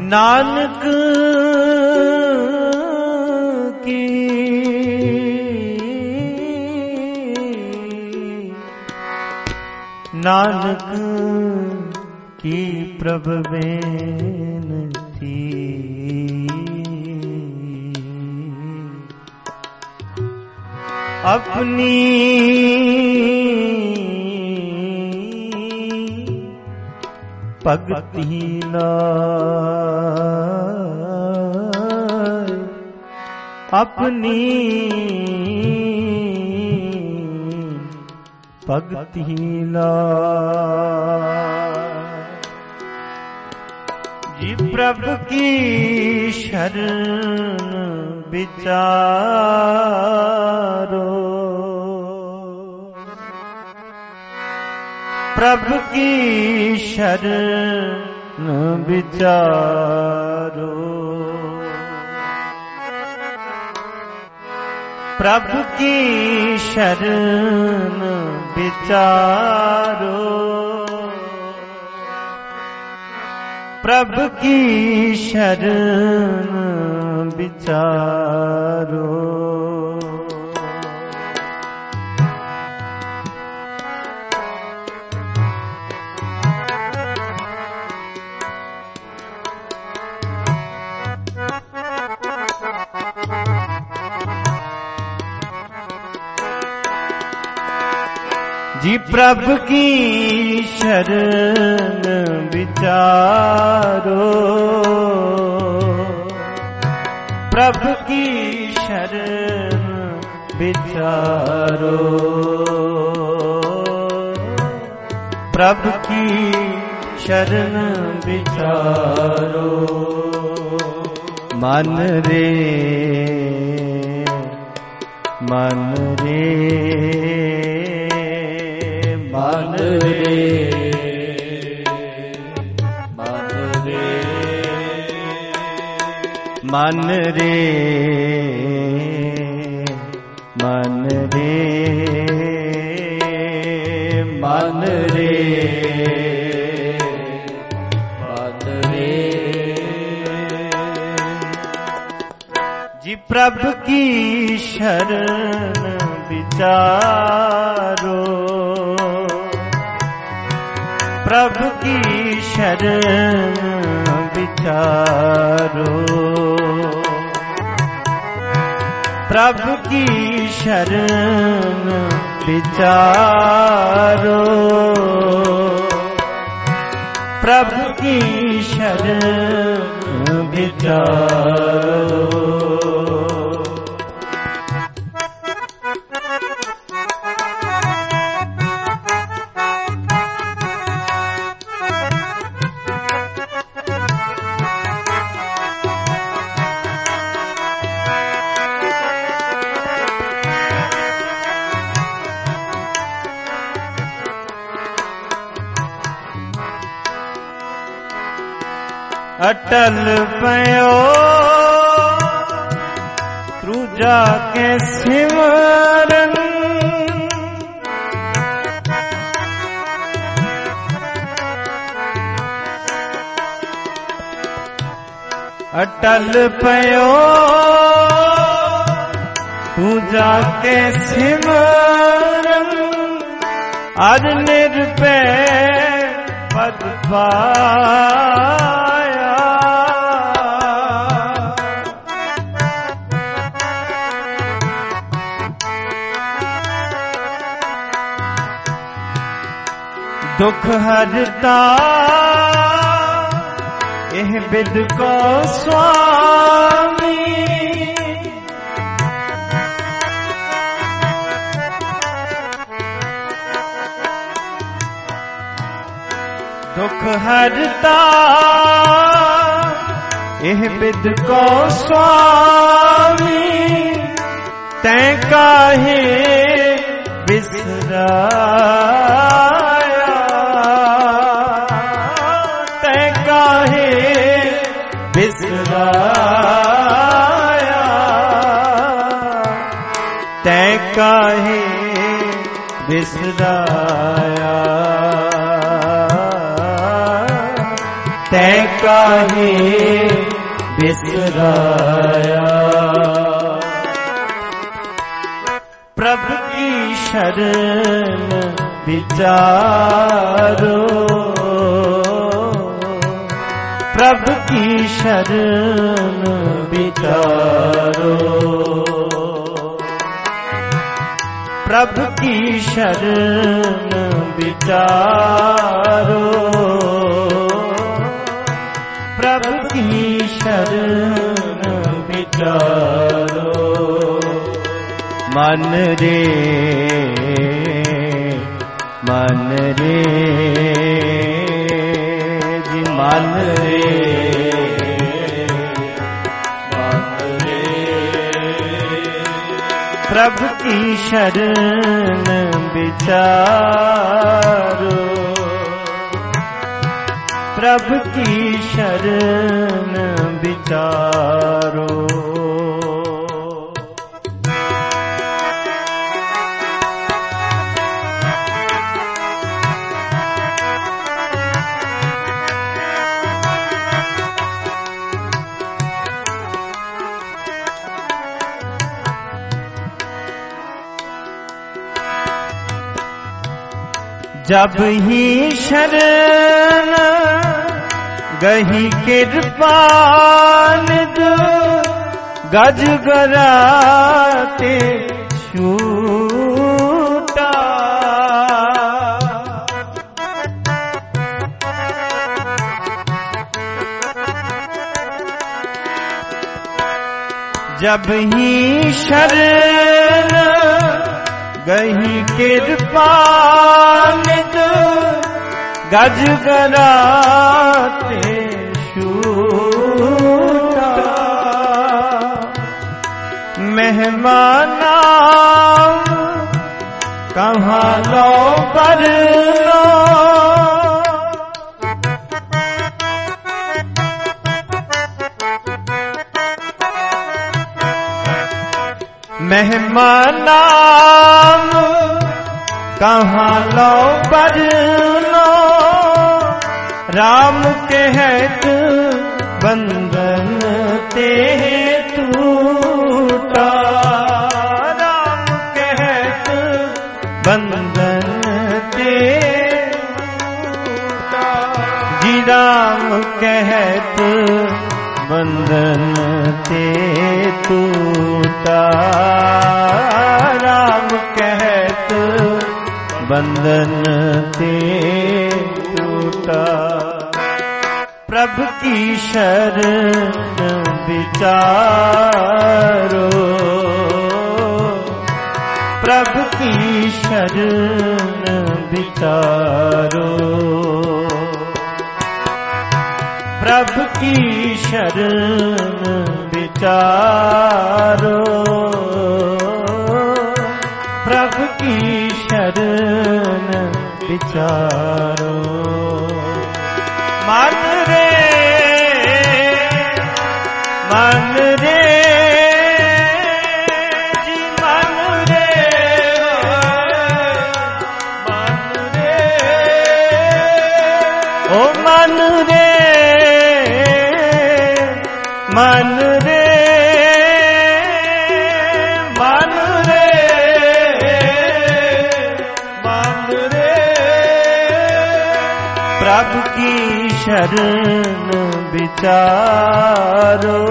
ਨਾਨਕ ਕੀ ਨਾਨਕ ਕੀ ਪ੍ਰਭ ਬੇਨਤੀ ਆਪਣੀ ਭਗਤੀ ਲਾਇ ਆਪਣੀ ਭਗਤੀ ਲਾਇ ਜੀ ਪ੍ਰਭ ਕੀ ਸ਼ਰਨ ਵਿਚਾਰੋ। ਪ੍ਰਭ ਕੀ ਸ਼ਰਨ ਵਿਚਾਰੋ। ਪ੍ਰਭ ਕੀ ਸ਼ਰਨ ਵਿਚਾਰੋ। ਪ੍ਰਭ ਕੀ ਸ਼ਰਨ ਵਿਚਾਰੋ? ਜੀ ਪ੍ਰਭ ਕੀ ਸ਼ਰਨ ਵਿਚਾਰੋ। ਪ੍ਰਭ ਕੀ ਸ਼ਰਨ ਵਿਚਾਰੋ। ਪ੍ਰਭ ਕੀ ਸ਼ਰਨ ਵਿਚਾਰੋ। ਮਨ ਰੇ ਮਨ ਰੇ ਮਨ ਰੇ। ਮਨ ਰੇ ਮਨ ਰੇ ਮਨ ਰੇ ਮਨ ਰੇ। ਜੀ ਪ੍ਰਭ ਕੀ ਸ਼ਰਨ ਵਿਚਾਰੋ? ਪ੍ਰਭ ਕੀ ਸ਼ਰਨ ਵਿਚਾਰੋ? ਪ੍ਰਭ ਕੀ ਸ਼ਰਨ ਵਿਚਾਰੋ? ਪ੍ਰਭ ਕੀ ਸ਼ਰਨ ਵਿਚਾਰੋ? ਅਟਲ ਪਇਓ। ਤੂਜਾ ਕੇ ਸਿਮਰਨ। ਅਟਲ ਪਇਓ। ਤੂਜਾ ਕੇ ਸਿਮਰਨ। ਅਜ ਨਿਰਭੈ ਪਦ ਪਾ। ਦੁਖ ਹਰਤਾ ਇਹ ਬਿਦ ਕੋ ਸੁਆਮੀ। ਦੁਖ ਹਰਤਾ ਇਹ ਬਿਦ ਕੋ ਸੁਆਮੀ। ਤੈਂ ਕਾਹੇ ਬਿਸਰਾਇਆ ਬਿਸਰਾਇਆ ਤੈ ਕਾਹੇ ਬਿਸਰਾਇਆ। ਪ੍ਰਭ ਕੀ ਸ਼ਰਨ ਵਿਚਾਰੋ? ਪ੍ਰਭ ਕੀ ਸ਼ਰਨ ਵਿਚਾਰੋ? ਪ੍ਰਭ ਕੀ ਸ਼ਰਨ ਵਿਚਾਰੋ? ਪ੍ਰਭ ਕੀ ਸ਼ਰਨ ਵਿਚਾਰੋ? ਮਨ ਰੇ ਮਨ ਰੇ ਜੀ ਮਨ ਰੇ ਪ੍ਰਭ ਕੀ ਸ਼ਰਨ ਵਿਚਾਰੋ? ਪ੍ਰਭ ਕੀ ਸ਼ਰਨ ਵਿਚਾਰੋ? जब ही शरण गही कृपान दो गज गराते छूटा जब ही शरण ਗਹੀ ਕਿਰਪਾਨ ਗਜ ਗਰਾਤੇ ਸ਼ੂਟਾ ਮਹਿਮਾ ਮਹਿਮਾਨਾਮ ਕਹਾਂ ਲੋ ਬਜਨੋ RAM ਕਹਿਤ ਬੰਦਨ ਤੇ ਟੂਟਾ RAM ਕਹਿਤ ਬੰਦਨ ਤੇ ਜੀ RAM ਕਹਿਤ ਬੰਦਨ ਤੇ ਟੂਟਾ ਕੀਤਾ RAM ਕਹਿਤ, ਬੰਧਨ ਤੇ ਟੂਟਾ। ਪ੍ਰਭ ਕੀ ਸ਼ਰਨ ਵਿਚਾਰੋ? ਪ੍ਰਭ ਕੀ ਸ਼ਰਨ ਵਿਚਾਰੋ? ਪ੍ਰਭ ਕੀ ਸ਼ਰਨ विचारो प्रभ की शरण विचारो मन रे मन रे जी मन रे मन रे ओ मन रे मन रे मन ਸ਼ਰਨ ਵਿਚਾਰੋ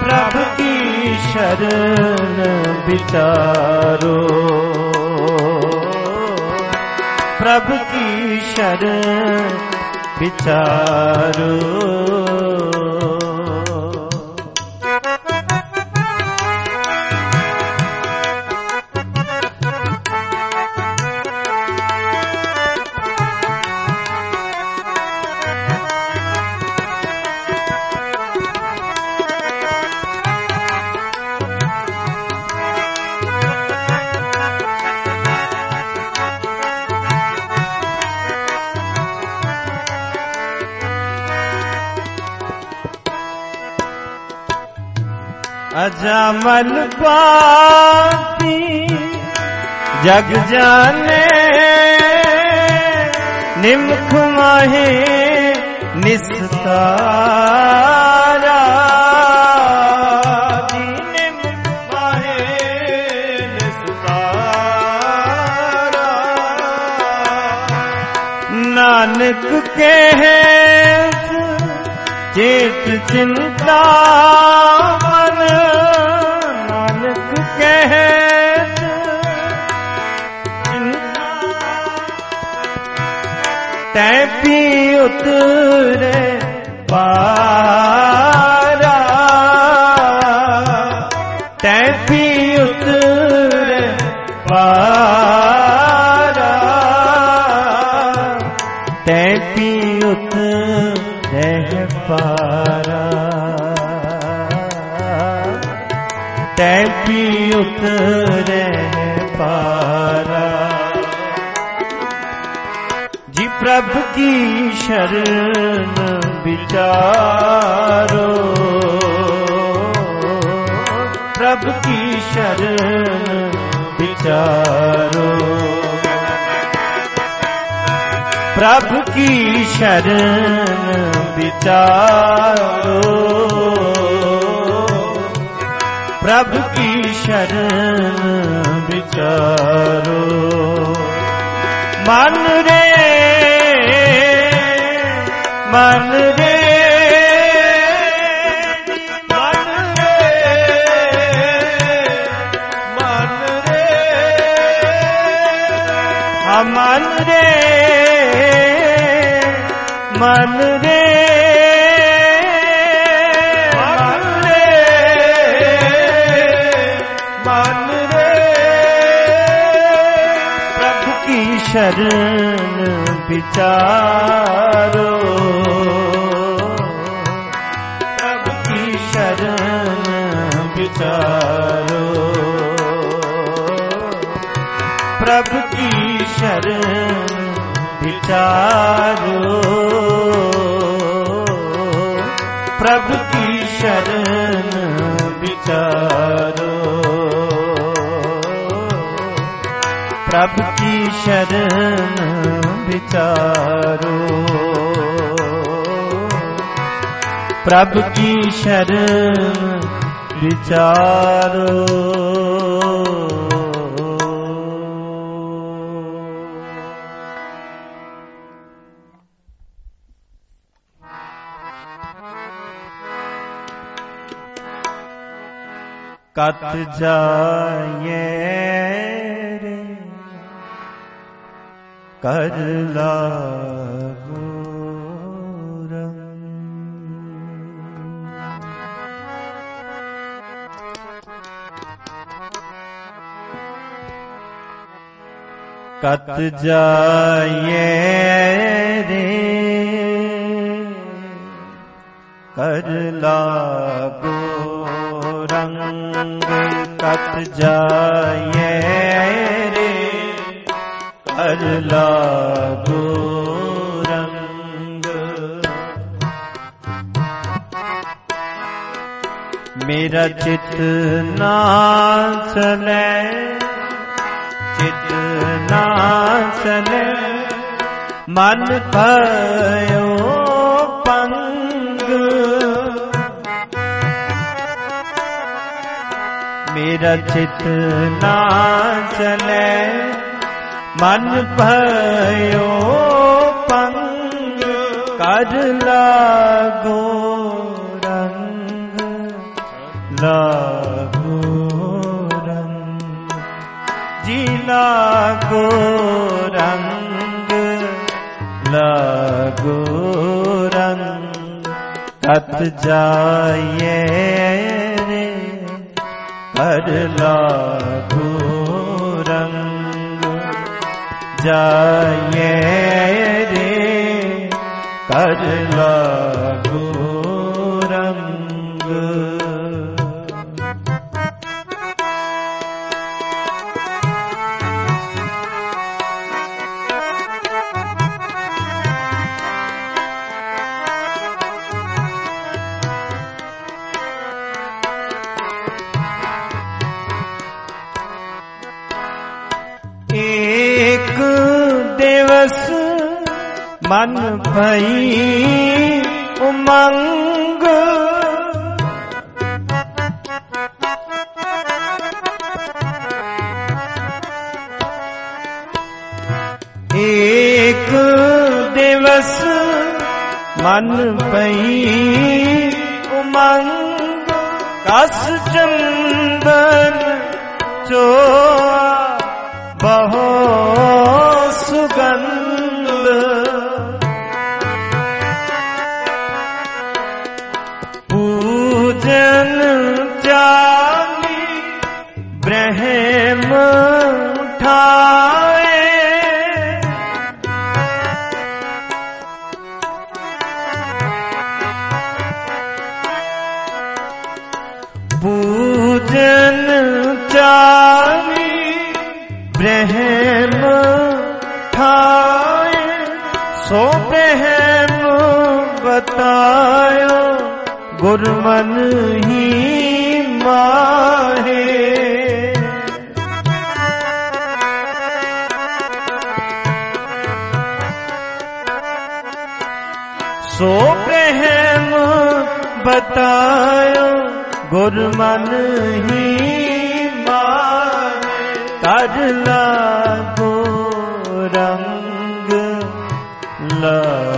ਪ੍ਰਭ ਕੀ ਸ਼ਰਨ ਵਿਚਾਰੋ ਪ੍ਰਭ ਕੀ ਸ਼ਰਨ ਵਿਚਾਰੋ विचारो अजमल पापी ਜਗ ਜਾਣੇ ਨਿਮਖ ਮਾਹੇ ਨਿਸਤਾਰਾ ਜੀ ਨਿਮਖ ਮਾਹੇ ਨਿਸਤਾਰਾ ਨਾਨਕ ਕਹੇ ਚੇਤ ਚਿੰਤਾ ਸ਼ਰਨ ਵਿਚਾਰੋ। ਪ੍ਰਭ ਕੀ ਸ਼ਰਨ ਵਿਚਾਰੋ। ਪ੍ਰਭ ਕੀ ਸ਼ਰਨ ਵਿਚਾਰੋ। ਪ੍ਰਭ ਕੀ ਸ਼ਰਨ ਵਿਚਾਰੋ। ਮਨ ਰੇ ਮਨ ਰੇ ਮਨ ਰੇ ਮਨ ਰੇ ਆ ਮਨ ਰੇ ਮਨ ਰੇ ਮਨ ਰੇ ਮਨ ਰੇ ਪ੍ਰਭ ਕੀ ਸ਼ਰਨ ਵਿਚਾਰੋ। ਵਿਚਾਰੋ ਪ੍ਰਭ ਕੀ ਸ਼ਰਨ ਵਿਚਾਰੋ। ਪ੍ਰਭ ਕੀ ਸ਼ਰਨ ਵਿਚਾਰੋ। ਪ੍ਰਭ ਕੀ ਸ਼ਰਨ ਵਿਚਾਰੋ। ਕਤ ਜਾਏ ਰੇ। ਕਰ ਲਾਗੋ ਕਤ ਜਾਏ ਰੇ। ਕਰ ਲਾਗੋ ਕਤ ਜਾਏ ਰੇ। ਕਰ ਲਾਗੋ ਰੰਗ ਮੇਰਾ ਚਿਤ ਨਾ ਚਲੇ ਚਿਤ ਨਾ ਚਲੇ ਮਨ ਭਇਓ ਮੇਰਾ ਚਿਤ ਨਾ ਚਲੇ। ਮਨ ਭਇਓ ਪੰਗ। ਕਰ ਲਾਗੋ ਰੰਗ। ਲਾਗੋ ਰੰਗ। ਜੀ ਲਾਗੋ ਰੰਗ। ਲਾਗੋ ਰੰਗ। ਤਤ ਜਾਏ ਰੇ ਕਰ ਲਾਗੋ ਰੰਗ ਜਾਏ ਰੇ ਮਨ ਭਈ ਉਮੰਗ। ਏਕ ਦਿਵਸ ਮਨ ਪਈ ਉਮੰਗ। ਕਸ ਚੰਦਨ ਚੋਆ ਬਹੁ ਸੁਗੰਧ। ਗੁਰਮਨ ਹੀ ਮਾਹੇ। ਸੋ ਬ੍ਰਹਮ ਬਤਾਇਓ ਗੁਰਮਨ ਹੀ ਮਾਰੇ ਤਜ ਲਾਗੋ ਰੰਗ ਲਾਗੋ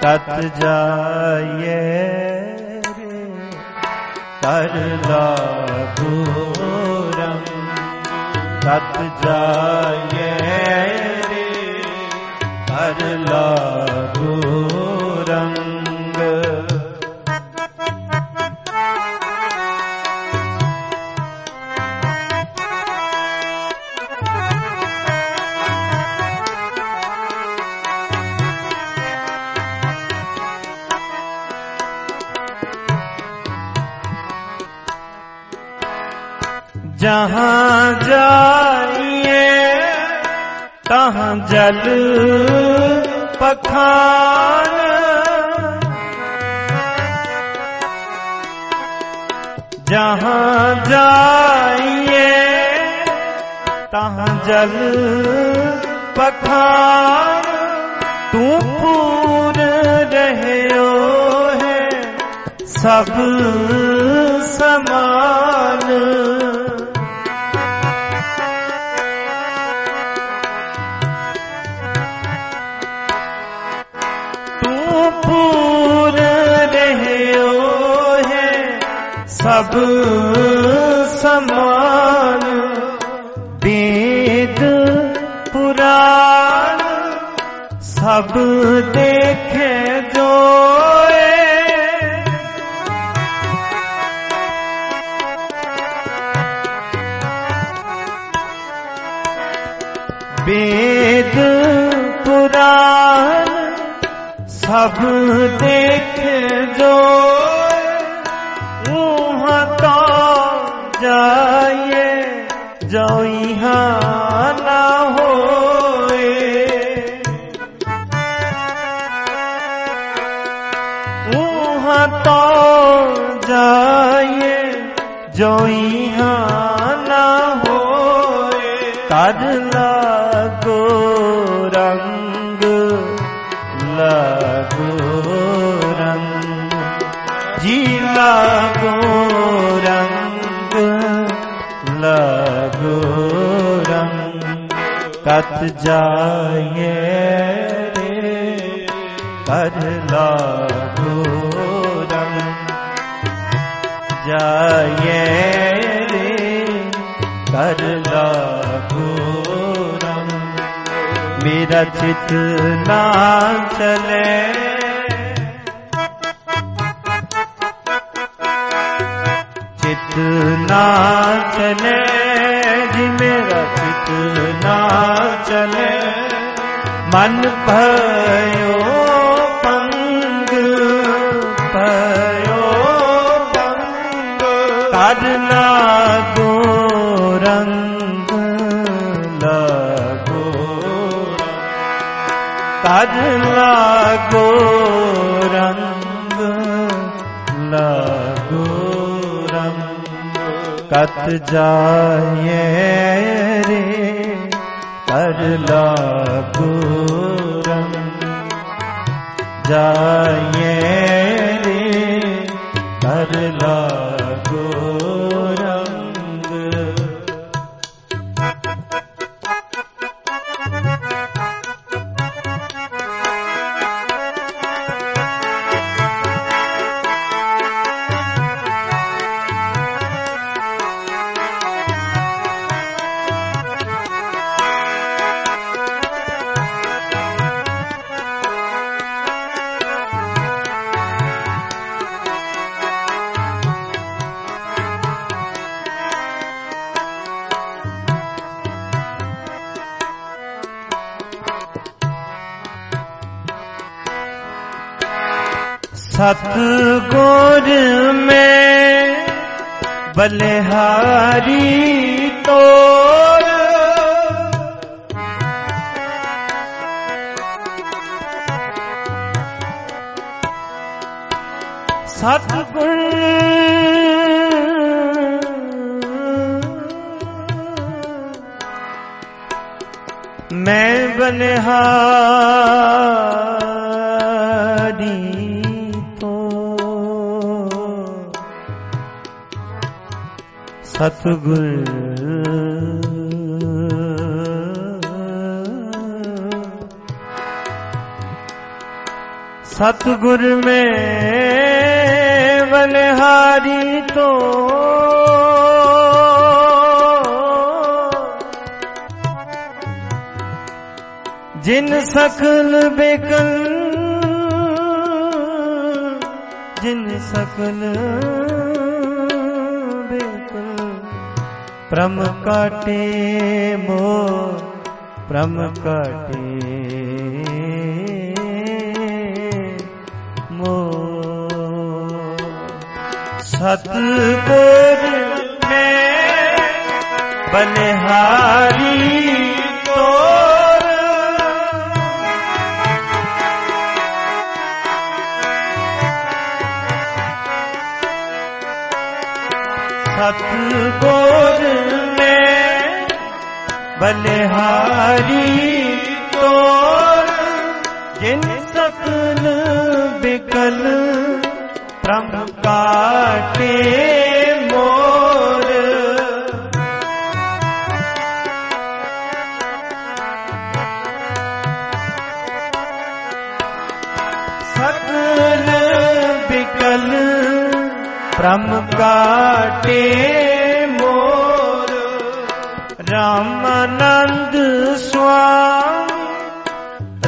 ਤਤ ਜਾਏ ਰੇ ਕਰ ਲਾਗੋ ਰੰਗ ਤਤ ਜਾਏ जहाँ जाइए तहाँ जल पखान जहाँ जाइए तहाँ जल पखान तू पूर रहो है सब लागो रंग कत जाए रे कर लागो रंग जाए रे कर लागो रंग मेरा चित ना चले ना चले जी मेरा चित ना चले मन भयो पंग भयो पंग कर लागो रंग लागो कर लागो ਸਤ ਜਾਏ ਰੇ ਕਰਲਾ ਗੁਰਮ ਜਾਏ ਰੇ ਕਰਲਾ ਸਭਨ ਸਤਗੁਰ ਮੈਂ ਬਨਹਾਰੀ ਤੋਂ। ਜਿਨ ਸਕਲ ਬੇਕਲ ਜਿਨ ਸਕਲ ਪ੍ਰਮ ਕਟੇ ਮੋ ਪ੍ਰਮ ਕਟੇ ਮੋ ਸਤਗੁਰ ਮੈਂ ਬਨਹਾਰੀ ਬਨਹਾਰੀ ਤੋਰ ਜਿਨ ਸਕਲ ਬਿਕਲ ਪ੍ਰਮ ਕਾਟੇ ਮੋਰ ਸਕਲ ਬਿਕਲ ਪ੍ਰਮ ਕਾਟੇ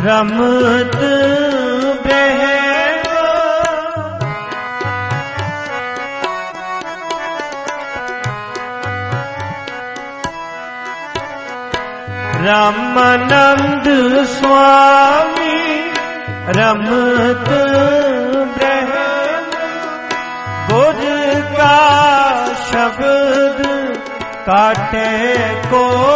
ਰਮਤ ਬਹਿਓ ਰਮਨੰਦ ਸੁਆਮੀ ਰਮਤ ਬਹਿਓ ਬੁਝ ਕਾ ਸ਼ਬਦ ਕਾਟੇ ਕੋ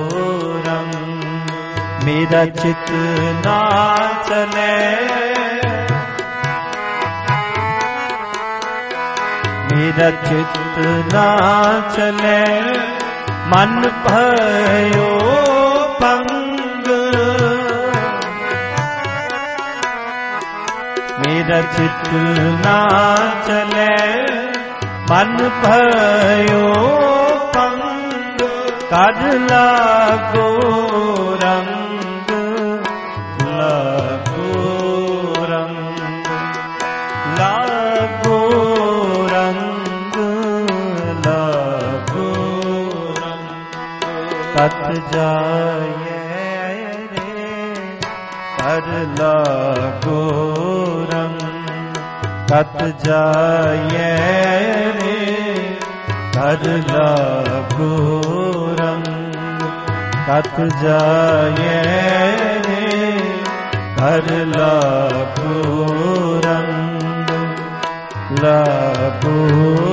ਮੇਰਾ ਚਿਤ ਨਾ ਚਲੇ। ਮੇਰਾ ਚਿਤ ਨਾ ਚਲੇ। ਮਨ ਭਇਓ ਪੰਗ। ਮੇਰਾ ਚਿਤ ਨਾ ਚਲੇ। ਮਨ ਭਇਓ ਪੰਗ। ਕਰ ਲਾਗੋ? ਜਾਏ ਰੇ ਕਰ ਲਾਗੋ ਰੰਗ ਕਤ ਜਾਏ ਰੇ ਕਰ ਲਾਗੋ ਰੰਗ ਕਤ ਜਾਏ ਰੇ ਕਰ ਲਾਗੋ ਰੰਗ ਲਾਗੋ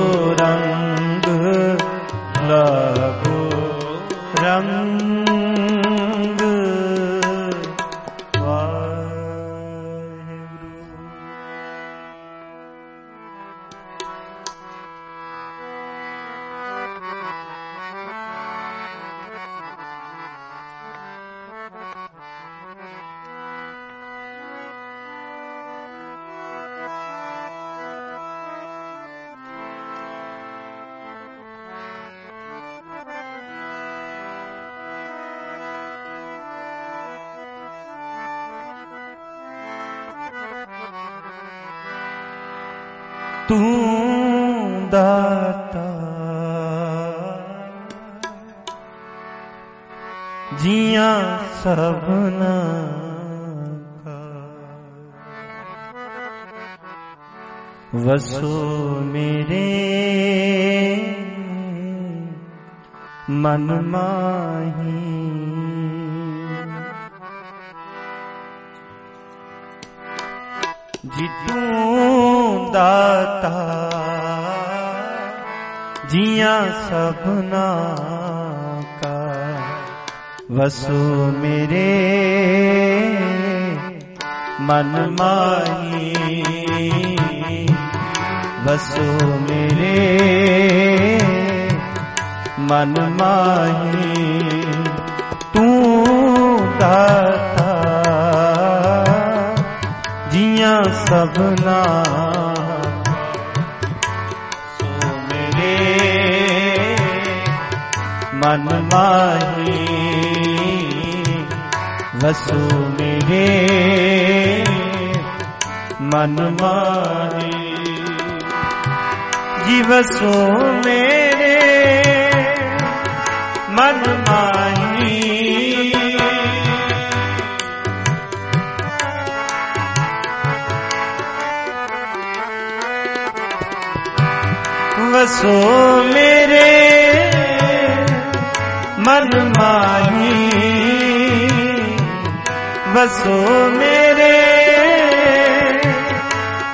ਵਸੋ ਮੇਰੇ ਮਨ ਮਾਹੀ ਜੀ ਤੂੰ ਦਾਤਾ ਜੀਆਂ ਸਭਨਾ ਕਾ ਵਸੋ ਮੇਰੇ ਮਨ ਮਾਹੀ ਵਸੋ ਮੇਰੇ ਮਨ ਮਾਹੀ, ਤੂੰ ਦਾਤਾ। ਜੀਆਂ ਸਭਨਾ ਸੋ ਮੇਰੇ ਮਨ ਮਾਹੀ, ਵਸੋ ਮੇਰੇ ਮਨ ਮਾਹੀ। ਜੀਵਸੋ ਮੇਰੇ ਮਨ ਮਾਹੀ। ਵਸੋ ਮੇਰੇ ਮਨ ਮਾਹੀ। ਵਸੋ ਮੇਰੇ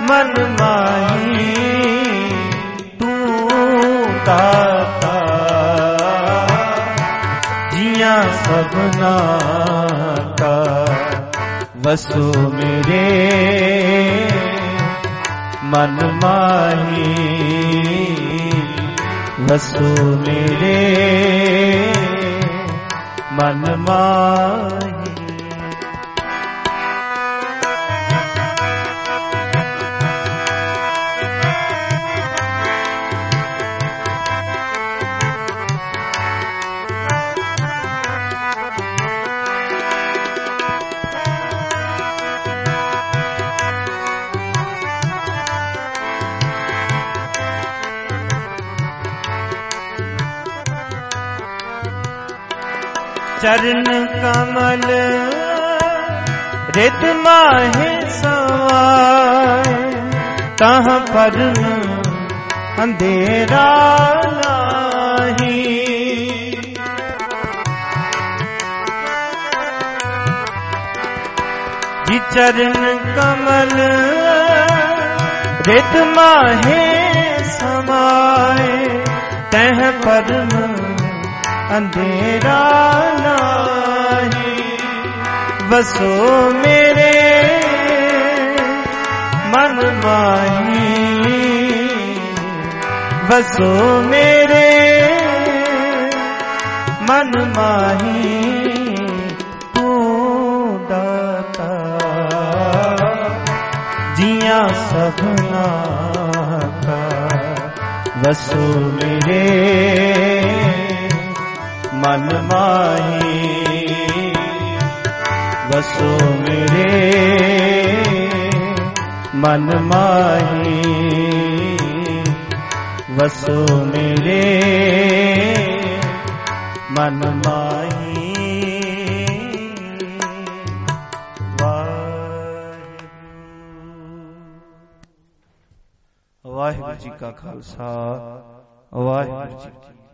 ਮਨ ਮਾਹੀ। ਸਭਨਾ ਕਾ ਵਸੋ ਮੇਰੇ ਮਨ ਮਾਹੀ ਵਸੋ ਮੇਰੇ ਮਨ ਮਾਹੀ ਚਰਨ ਕਮਲ ਰਿਤ ਮਾਹੇ ਸਵਾਏ ਤਹ ਪਰਨ ਅੰਧੇਰਾ ਨਾਹੀ। ਜੀ ਚਰਨ ਕਮਲ ਰਿਤ ਮਾਹੇ ਸਮਾਏ। ਤਹ ਪਰਨ ਅੰਧੇਰਾ ਨਾਹੀ ਵਸੋ ਮੇਰੇ ਮਨ ਮਾਹੀ ਵਸੋ ਮੇਰੇ ਮਨ ਮਾਹੀ ਤੂੰ ਦਾਤਾ ਜੀਆਂ ਸਭਨਾ ਕਾ ਵਸੋ ਮੇਰੇ ਮਨ ਮਾਹੀ। ਵਸੋ ਮੇਰੇ ਮਨ ਮਾਹੀ। ਵਸੋ ਮੇਰੇ ਮਨ ਮਾਹੀ। ਵਾਹਿਗੁਰੂ ਜੀ ਕਾ ਖਾਲਸਾ। ਵਾਹਿਗੁਰੂ ਜੀ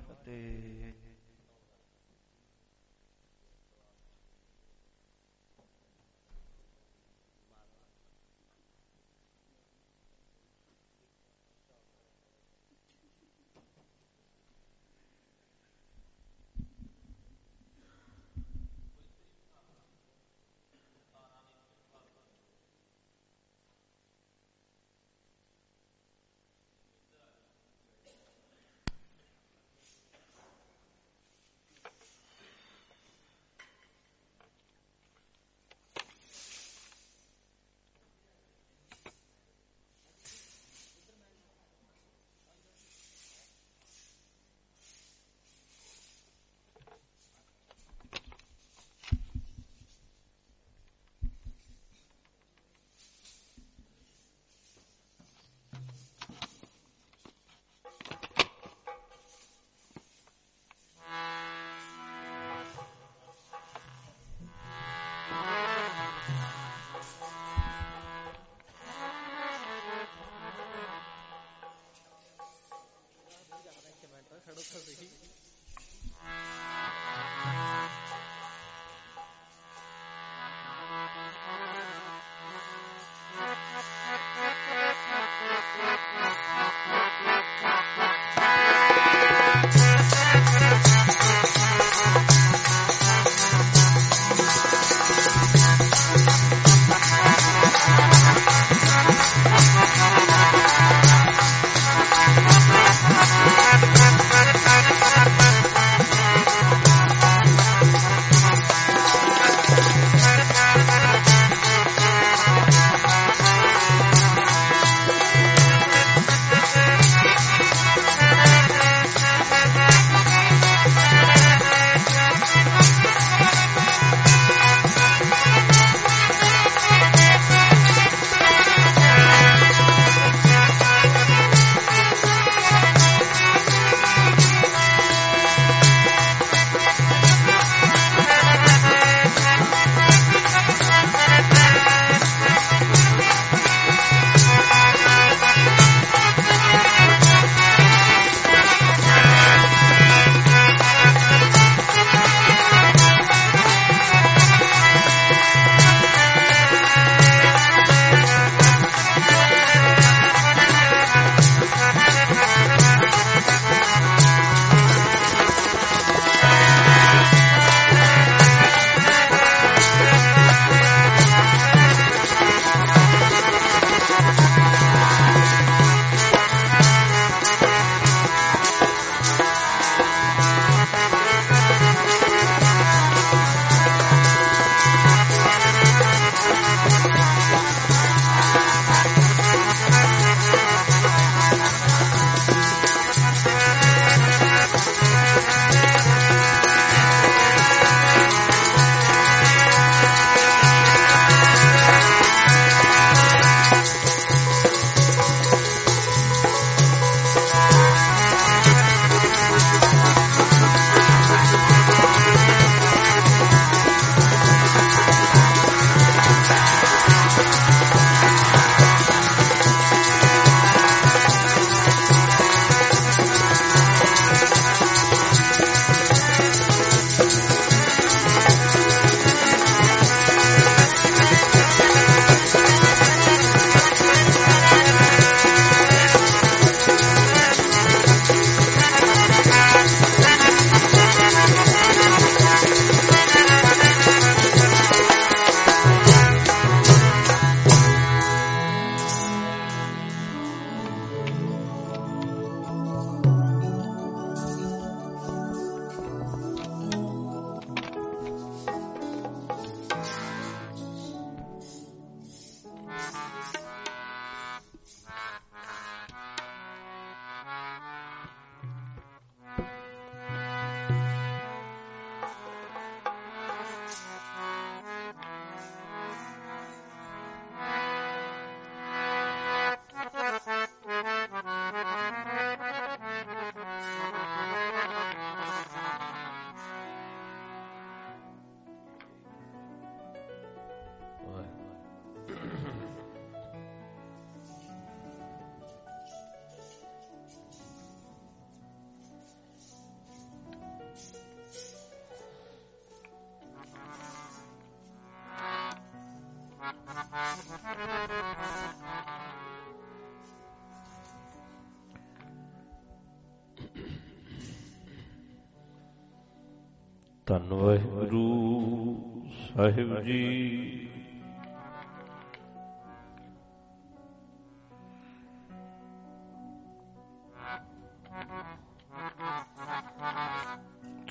ਧੰਨ ਵਾਹਿਗੁਰੂ ਸਾਹਿਬ ਜੀ।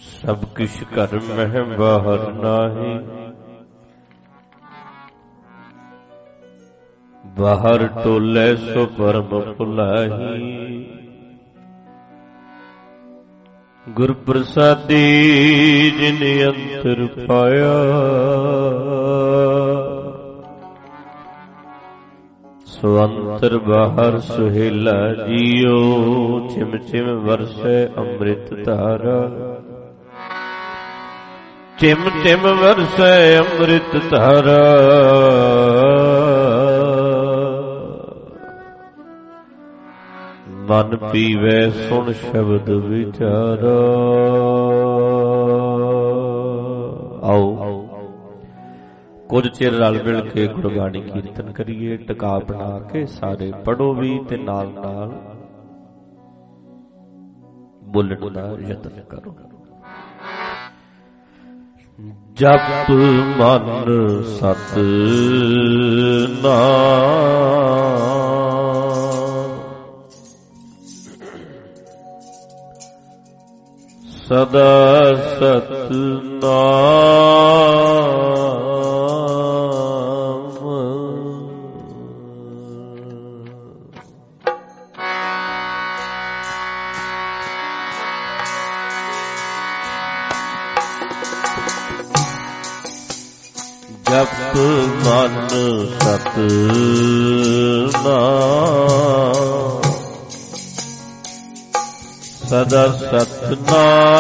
ਸਭ ਕਿਛ ਕਰ ਮਹਿ ਬਾਹਰ ਨਾਹੀ। ਬਾਹਰ ਟੋਲੇ ਸੋ ਪਰਮ ਭੁਲਾਹੀ। ਗੁਰ ਪ੍ਰਸਾਦੀ ਜਿਨ ਅੰਤਰ ਪਾਇਆ। ਸਵੰਤਰ ਬਾਹਰ ਸੁਹੇਲਾ ਜੀਓ ਚਿਮ ਚਿਮ ਵਰਸੇ ਅੰਮ੍ਰਿਤ ਧਾਰਾ। ਚਿਮ ਚਿਮ ਵਰਸੇ ਅੰਮ੍ਰਿਤ ਧਾਰਾ। ਮਨ ਪੀਵੇ ਸੁਣ ਸ਼ਬਦ ਵਿਚਾਰਾ। ਆਓ। ਕੁਝ ਚਿਰ ਰਲ ਮਿਲ ਕੇ ਗੁਰਬਾਣੀ ਕੀਰਤਨ ਕਰੀਏ, ਟਿਕਾ ਬਣਾ ਕੇ ਸਾਰੇ ਪੜੋ ਵੀ ਤੇ ਨਾਲ ਨਾਲ ਬੋਲਣ ਦਾ ਯਤਨ ਕਰੋ। ਜਪ ਮਨ ਸਤ ਨਾਮ ਸਦਾ ਸਤ ਨਾਮ ਜਪ ਮਨ ਸਤ ਨਾਮ ਸਦਾ ਸਤ ਨਾਮ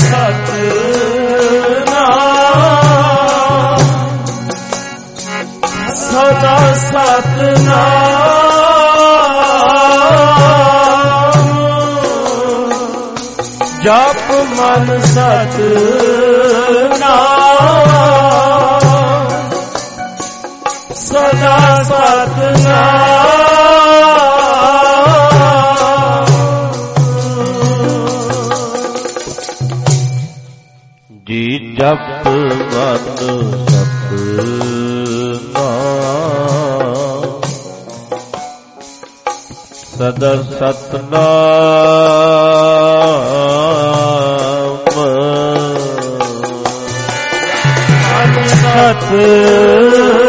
ਸਤ ਨਾਮ ਸਦਾ ਸਤ ਨਾਮ ਜਪ ਮਨ ਸਤ ਨਾਮ ਸਦਾ ਸਤ ਨਾਮ ਜੀ ਜਪ ਮਨ ਸਤ ਨਾਮ ਸਦਾ ਸਤ ਨਾਮ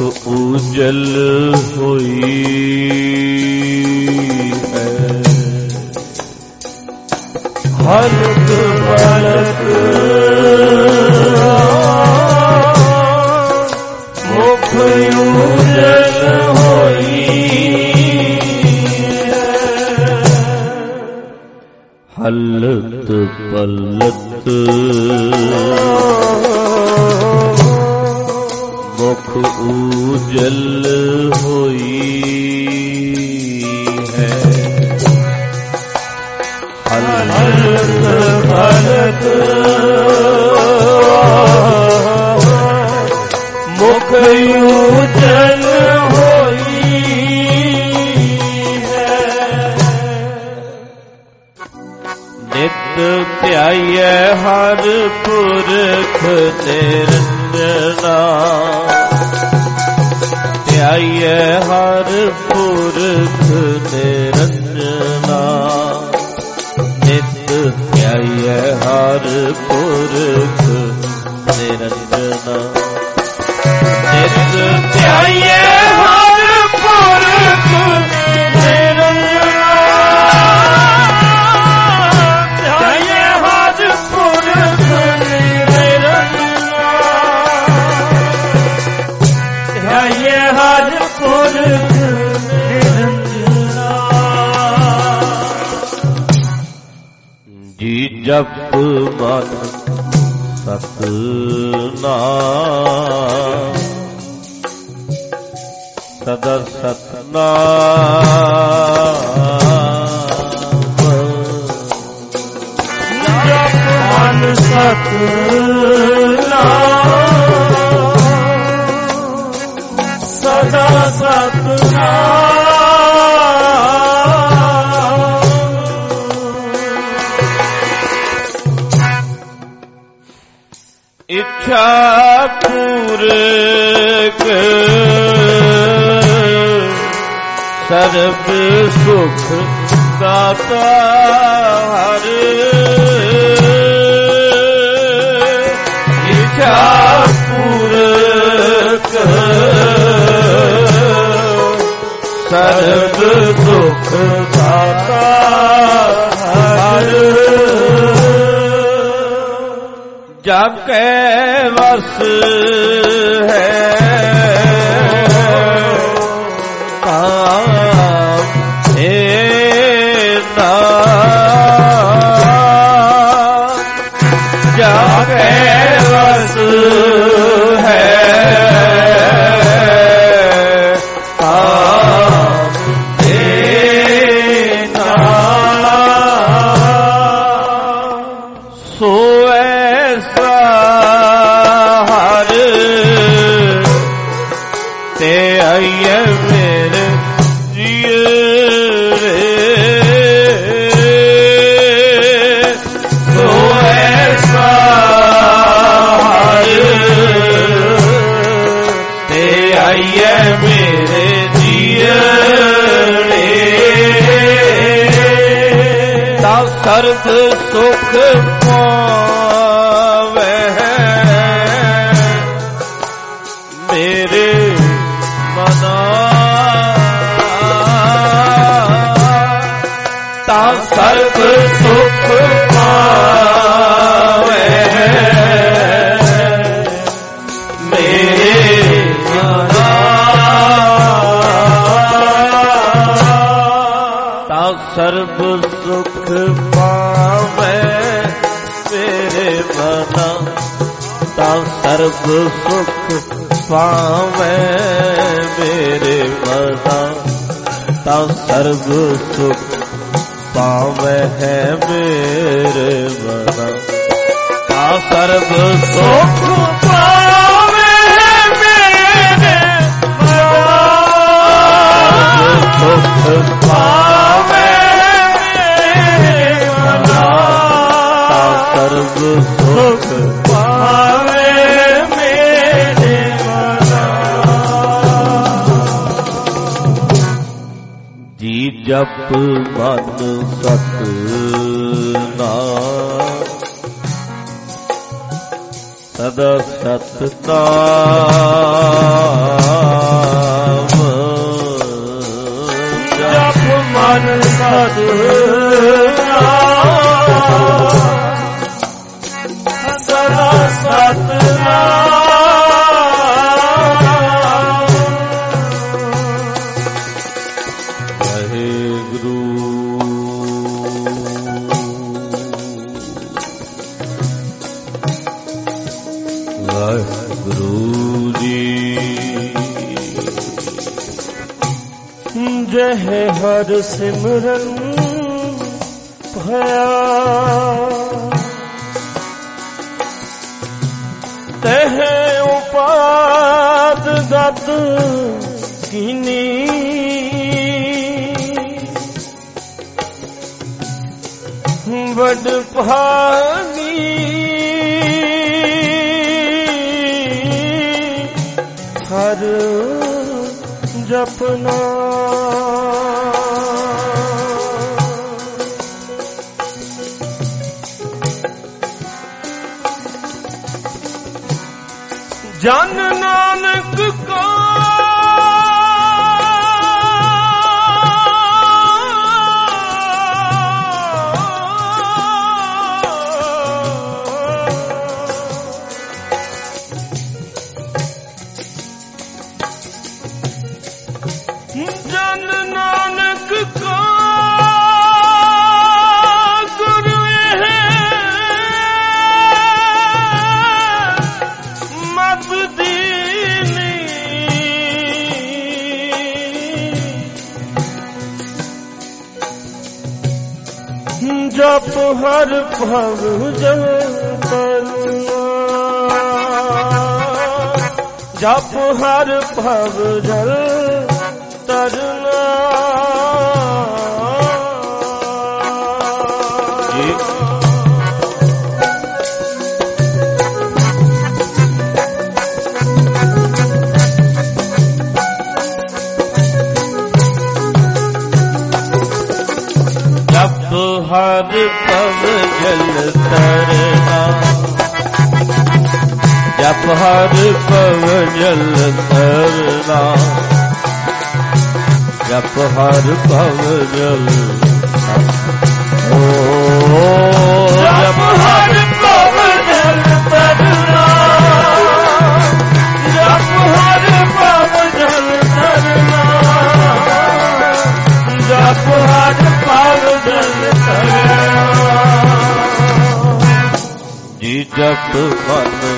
ਮੁਖ ਉਜਲ ਹੋਈ ਹੈ। ਹਲਕ ਦੁਖ ਪਾਵੇ। ਮੇਰੇ ਮਨਾ। ਤਾਂ ਸਰ ਸਰਬ ਸੁਖ ਪਾਵੇਂ ਮੇਰੇ ਮਤਾ ਤਾ ਸਰਬ ਸੁਖ ਪਾਵੇਂ ਹੈ ਮੇਰੇ ਮਤਾ ਤਾ ਸਰਬ ਸੁਖ ਪਾਵੇਂ ਹੈ ਮੇਰੇ ਮਤਾ ਸੁਖ ਪਾਵੇਂ ਮੇਰੇ ਮਤਾ ਸਰਬ ਸੁਖ ਜਪ ਮਨ ਸਤ ਨਾਮ ਸਦਾ ਸਤ ਨਾਮ ਜਪ ਮਨ ਸਤ सिमरन ਤਰਨਾ ਜਪ ਹਰ ਪਵ ਜਲ ਤਰਨਾ ਜਪ ਹਰ ਪਵ ਜਲ ਓ ਜਪ ਹਰ ਪਵ ਜਲ ਤਰਨਾ ਜਪ ਹਰ ਭਵ ਜਲ ਤਰਨਾ ਜਪ ਹਰ ਭਵ ਜਲ ਤਰਨਾ ਜੀ ਜਪ ਮਨ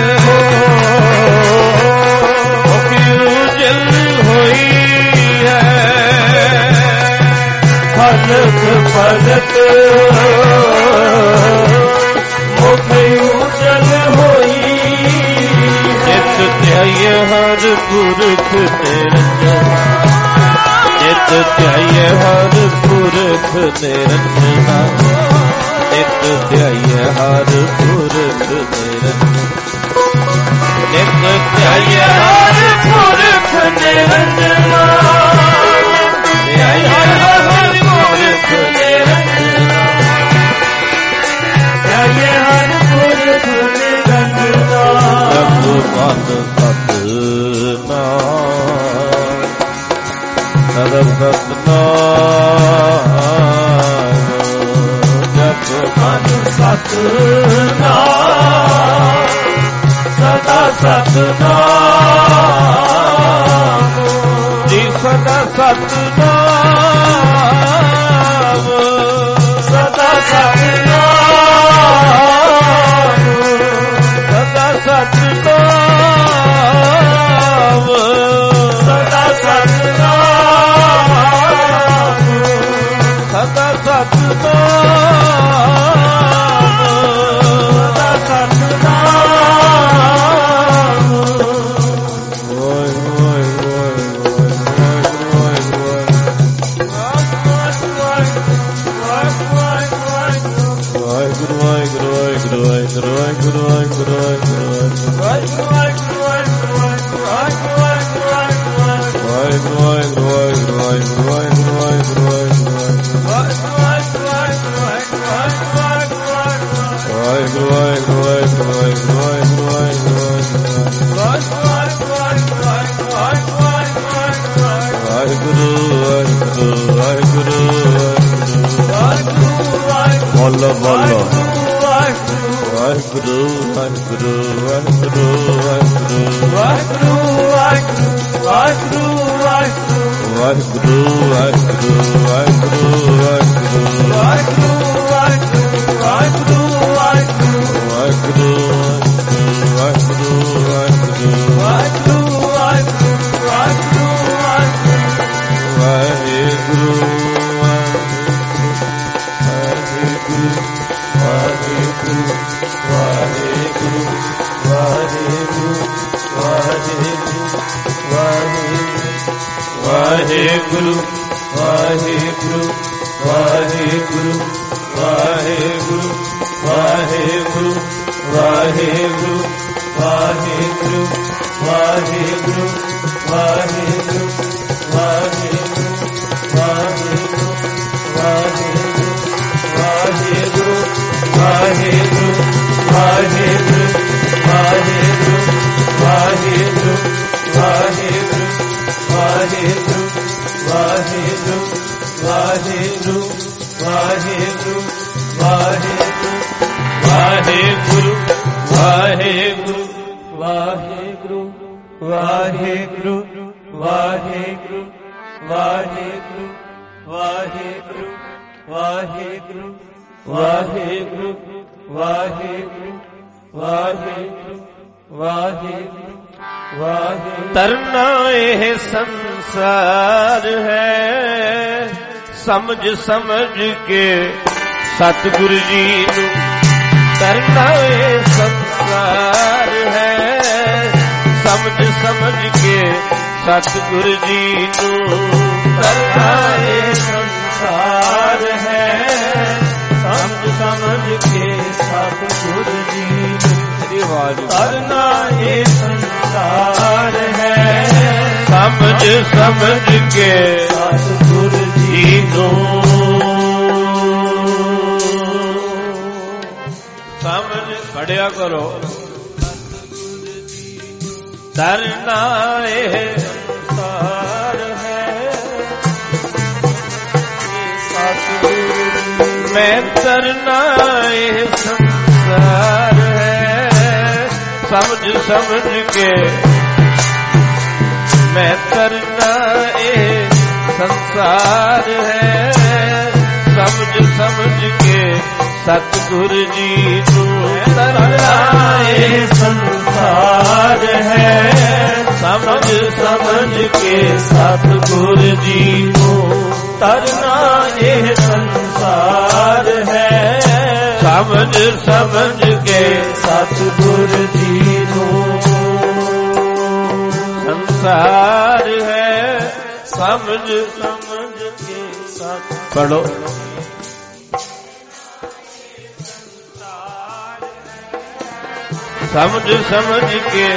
फलक फलत मुख उजल होई चित त्याय हर पुरख निरंजन चित त्याय हर पुरख निरंजना चित त्याय हर पुरख निरंजन चित त्याय हर पुरख निरंजना त्याय हर ਜਪ ਸਤਨਾਮ ਸਦਾ ਸਤਨਾਮ ਜਪ ਮਨ ਸਤਨਾਮ ਸਦਾ ਸਤਨਾਮ ਜੀ ਸਦਾ ਸਤਨਾਮ ਸਦਾ ਸਤਨਾਮ को বলো বলো Waheguru, Waheguru, Waheguru, Waheguru, Waheguru, Waheguru, Waheguru, Waheguru, Waheguru, Waheguru, ਸਮਝ ਸਮਝ ਕੇ ਸਤਿਗੁਰੂ ਜੀ ਨੂੰ ਤਰਨਾ ਇਹ ਸੰਸਾਰ ਹੈ। ਸਮਝ ਸਮਝ ਕੇ ਸਤਿਗੁਰੂ ਜੀ ਨੂੰ ਕਰਨਾ ਇਹ ਸੰਸਾਰ ਹੈ। ਸਮਝ ਸਮਝ ਕੇ ਸਤਿਗੁਰ ਜੀ ਦੀ ਆਵਾਜ਼ ਕਰਨਾ ਇਹ ਸੰਸਾਰ ਹੈ। ਸਮਝ ਸਮਝ ਸਮਝ ਸਮਝ ਕੇ ਮੈਂ ਤਰਨਾ ਇਹ ਸੰਸਾਰ ਹੈ। ਸਮਝ ਸਮਝ ਕੇ ਸਤਿਗੁਰ ਜੀ ਨੂੰ ਤਰਨਾ ਇਹ ਸੰਸਾਰ ਹੈ। ਸਮਝ ਸਮਝ ਕੇ ਸਤਿਗੁਰ ਜੀ ਨੂੰ ਤਰਨਾ ਇਹ ਸੰਸਾਰ ਹੈ। ਸਮਝ ਸਮਝ ਕੇ ਸਤਿਗੁਰ ਜੀ ਨੂੰ ਸੰਸਾਰ ਹੈ, ਸਮਝ ਸਮਝ ਕੇ ਸਤ ਪੜੋ ਸਮਝ ਸਮਝ ਕੇ,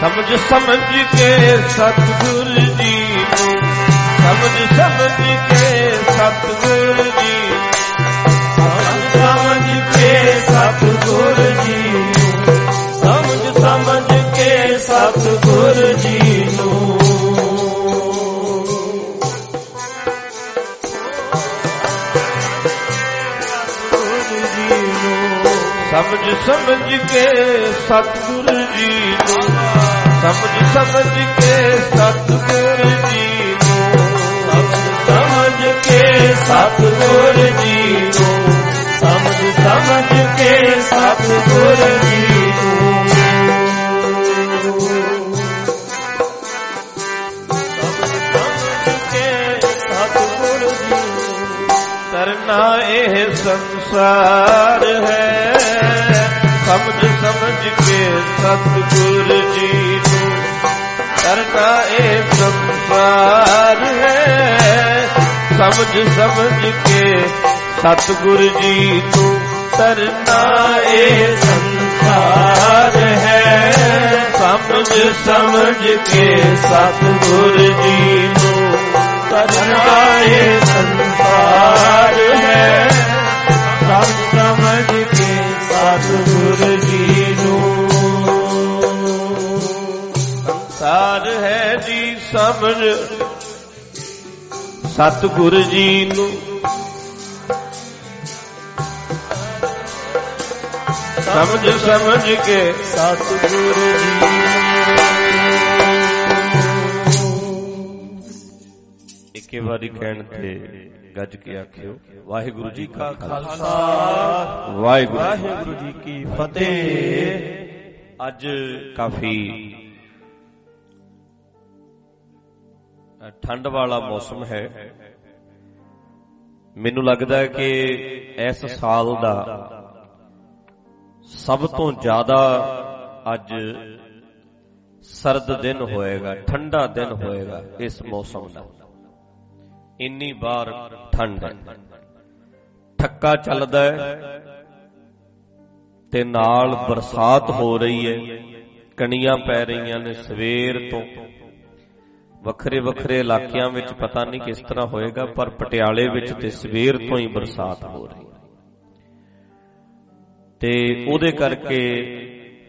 ਸਮਝ ਸਮਝ ਕੇ ਸਤਿਗੁਰ ਜੀ ਨੂੰ। ਸਮਝ ਸਮਝ ਕੇ ਸਤਿਗੁਰ ਜੀ ਸਮਝ ਸਮਝ ਕੇ ਸਤਿਗੁਰ ਜੀ ਨੂੰ, ਸਮਝ ਸਮਝ ਕੇ ਸਤਿਗੁਰ ਜੀ ਨੂੰ, ਸਮਝ ਕੇ ਸਤਿਗੁਰ ਜੀ ਨੂੰ, ਸਮਝ ਸਮਝ ਕੇ ਸਤਿਗੁਰ ਜੀ ਨੂੰ ਤਰਨਾ ਇਹ ਸੰਸਾਰ ਹੈ। ਸਮਝ ਸਮਝ ਕੇ ਸਤਿਗੁਰ ਜੀ ਨੂੰ ਤਰਨਾ ਇਹ ਸੰਸਾਰ ਹੈ। ਸਮਝ ਸਮਝ ਕੇ ਸਤਿਗੁਰ ਜੀ ਨੂੰ ਤਰਨਾ ਇਹ ਸੰਸਾਰ ਹੈ। ਸਮਝ ਸਮਝ ਕੇ ਸਤਿਗੁਰ ਜੀ ਨੂੰ करना ये संसार है। सब समझ के सतगुरु जी ਸੰਸਾਰ ਹੈ ਜੀ ਸਮਝ ਸਤਗੁਰ ਜੀ ਨੂੰ ਸਮਝ ਸਮਝ ਕੇ ਸਤਗੁਰ ਜੀ ਨੂੰ ਇੱਕੇ ਵਾਰੀ ਕਹਿਣ ਤੇ ਗੱਜ ਕੇ ਆਖਿਓ ਵਾਹਿਗੁਰੂ ਜੀ ਕਾ ਖਾਲਸਾ। ਵਾਹਿਗੁਰੂ ਜੀ ਕੀ ਫਤਿਹ। ਅੱਜ ਕਾਫੀ ਠੰਡ ਵਾਲਾ ਮੌਸਮ ਹੈ। ਮੈਨੂੰ ਲੱਗਦਾ ਹੈ ਕਿ ਇਸ ਸਾਲ ਦਾ ਸਭ ਤੋਂ ਜ਼ਿਆਦਾ ਅੱਜ ਸਰਦ ਦਿਨ ਹੋਏਗਾ ਠੰਡਾ ਦਿਨ ਹੋਏਗਾ ਇਸ ਮੌਸਮ ਦਾ। ਇੰਨੀ ਬਾਰ ਠੰਡ ਹੈ। ਠੱਕਾ ਚੱਲਦਾ ਹੈ ਤੇ ਨਾਲ ਬਰਸਾਤ ਹੋ ਰਹੀ ਹੈ। ਕਣੀਆਂ ਪੈ ਰਹੀਆਂ ਨੇ ਸਵੇਰ ਤੋਂ। ਵੱਖਰੇ ਵੱਖਰੇ ਇਲਾਕਿਆਂ ਵਿੱਚ ਪਤਾ ਨਹੀਂ ਕਿਸ ਤਰ੍ਹਾਂ ਹੋਏਗਾ, ਪਰ ਪਟਿਆਲੇ ਵਿੱਚ ਤੇ ਸਵੇਰ ਤੋਂ ਹੀ ਬਰਸਾਤ ਹੋ ਰਹੀ ਹੈ। ਤੇ ਉਹਦੇ ਕਰਕੇ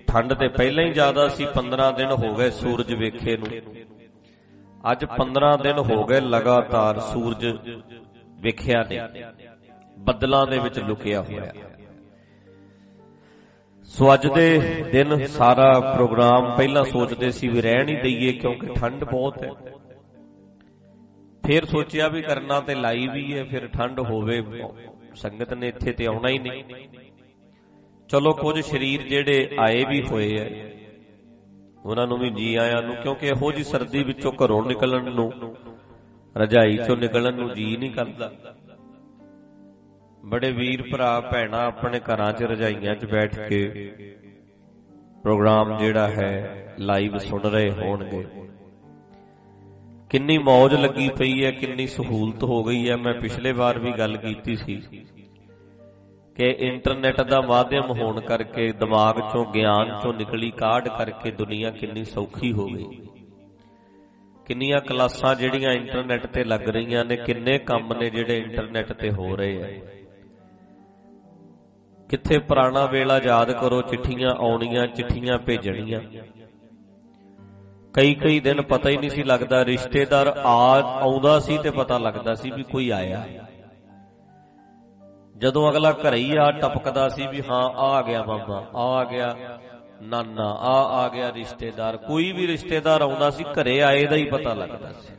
ਠੰਡ ਤੇ ਪਹਿਲਾਂ ਹੀ ਜ਼ਿਆਦਾ ਸੀ 15 ਦਿਨ ਹੋ ਗਏ ਸੂਰਜ ਵੇਖੇ ਨੂੰ। ਅੱਜ 15 ਦਿਨ ਹੋ ਗਏ ਲਗਾਤਾਰ ਸੂਰਜ ਵੇਖਿਆ ਨਹੀਂ, ਬੱਦਲਾਂ ਦੇ ਵਿੱਚ ਲੁਕਿਆ ਹੋਇਆ। ਸੋ ਅੱਜ ਦੇ ਦਿਨ ਸਾਰਾ ਪ੍ਰੋਗਰਾਮ ਪਹਿਲਾਂ ਸੋਚਦੇ ਸੀ ਵੀ ਰਹਿਣ ਹੀ ਦਈਏ ਕਿਉਂਕਿ ਠੰਡ ਬਹੁਤ ਹੈ। ਫਿਰ ਸੋਚਿਆ ਵੀ ਕਰਨਾ ਤੇ ਲਾਈ ਵੀ ਹੈ, ਫਿਰ ਠੰਡ ਹੋਵੇ, ਸੰਗਤ ਨੇ ਇੱਥੇ ਤੇ ਆਉਣਾ ਹੀ ਨਹੀਂ। ਚਲੋ ਕੁਝ ਸਰੀਰ ਜਿਹੜੇ ਆਏ ਵੀ ਹੋਏ ਐ ਉਹਨਾਂ ਨੂੰ ਵੀ ਜੀ ਆਇਆਂ ਨੂੰ, ਕਿਉਂਕਿ ਇਹੋ ਜੀ ਸਰਦੀ ਵਿੱਚੋਂ ਘਰੋਂ ਨਿਕਲਣ ਨੂੰ, ਰਜਾਈ ਚੋਂ ਨਿਕਲਣ ਨੂੰ ਜੀ ਨਹੀਂ ਕਰਦਾ। ਬੜੇ ਵੀਰ ਭਰਾ ਭੈਣਾ ਆਪਣੇ ਘਰਾਂ 'ਚ ਰਜਾਈਆਂ 'ਚ ਬੈਠ ਕੇ ਪ੍ਰੋਗਰਾਮ ਜਿਹੜਾ ਹੈ, ਲਾਈਵ ਸੁਣ ਰਹੇ ਹੋਣਗੇ। ਕਿੰਨੀ ਮੌਜ ਲੱਗੀ ਪਈ ਹੈ, ਕਿੰਨੀ ਸਹੂਲਤ ਹੋ ਗਈ ਹੈ। ਮੈਂ ਪਿਛਲੇ ਵਾਰ ਵੀ ਗੱਲ ਕੀਤੀ ਸੀ। ਕਿ ਇੰਟਰਨੈਟ ਦਾ ਮਾਧਿਅਮ ਹੋਣ ਕਰਕੇ ਦਿਮਾਗ ਚੋਂ ਗਿਆਨ ਚੋਂ ਨਿਕਲੀ ਕਾਢ ਕਰਕੇ ਦੁਨੀਆ ਕਿੰਨੀ ਸੌਖੀ ਹੋ ਗਈ। ਕਿੰਨੀਆਂ ਕਲਾਸਾਂ ਜਿਹੜੀਆਂ ਇੰਟਰਨੈਟ ਤੇ ਲੱਗ ਰਹੀਆਂ ਨੇ, ਕਿੰਨੇ ਕੰਮ ਨੇ ਜਿਹੜੇ ਇੰਟਰਨੈਟ ਤੇ ਹੋ ਰਹੇ ਆ। ਕਿੱਥੇ ਪੁਰਾਣਾ ਵੇਲਾ ਯਾਦ ਕਰੋ, ਚਿੱਠੀਆਂ ਆਉਣੀਆਂ, ਚਿੱਠੀਆਂ ਭੇਜਣੀਆਂ। ਕਈ ਕਈ ਦਿਨ ਪਤਾ ਹੀ ਨਹੀਂ ਸੀ ਲੱਗਦਾ, ਰਿਸ਼ਤੇਦਾਰ ਆ, ਆਉਂਦਾ ਸੀ ਤੇ ਪਤਾ ਲੱਗਦਾ ਸੀ ਵੀ ਕੋਈ ਆਇਆ। ਜਦੋਂ ਅਗਲਾ ਘਰੇ ਹੀ ਆ ਟਪਕਦਾ ਸੀ ਵੀ ਹਾਂ, ਆ ਆ ਗਿਆ ਬਾਬਾ, ਆ ਆ ਗਿਆ ਨਾਨਾ, ਆ ਆ ਗਿਆ ਰਿਸ਼ਤੇਦਾਰ। ਕੋਈ ਵੀ ਰਿਸ਼ਤੇਦਾਰ ਆਉਂਦਾ ਸੀ, ਘਰੇ ਆਏ ਦਾ ਹੀ ਪਤਾ ਲੱਗਦਾ ਸੀ।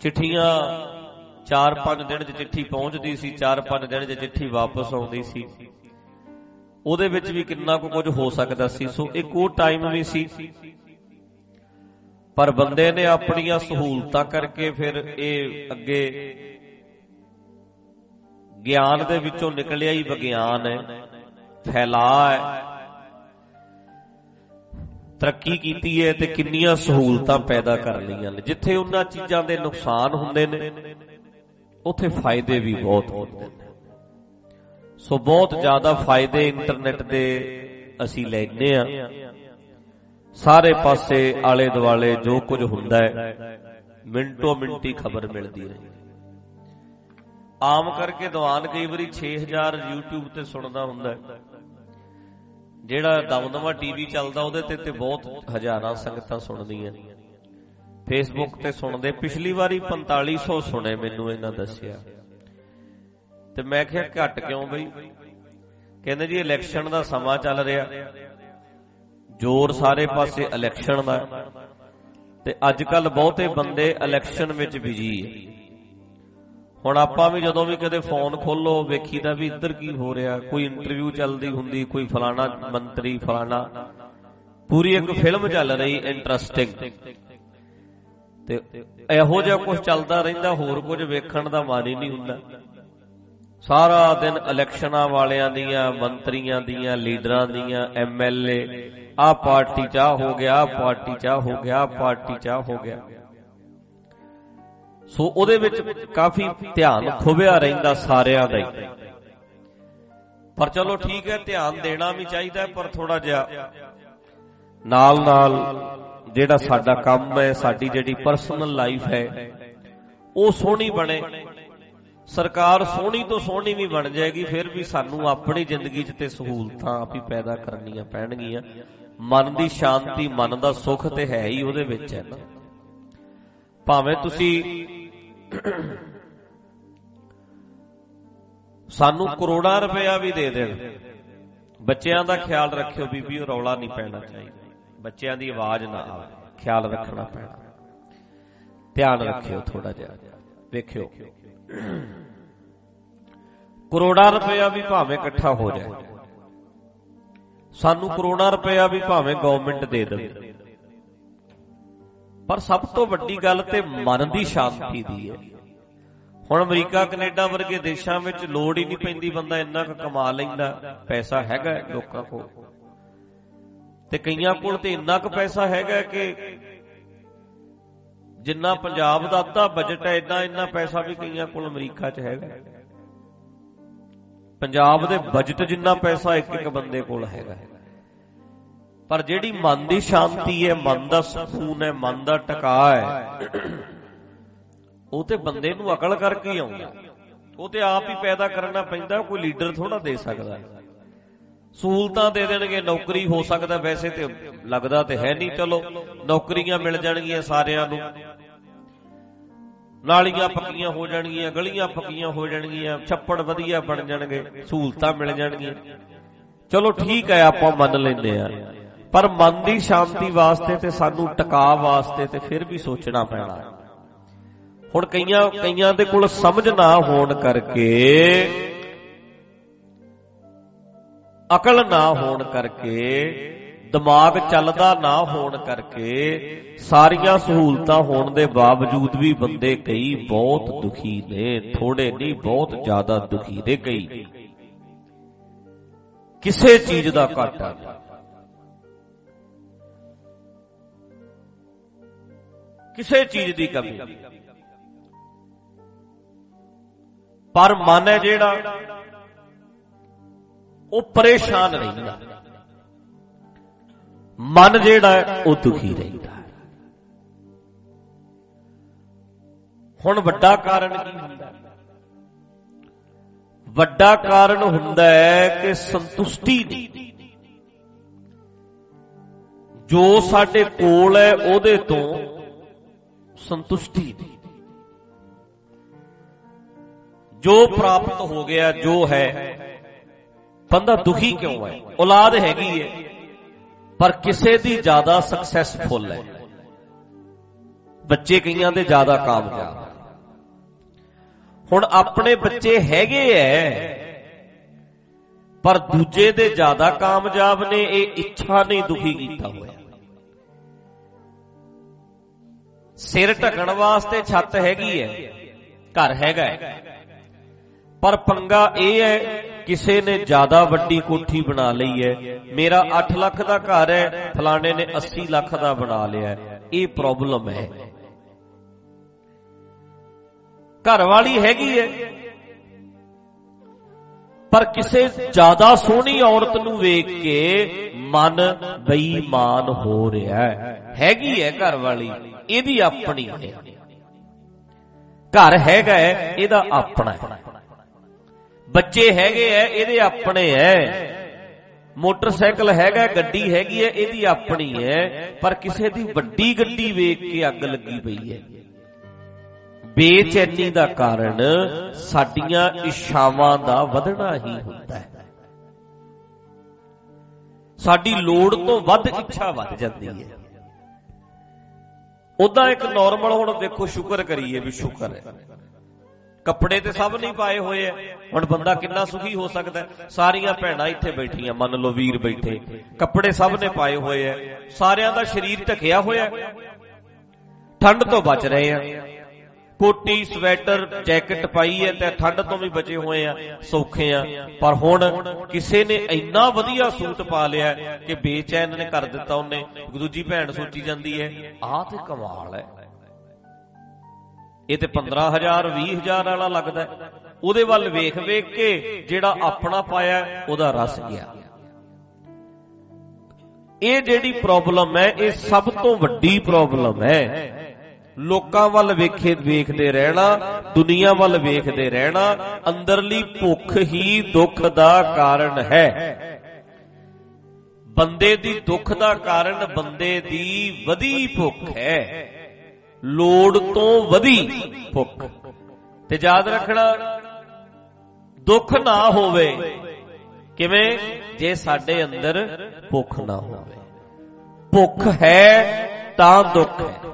ਚਿੱਠੀਆਂ 4-5 ਦਿਨ ਚ ਚਿੱਠੀ ਪਹੁੰਚਦੀ ਸੀ 4-5 ਦਿਨ ਚ ਚਿੱਠੀ ਵਾਪਸ ਆਉਂਦੀ ਸੀ। ਉਹਦੇ ਵਿੱਚ ਵੀ ਕਿੰਨਾ ਕੁ ਕੁਝ ਹੋ ਸਕਦਾ ਸੀ। ਸੋ ਇੱਕ ਉਹ ਟਾਈਮ ਵੀ ਸੀ। ਪਰ ਬੰਦੇ ਨੇ ਆਪਣੀਆਂ ਸਹੂਲਤਾਂ ਕਰਕੇ ਫਿਰ ਇਹ ਅੱਗੇ ਗਿਆਨ ਦੇ ਵਿੱਚੋਂ ਨਿਕਲਿਆ ਹੀ ਵਿਗਿਆਨ ਹੈ। ਫੈਲਾ ਹੈ। ਤਰੱਕੀ ਕੀਤੀ ਹੈ ਤੇ ਕਿੰਨੀਆਂ ਸਹੂਲਤਾਂ ਪੈਦਾ ਕਰ ਲਈਆਂ ਨੇ। ਜਿੱਥੇ ਉਹਨਾਂ ਚੀਜ਼ਾਂ ਦੇ ਨੁਕਸਾਨ ਹੁੰਦੇ ਨੇ, ਉੱਥੇ ਫਾਇਦੇ ਵੀ ਬਹੁਤ ਹੁੰਦੇ ਨੇ। ਸੋ ਬਹੁਤ ਜ਼ਿਆਦਾ ਫਾਇਦੇ ਇੰਟਰਨੈਟ ਦੇ ਅਸੀਂ ਲੈਨੇ ਆ ਸਾਰੇ ਪਾਸੇ ਆਲੇ ਦੁਆਲੇ ਜੋ ਕੁਝ ਹੁੰਦਾ ਹੈ, ਮਿੰਟੋ ਮਿੰਟੀ ਖਬਰ ਮਿਲਦੀ ਰਹੀ ਆਮ ਕਰਕੇ ਦੀਵਾਨ ਕਈ ਵਾਰੀ 6000 YouTube ਤੇ ਸੁਣਦਾ ਹੁੰਦਾ ਹੈ। ਜਿਹੜਾ ਦਮਦਮਾ ਟੀਵੀ ਚੱਲਦਾ, ਉਹਦੇ ਤੇ ਤੇ ਬਹੁਤ ਹਜ਼ਾਰਾਂ ਸੰਗਤਾਂ ਸੁਣਦੀਆਂ। ਫੇਸਬੁੱਕ ਤੇ ਸੁਣਦੇ, ਪਿਛਲੀ ਵਾਰੀ 4500 ਸੁਣੇ ਮੈਨੂੰ ਇਹਨਾਂ ਦੱਸਿਆ। ਤੇ ਮੈਂ ਕਿਹਾ ਘੱਟ ਕਿਉਂ ਬਈ? ਕਹਿੰਦੇ ਜੀ ਇਲੈਕਸ਼ਨ ਦਾ ਸਮਾਂ ਚੱਲ ਰਿਹਾ। ਜ਼ੋਰ ਸਾਰੇ ਪਾਸੇ ਇਲੈਕਸ਼ਨ ਦਾ। ਤੇ ਅੱਜ ਕੱਲ ਬਹੁਤੇ ਬੰਦੇ ਇਲੈਕਸ਼ਨ ਵਿੱਚ ਬਿਜ਼ੀ ਹੈ। ਹੁਣ ਆਪਾਂ ਵੀ ਜਦੋਂ ਵੀ ਕਦੇ ਫੋਨ ਖੋਲੋ ਵੇਖੀਦਾ ਵੀ ਇੱਧਰ ਕੀ ਹੋ ਰਿਹਾ। ਕੋਈ ਇੰਟਰਵਿਊ ਚੱਲਦੀ ਹੁੰਦੀ, ਕੋਈ ਫਲਾਣਾ ਮੰਤਰੀ, ਫਲਾਣਾ। ਪੂਰੀ ਇੱਕ ਫਿਲਮ ਚੱਲ ਰਹੀ ਇੰਟਰਸਟਿੰਗ ਤੇ ਇਹੋ ਜਿਹਾ ਕੁਝ ਚੱਲਦਾ ਰਹਿੰਦਾ, ਹੋਰ ਕੁਝ ਵੇਖਣ ਦਾ ਮਨ ਹੀ ਨਹੀਂ ਹੁੰਦਾ। ਸਾਰਾ ਦਿਨ ਇਲੈਕਸ਼ਨਾਂ ਵਾਲਿਆਂ ਦੀਆਂ, ਮੰਤਰੀਆਂ ਦੀਆਂ, ਲੀਡਰਾਂ ਦੀਆਂ ਐਮਐਲਏ ਆਹ ਪਾਰਟੀ ਚਾਹ ਹੋ ਗਿਆ, ਆਹ ਪਾਰਟੀ ਚਾਹ ਹੋ ਗਿਆ, ਆਹ ਪਾਰਟੀ ਚਾਹ ਹੋ ਗਿਆ। ਸੋ ਉਹਦੇ ਵਿੱਚ ਕਾਫੀ ਧਿਆਨ ਖੁਬਿਆ ਰਹਿੰਦਾ ਸਾਰਿਆਂ ਦਾ ਹੀ। ਪਰ ਚਲੋ ਠੀਕ ਹੈ, ਧਿਆਨ ਦੇਣਾ ਵੀ ਚਾਹੀਦਾ, ਪਰ ਥੋੜਾ ਜਿਹਾ ਨਾਲ ਨਾਲ ਜਿਹੜਾ ਸਾਡਾ ਕੰਮ ਹੈ, ਸਾਡੀ ਜਿਹੜੀ ਪਰਸਨਲ ਲਾਈਫ ਹੈ, ਉਹ ਸੋਹਣੀ ਬਣੇ। ਸਰਕਾਰ ਸੋਹਣੀ ਤੋਂ ਸੋਹਣੀ ਵੀ ਬਣ ਜਾਏਗੀ, ਫਿਰ ਵੀ ਸਾਨੂੰ ਆਪਣੀ ਜ਼ਿੰਦਗੀ 'ਚ ਤੇ ਸਹੂਲਤਾਂ ਆਪ ਹੀ ਪੈਦਾ ਕਰਨੀਆਂ ਪੈਣਗੀਆਂ। ਮਨ ਦੀ ਸ਼ਾਂਤੀ, ਮਨ ਦਾ ਸੁੱਖ ਤੇ ਹੈ ਹੀ ਉਹਦੇ ਵਿੱਚ ਹੈ ਨਾ। ਭਾਵੇਂ ਤੁਸੀਂ ਸਾਨੂੰ ਕਰੋੜਾਂ ਰੁਪਇਆ ਵੀ ਦੇ ਦੇਣ। ਬੱਚਿਆਂ ਦਾ ਖਿਆਲ ਰੱਖਿਓ ਬੀਬੀ, ਰੌਲਾ ਨਹੀਂ ਪੈਣਾ ਚਾਹੀਦਾ। ਬੱਚਿਆਂ ਦੀ ਆਵਾਜ਼ ਨਾ ਆਵੇ, ਖਿਆਲ ਰੱਖਣਾ ਪੈਣਾ। ਧਿਆਨ ਰੱਖਿਓ ਥੋੜਾ ਜਿਹਾ, ਵੇਖਿਓ। ਕਰੋੜਾਂ ਰੁਪਇਆ ਵੀ ਭਾਵੇਂ ਇਕੱਠਾ ਹੋ ਜਾਏ। ਸਾਨੂੰ ਕਰੋੜਾਂ ਰੁਪਇਆ ਵੀ ਭਾਵੇਂ ਗਵਰਨਮੈਂਟ ਦੇ ਦੇਵੇ। ਪਰ ਸਭ ਤੋਂ ਵੱਡੀ ਗੱਲ ਤੇ ਮਨ ਦੀ ਸ਼ਾਂਤੀ ਦੀ ਹੈ। ਹੁਣ ਅਮਰੀਕਾ, ਕੈਨੇਡਾ ਵਰਗੇ ਦੇਸ਼ਾਂ ਵਿੱਚ ਲੋੜ ਹੀ ਨਹੀਂ ਪੈਂਦੀ ਬੰਦਾ ਇੰਨਾ ਕੁ ਕਮਾ ਲੈਂਦਾ, ਪੈਸਾ ਹੈਗਾ ਲੋਕਾਂ ਕੋਲ। ਤੇ ਕਈਆਂ ਕੋਲ ਤੇ ਇੰਨਾ ਕੁ ਪੈਸਾ ਹੈਗਾ ਕਿ ਜਿੰਨਾ ਪੰਜਾਬ ਦਾ ਅੱਧਾ ਬਜਟ ਹੈ ਇਦਾਂ ਇੰਨਾ ਪੈਸਾ ਵੀ ਕਈਆਂ ਕੋਲ ਅਮਰੀਕਾ 'ਚ ਹੈਗਾ ਪੰਜਾਬ ਦੇ ਬਜਟ ਜਿੰਨਾ ਪੈਸਾ ਇੱਕ ਇੱਕ ਬੰਦੇ ਕੋਲ ਹੈਗਾ ਪਰ ਜਿਹੜੀ ਮਨ ਦੀ ਸ਼ਾਂਤੀ ਹੈ, ਮਨ ਦਾ ਸਕੂਨ ਹੈ, ਮਨ ਦਾ ਟਿਕਾ ਹੈ, ਉਹ ਤੇ ਬੰਦੇ ਨੂੰ ਅਕਲ ਕਰਕੇ ਹੀ ਆਉਂਦਾ। ਉਹ ਤੇ ਆਪ ਹੀ ਪੈਦਾ ਕਰਨਾ ਪੈਂਦਾ, ਕੋਈ ਲੀਡਰ ਥੋੜਾ ਦੇ ਸਕਦਾ। ਸਹੂਲਤਾਂ ਦੇ ਦੇਣਗੇ, ਨੌਕਰੀ ਹੋ ਸਕਦਾ, ਵੈਸੇ ਤੇ ਲੱਗਦਾ ਤੇ ਹੈ ਨਹੀਂ, ਚਲੋ, ਨੌਕਰੀਆਂ ਮਿਲ ਜਾਣਗੀਆਂ ਸਾਰਿਆਂ ਨੂੰ। ਨਾਲੀਆਂ ਪੱਕੀਆਂ ਹੋ ਜਾਣਗੀਆਂ, ਗਲੀਆਂ ਪੱਕੀਆਂ ਹੋ ਜਾਣਗੀਆਂ, ਛੱਪੜ ਵਧੀਆ ਬਣ ਜਾਣਗੇ, ਸਹੂਲਤਾਂ ਮਿਲ ਜਾਣਗੀਆਂ। ਚਲੋ ਠੀਕ ਹੈ, ਆਪਾਂ ਮੰਨ ਲੈਂਦੇ ਆ ਪਰ ਮਨ ਦੀ ਸ਼ਾਂਤੀ ਵਾਸਤੇ ਤੇ ਸਾਨੂੰ ਟਿਕਾ ਵਾਸਤੇ ਤੇ ਫਿਰ ਵੀ ਸੋਚਣਾ ਪੈਣਾ। ਹੁਣ ਕਈਆਂ ਕਈਆਂ ਦੇ ਕੋਲ ਸਮਝ ਨਾ ਹੋਣ ਕਰਕੇ, ਅਕਲ ਨਾ ਹੋਣ ਕਰਕੇ, ਦਿਮਾਗ ਚੱਲਦਾ ਨਾ ਹੋਣ ਕਰਕੇ ਸਾਰੀਆਂ ਸਹੂਲਤਾਂ ਹੋਣ ਦੇ ਬਾਵਜੂਦ ਵੀ ਬੰਦੇ ਕਈ ਬਹੁਤ ਦੁਖੀ ਨੇ, ਥੋੜੇ ਨਹੀਂ, ਬਹੁਤ ਜ਼ਿਆਦਾ ਦੁਖੀ ਨੇ ਕਈ। ਕਿਸੇ ਚੀਜ਼ ਦਾ ਘਾਟਾ ਨਹੀਂ। ਕਿਸੇ ਚੀਜ਼ ਦੀ ਕਮੀ ਨਹੀਂ। ਪਰ ਮਨ ਹੈ ਜਿਹੜਾ, ਉਹ ਪਰੇਸ਼ਾਨ ਰਹਿੰਦਾ। ਮਨ ਜਿਹੜਾ ਹੈ, ਉਹ ਦੁਖੀ ਰਹਿੰਦਾ ਹੈ। ਹੁਣ ਵੱਡਾ ਕਾਰਨ ਕੀ ਹੁੰਦਾ? ਵੱਡਾ ਕਾਰਨ ਹੁੰਦਾ ਹੈ ਕਿ ਸੰਤੁਸ਼ਟੀ ਦੀ ਜੋ ਸਾਡੇ ਕੋਲ ਹੈ, ਉਹਦੇ ਤੋਂ ਸੰਤੁਸ਼ਟੀ। ਦੀ ਜੋ ਪ੍ਰਾਪਤ ਹੋ ਗਿਆ, ਜੋ ਹੈ, ਬੰਦਾ ਦੁਖੀ ਕਿਉਂ ਹੈ? ਔਲਾਦ ਹੈਗੀ ਹੈ, ਪਰ ਕਿਸੇ ਦੀ ਜ਼ਿਆਦਾ ਸਕਸੈਸਫੁਲ ਹੈ। ਬੱਚੇ ਕਈਆਂ ਦੇ ਜ਼ਿਆਦਾ ਕਾਮਯਾਬ। ਹੁਣ ਆਪਣੇ ਬੱਚੇ ਹੈਗੇ ਐ, ਪਰ ਦੂਜੇ ਦੇ ਜ਼ਿਆਦਾ ਕਾਮਯਾਬ ਨੇ, ਇਹ ਇੱਛਾ ਨਹੀਂ ਦੁਖੀ ਕੀਤਾ ਹੋਇਆ। ਸਿਰ ਢਕਣ ਵਾਸਤੇ ਛੱਤ ਹੈਗੀ ਹੈ, ਘਰ ਹੈਗਾ ਪਰ ਪੰਗਾ ਇਹ ਹੈ, ਕਿਸੇ ਨੇ ਜ਼ਿਆਦਾ ਵੱਡੀ ਕੋਠੀ ਬਣਾ ਲਈ ਹੈ। ਮੇਰਾ 8 ਲੱਖ ਦਾ ਘਰ ਹੈ, ਫਲਾਣੇ ਨੇ 80 ਲੱਖ ਦਾ ਬਣਾ ਲਿਆ ਇਹ ਪ੍ਰੋਬਲਮ ਹੈ। ਘਰ ਵਾਲੀ ਹੈਗੀ ਹੈ। ਪਰ ਕਿਸੇ ਜ਼ਿਆਦਾ ਸੋਹਣੀ ਔਰਤ ਨੂੰ ਵੇਖ ਕੇ ਮਨ ਬੇਈਮਾਨ ਹੋ ਰਿਹਾ ਹੈ। ਹੈਗੀ ਹੈ ਘਰ ਵਾਲੀ ਇਹਦੀ ਆਪਣੀ ਹੈ। ਘਰ ਹੈਗਾ ਇਹਦਾ ਆਪਣਾ ਹੈ। ਬੱਚੇ ਹੈਗੇ ਐ ਇਹਦੇ ਆਪਣੇ ਐ ਮੋਟਰਸਾਈਕਲ ਹੈਗਾ, ਗੱਡੀ ਹੈਗੀ ਐ ਇਹਦੀ ਆਪਣੀ ਐ ਪਰ ਕਿਸੇ ਦੀ ਵੱਡੀ ਗੱਡੀ ਵੇਖ ਕੇ ਅੱਗ ਲੱਗੀ ਪਈ ਐ ਬੇਚੈਨੀ ਦਾ ਕਾਰਨ ਸਾਡੀਆਂ ਇੱਛਾਵਾਂ ਦਾ ਵਧਣਾ ਹੀ ਹੁੰਦਾ ਹੈ। ਸਾਡੀ ਲੋੜ ਤੋਂ ਵੱਧ ਇੱਛਾ ਵੱਧ ਜਾਂਦੀ ਹੈ। ਉਦਾਂ ਇੱਕ ਨਾਰਮਲ ਹੁਣ ਦੇਖੋ ਸ਼ੁਕਰ ਕਰੀਏ ਵੀ ਸ਼ੁਕਰ ਹੈ। ਕੱਪੜੇ ਤੇ ਸਭ ਨਹੀਂ ਪਾਏ ਹੋਏ ਐ ਹੁਣ ਬੰਦਾ ਕਿੰਨਾ ਸੁਖੀ ਹੋ ਸਕਦਾ ਸਾਰੀਆਂ ਭੈਣਾਂ ਇੱਥੇ ਬੈਠੀਆਂ, ਮੰਨ ਲਓ ਵੀਰ ਬੈਠੇ। ਕੱਪੜੇ ਸਭ ਨੇ ਪਾਏ ਹੋਏ ਐ ਸਾਰਿਆਂ ਦਾ ਸਰੀਰ ਢਕਿਆ ਹੋਇਆ। ਠੰਡ ਤੋਂ ਬਚ ਰਹੇ ਆ। ਕੋਟੀ ਸਵੈਟਰ, ਜੈਕਟ ਪਾਈ ਹੈ ਤੇ ਠੰਡ ਤੋਂ ਵੀ ਬਚੇ ਹੋਏ ਆ, ਸੌਖੇ ਆ। ਪਰ ਹੁਣ ਕਿਸੇ ਨੇ ਇੰਨਾ ਵਧੀਆ ਸੂਟ ਪਾ ਲਿਆ ਕਿ ਬੇਚੈਨ ਨੇ ਕਰ ਦਿੱਤਾ ਉਹਨੇ। ਦੂਜੀ ਭੈਣ ਸੋਚੀ ਜਾਂਦੀ ਹੈ, ਆਹ ਤੇ ਕਮਾਲ ਹੈ। ਇਹ ਤੇ 15000 20000 ਵਾਲਾ ਲੱਗਦਾ ਉਹਦੇ ਵੱਲ ਵੇਖ ਵੇਖ ਕੇ ਜਿਹੜਾ ਆਪਣਾ ਪਾਇਆ, ਉਹਦਾ ਰਸ ਗਿਆ। ਇਹ ਜਿਹੜੀ ਪ੍ਰੋਬਲਮ ਹੈ, ਇਹ ਸਭ ਤੋਂ ਵੱਡੀ ਪ੍ਰੋਬਲਮ ਹੈ। ਲੋਕਾਂ ਵੱਲ ਵੇਖੇ, ਵੇਖਦੇ ਰਹਿਣਾ, ਦੁਨੀਆ ਵੱਲ ਵੇਖਦੇ ਰਹਿਣਾ, ਅੰਦਰਲੀ ਭੁੱਖ ਹੀ ਦੁੱਖ ਦਾ ਕਾਰਨ ਹੈ। ਬੰਦੇ ਦੀ ਦੁੱਖ ਦਾ ਕਾਰਨ ਬੰਦੇ ਦੀ ਵਧੀ ਭੁੱਖ ਹੈ। ਲੋੜ ਤੋਂ ਵਧੀ ਭੁੱਖ। ਤੇ ਯਾਦ ਰੱਖਣਾ, ਦੁੱਖ ਨਾ ਹੋਵੇ, ਕਿਵੇਂ? ਜੇ ਸਾਡੇ ਅੰਦਰ ਭੁੱਖ ਨਾ ਹੋਵੇ। ਭੁੱਖ ਹੈ ਤਾਂ ਦੁੱਖ ਹੈ।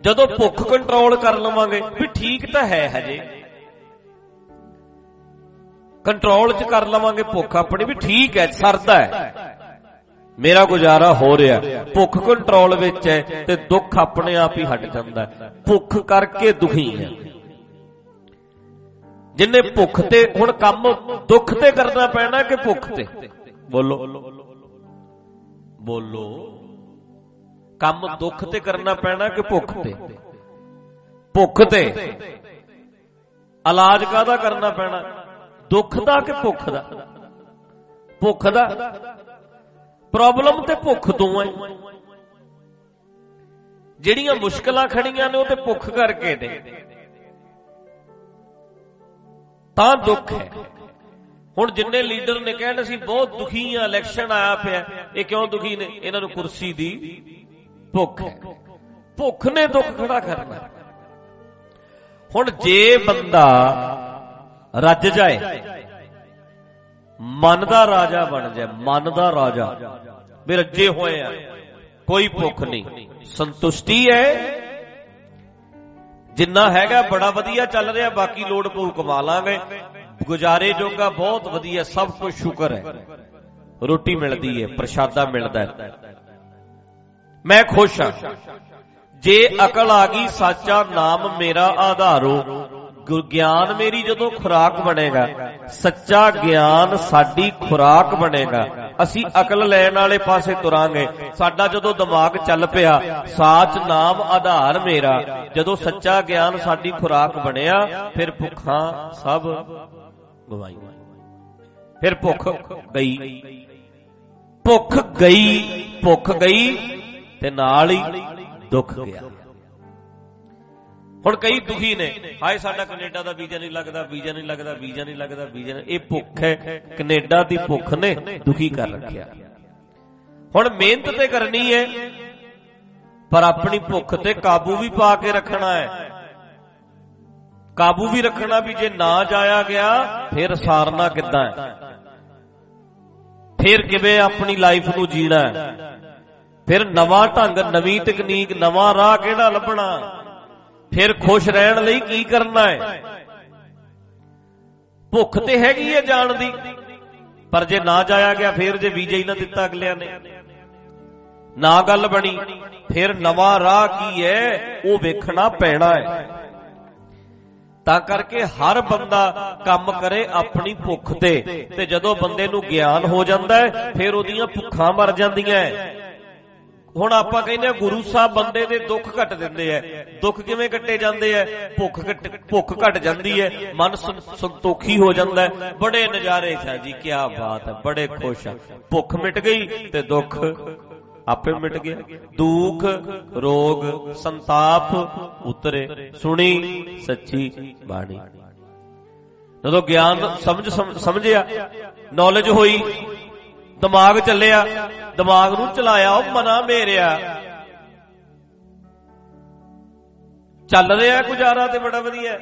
ਜਦੋਂ ਭੁੱਖ ਕੰਟਰੋਲ ਕਰ ਲਵਾਂਗੇ, ਵੀ ਠੀਕ ਤਾਂ ਹੈ ਹਜੇ। ਕੰਟਰੋਲ ਚ ਕਰ ਲਵਾਂਗੇ ਭੁੱਖ ਆਪਣੀ, ਵੀ ਠੀਕ ਹੈ, ਸਰਦਾ ਹੈ। ਮੇਰਾ ਗੁਜ਼ਾਰਾ ਹੋ ਰਿਹਾ ਭੁੱਖ ਕੰਟਰੋਲ ਵਿੱਚ ਹੈ ਤੇ ਦੁੱਖ ਆਪਣੇ ਆਪ ਹੀ ਹਟ ਜਾਂਦਾ ਹੈ। ਭੁੱਖ ਕਰਕੇ ਦੁਖੀ ਹੈ। ਜਿੰਨੇ ਭੁੱਖ ਤੇ ਹੁਣ ਕੰਮ ਦੁੱਖ ਤੇ ਕਰਨਾ ਪੈਣਾ ਕਿ ਭੁੱਖ ਤੇ? ਬੋਲੋ। ਬੋਲੋ। ਕੰਮ ਦੁੱਖ ਤੇ ਕਰਨਾ ਪੈਣਾ ਕਿ ਭੁੱਖ ਤੇ? ਭੁੱਖ ਤੇ। ਇਲਾਜ ਕਾਦਾ ਕਰਨਾ ਪੈਣਾ? ਦੁੱਖ ਦਾ ਕਿ ਭੁੱਖ ਦਾ? ਭੁੱਖ ਦਾ। ਪ੍ਰੋਬਲਮ ਤੇ ਭੁੱਖ ਦੋਵਾਂ ਹੀ। ਜਿਹੜੀਆਂ ਮੁਸ਼ਕਲਾਂ ਖੜੀਆਂ ਨੇ ਉਹ ਤੇ ਭੁੱਖ ਕਰਕੇ ਨੇ। ਤਾਂ ਦੁੱਖ ਹੈ। ਹੁਣ ਜਿੰਨੇ ਲੀਡਰ ਨੇ ਕਹਿਣ ਅਸੀਂ ਬਹੁਤ ਦੁਖੀ ਆ ਇਲੈਕਸ਼ਨ ਆਇਆ ਪਿਆ। ਇਹ ਕਿਉਂ ਦੁਖੀ ਨੇ? ਇਹਨਾਂ ਨੂੰ ਕੁਰਸੀ ਦੀ। ਭੁੱਖ ਹੈ। ਭੁੱਖ ਨੇ ਦੁੱਖ ਖੜਾ ਕਰਨਾ। ਹੁਣ ਜੇ ਬੰਦਾ ਰੱਜ ਜਾਏ, ਮਨ ਦਾ ਰਾਜਾ ਬਣ ਜਾ ਮਨ ਦਾ ਰਾਜਾ ਵੀ ਰੱਜੇ ਹੋਏ ਆ, ਕੋਈ ਭੁੱਖ ਨਹੀਂ। ਸੰਤੁਸ਼ਟੀ ਹੈ। ਜਿੰਨਾ ਹੈਗਾ ਬੜਾ ਵਧੀਆ ਚੱਲ ਰਿਹਾ, ਬਾਕੀ ਲੋੜ ਪਊ ਕਮਾ ਲਾਂਗੇ। ਗੁਜ਼ਾਰੇ ਜੋਗਾ ਬਹੁਤ ਵਧੀਆ, ਸਭ ਕੁਝ ਸ਼ੁਕਰ ਹੈ। ਰੋਟੀ ਮਿਲਦੀ ਹੈ, ਪ੍ਰਸ਼ਾਦਾ ਮਿਲਦਾ ਹੈ। ਮੈਂ ਖੁਸ਼ ਹਾਂ। ਜੇ ਅਕਲ ਆ ਗਈ ਸੱਚਾ ਨਾਮ ਮੇਰਾ ਆਧਾਰੋ ਗਿਆਨ ਮੇਰੀ ਜਦੋਂ ਖੁਰਾਕ ਬਣੇਗਾ, ਸੱਚਾ ਗਿਆਨ ਸਾਡੀ ਖੁਰਾਕ ਬਣੇਗਾ। ਅਸੀਂ ਅਕਲ ਲੈਣ ਵਾਲੇ ਪਾਸੇ ਤੁਰਾਂਗੇ। ਸਾਡਾ ਜਦੋਂ ਦਿਮਾਗ ਚੱਲ ਪਿਆ, ਸਾਚ ਨਾਮ ਆਧਾਰ ਮੇਰਾ। ਜਦੋਂ ਸੱਚਾ ਗਿਆਨ ਸਾਡੀ ਖੁਰਾਕ ਬਣਿਆ, ਫਿਰ ਭੁੱਖਾਂ ਸਭ ਗਵਾਈ ਫਿਰ ਭੁੱਖ ਗਈ। ਭੁੱਖ ਗਈ ਭੁੱਖ ਗਈ ਤੇ ਨਾਲ ਹੀ ਦੁੱਖ ਗਿਆ ਹੁਣ ਕਈ ਦੁਖੀ ਨੇ। ਹਾਏ ਸਾਡਾ ਕੈਨੇਡਾ ਦਾ ਵੀਜ਼ਾ ਨਹੀਂ ਲੱਗਦਾ ਵੀਜ਼ਾ ਨਹੀਂ ਲੱਗਦਾ ਵੀਜ਼ਾ ਨਹੀਂ ਲੱਗਦਾ ਵੀਜ਼ਾ ਨਹੀਂ। ਇਹ ਭੁੱਖ ਹੈ। ਕੈਨੇਡਾ ਦੀ ਭੁੱਖ ਨੇ ਦੁਖੀ ਕਰ ਰੱਖਿਆ। ਹੁਣ ਮਿਹਨਤ ਤੇ ਕਰਨੀ ਹੈ ਪਰ ਆਪਣੀ ਭੁੱਖ ਤੇ ਕਾਬੂ ਵੀ ਪਾ ਕੇ ਰੱਖਣਾ ਹੈ। ਕਾਬੂ ਵੀ ਰੱਖਣਾ ਵੀ ਜੇ ਨਾ ਜਾਇਆ ਗਿਆ ਫਿਰ ਸਾਰਨਾ ਕਿੱਦਾਂ ਹੈ? ਫਿਰ ਕਿਵੇਂ ਆਪਣੀ ਲਾਈਫ ਨੂੰ ਜੀਣਾ ਹੈ? ਫਿਰ ਨਵਾਂ ਢੰਗ, ਨਵੀਂ ਤਕਨੀਕ, ਨਵਾਂ ਰਾਹ ਕਿਹੜਾ ਲੱਭਣਾ? ਫਿਰ ਖੁਸ਼ ਰਹਿਣ ਲਈ ਕੀ ਕਰਨਾ ਹੈ? ਭੁੱਖ ਤੇ ਹੈਗੀ ਹੈ ਜਾਣ ਦੀ। ਪਰ ਜੇ ਨਾ ਜਾਇਆ ਗਿਆ, ਫਿਰ ਜੇ ਵੀਜ਼ਾ ਹੀ ਨਾ ਦਿੱਤਾ ਅਗਲਿਆਂ ਨੇ। ਨਾ ਗੱਲ ਬਣੀ, ਫਿਰ ਨਵਾਂ ਰਾਹ ਕੀ ਹੈ? ਉਹ ਵੇਖਣਾ ਪੈਣਾ ਹੈ। ਤਾਂ ਕਰਕੇ ਹਰ ਬੰਦਾ ਕੰਮ ਕਰੇ ਆਪਣੀ ਭੁੱਖ ਤੇ। ਤੇ ਜਦੋਂ ਬੰਦੇ ਨੂੰ ਗਿਆਨ ਹੋ ਜਾਂਦਾ ਹੈ, ਫਿਰ ਉਹਦੀਆਂ ਭੁੱਖਾਂ ਮਰ ਜਾਂਦੀਆਂ ਹੁਣ ਆਪਾਂ ਕਹਿੰਦੇ ਆ ਗੁਰੂ ਸਾਹਿਬ ਬੰਦੇ ਦੇ ਦੁੱਖ ਘਟ ਦਿੰਦੇ ਐ ਦੁੱਖ ਕਿਵੇਂ ਕੱਟੇ ਜਾਂਦੇ ਐ ਭੁੱਖ ਭੁੱਖ ਘਟ ਜਾਂਦੀ ਐ ਮਨ ਸੰਤੋਖੀ ਹੋ ਜਾਂਦਾ ਹੈ। ਬੜੇ ਨਜ਼ਾਰੇ ਛਾ ਜੀ ਕੀ ਬਾਤ ਹੈ, ਬੜੇ ਖੁਸ਼ ਆ। ਭੁੱਖ ਮਿਟ ਗਈ ਤੇ ਦੁੱਖ ਆਪੇ ਮਿਟ ਗਿਆ। ਦੁੱਖ, ਰੋਗ, ਸੰਤਾਪ ਉਤਰੇ। ਸੁਣੀ ਸੱਚੀ ਬਾਣੀ। ਜਦੋਂ ਗਿਆਨ ਸਮਝ ਸਮਝਿਆ ਨੌਲੇਜ ਹੋਈ ਦਿਮਾਗ ਚੱਲਿਆ, ਦਿਮਾਗ ਨੂੰ ਚਲਾਇਆ, ਉਹ ਮਨਾ ਮੇਰਿਆ। ਚੱਲ ਰਿਹਾ ਗੁਜ਼ਾਰਾ ਤੇ ਬੜਾ ਵਧੀਆ।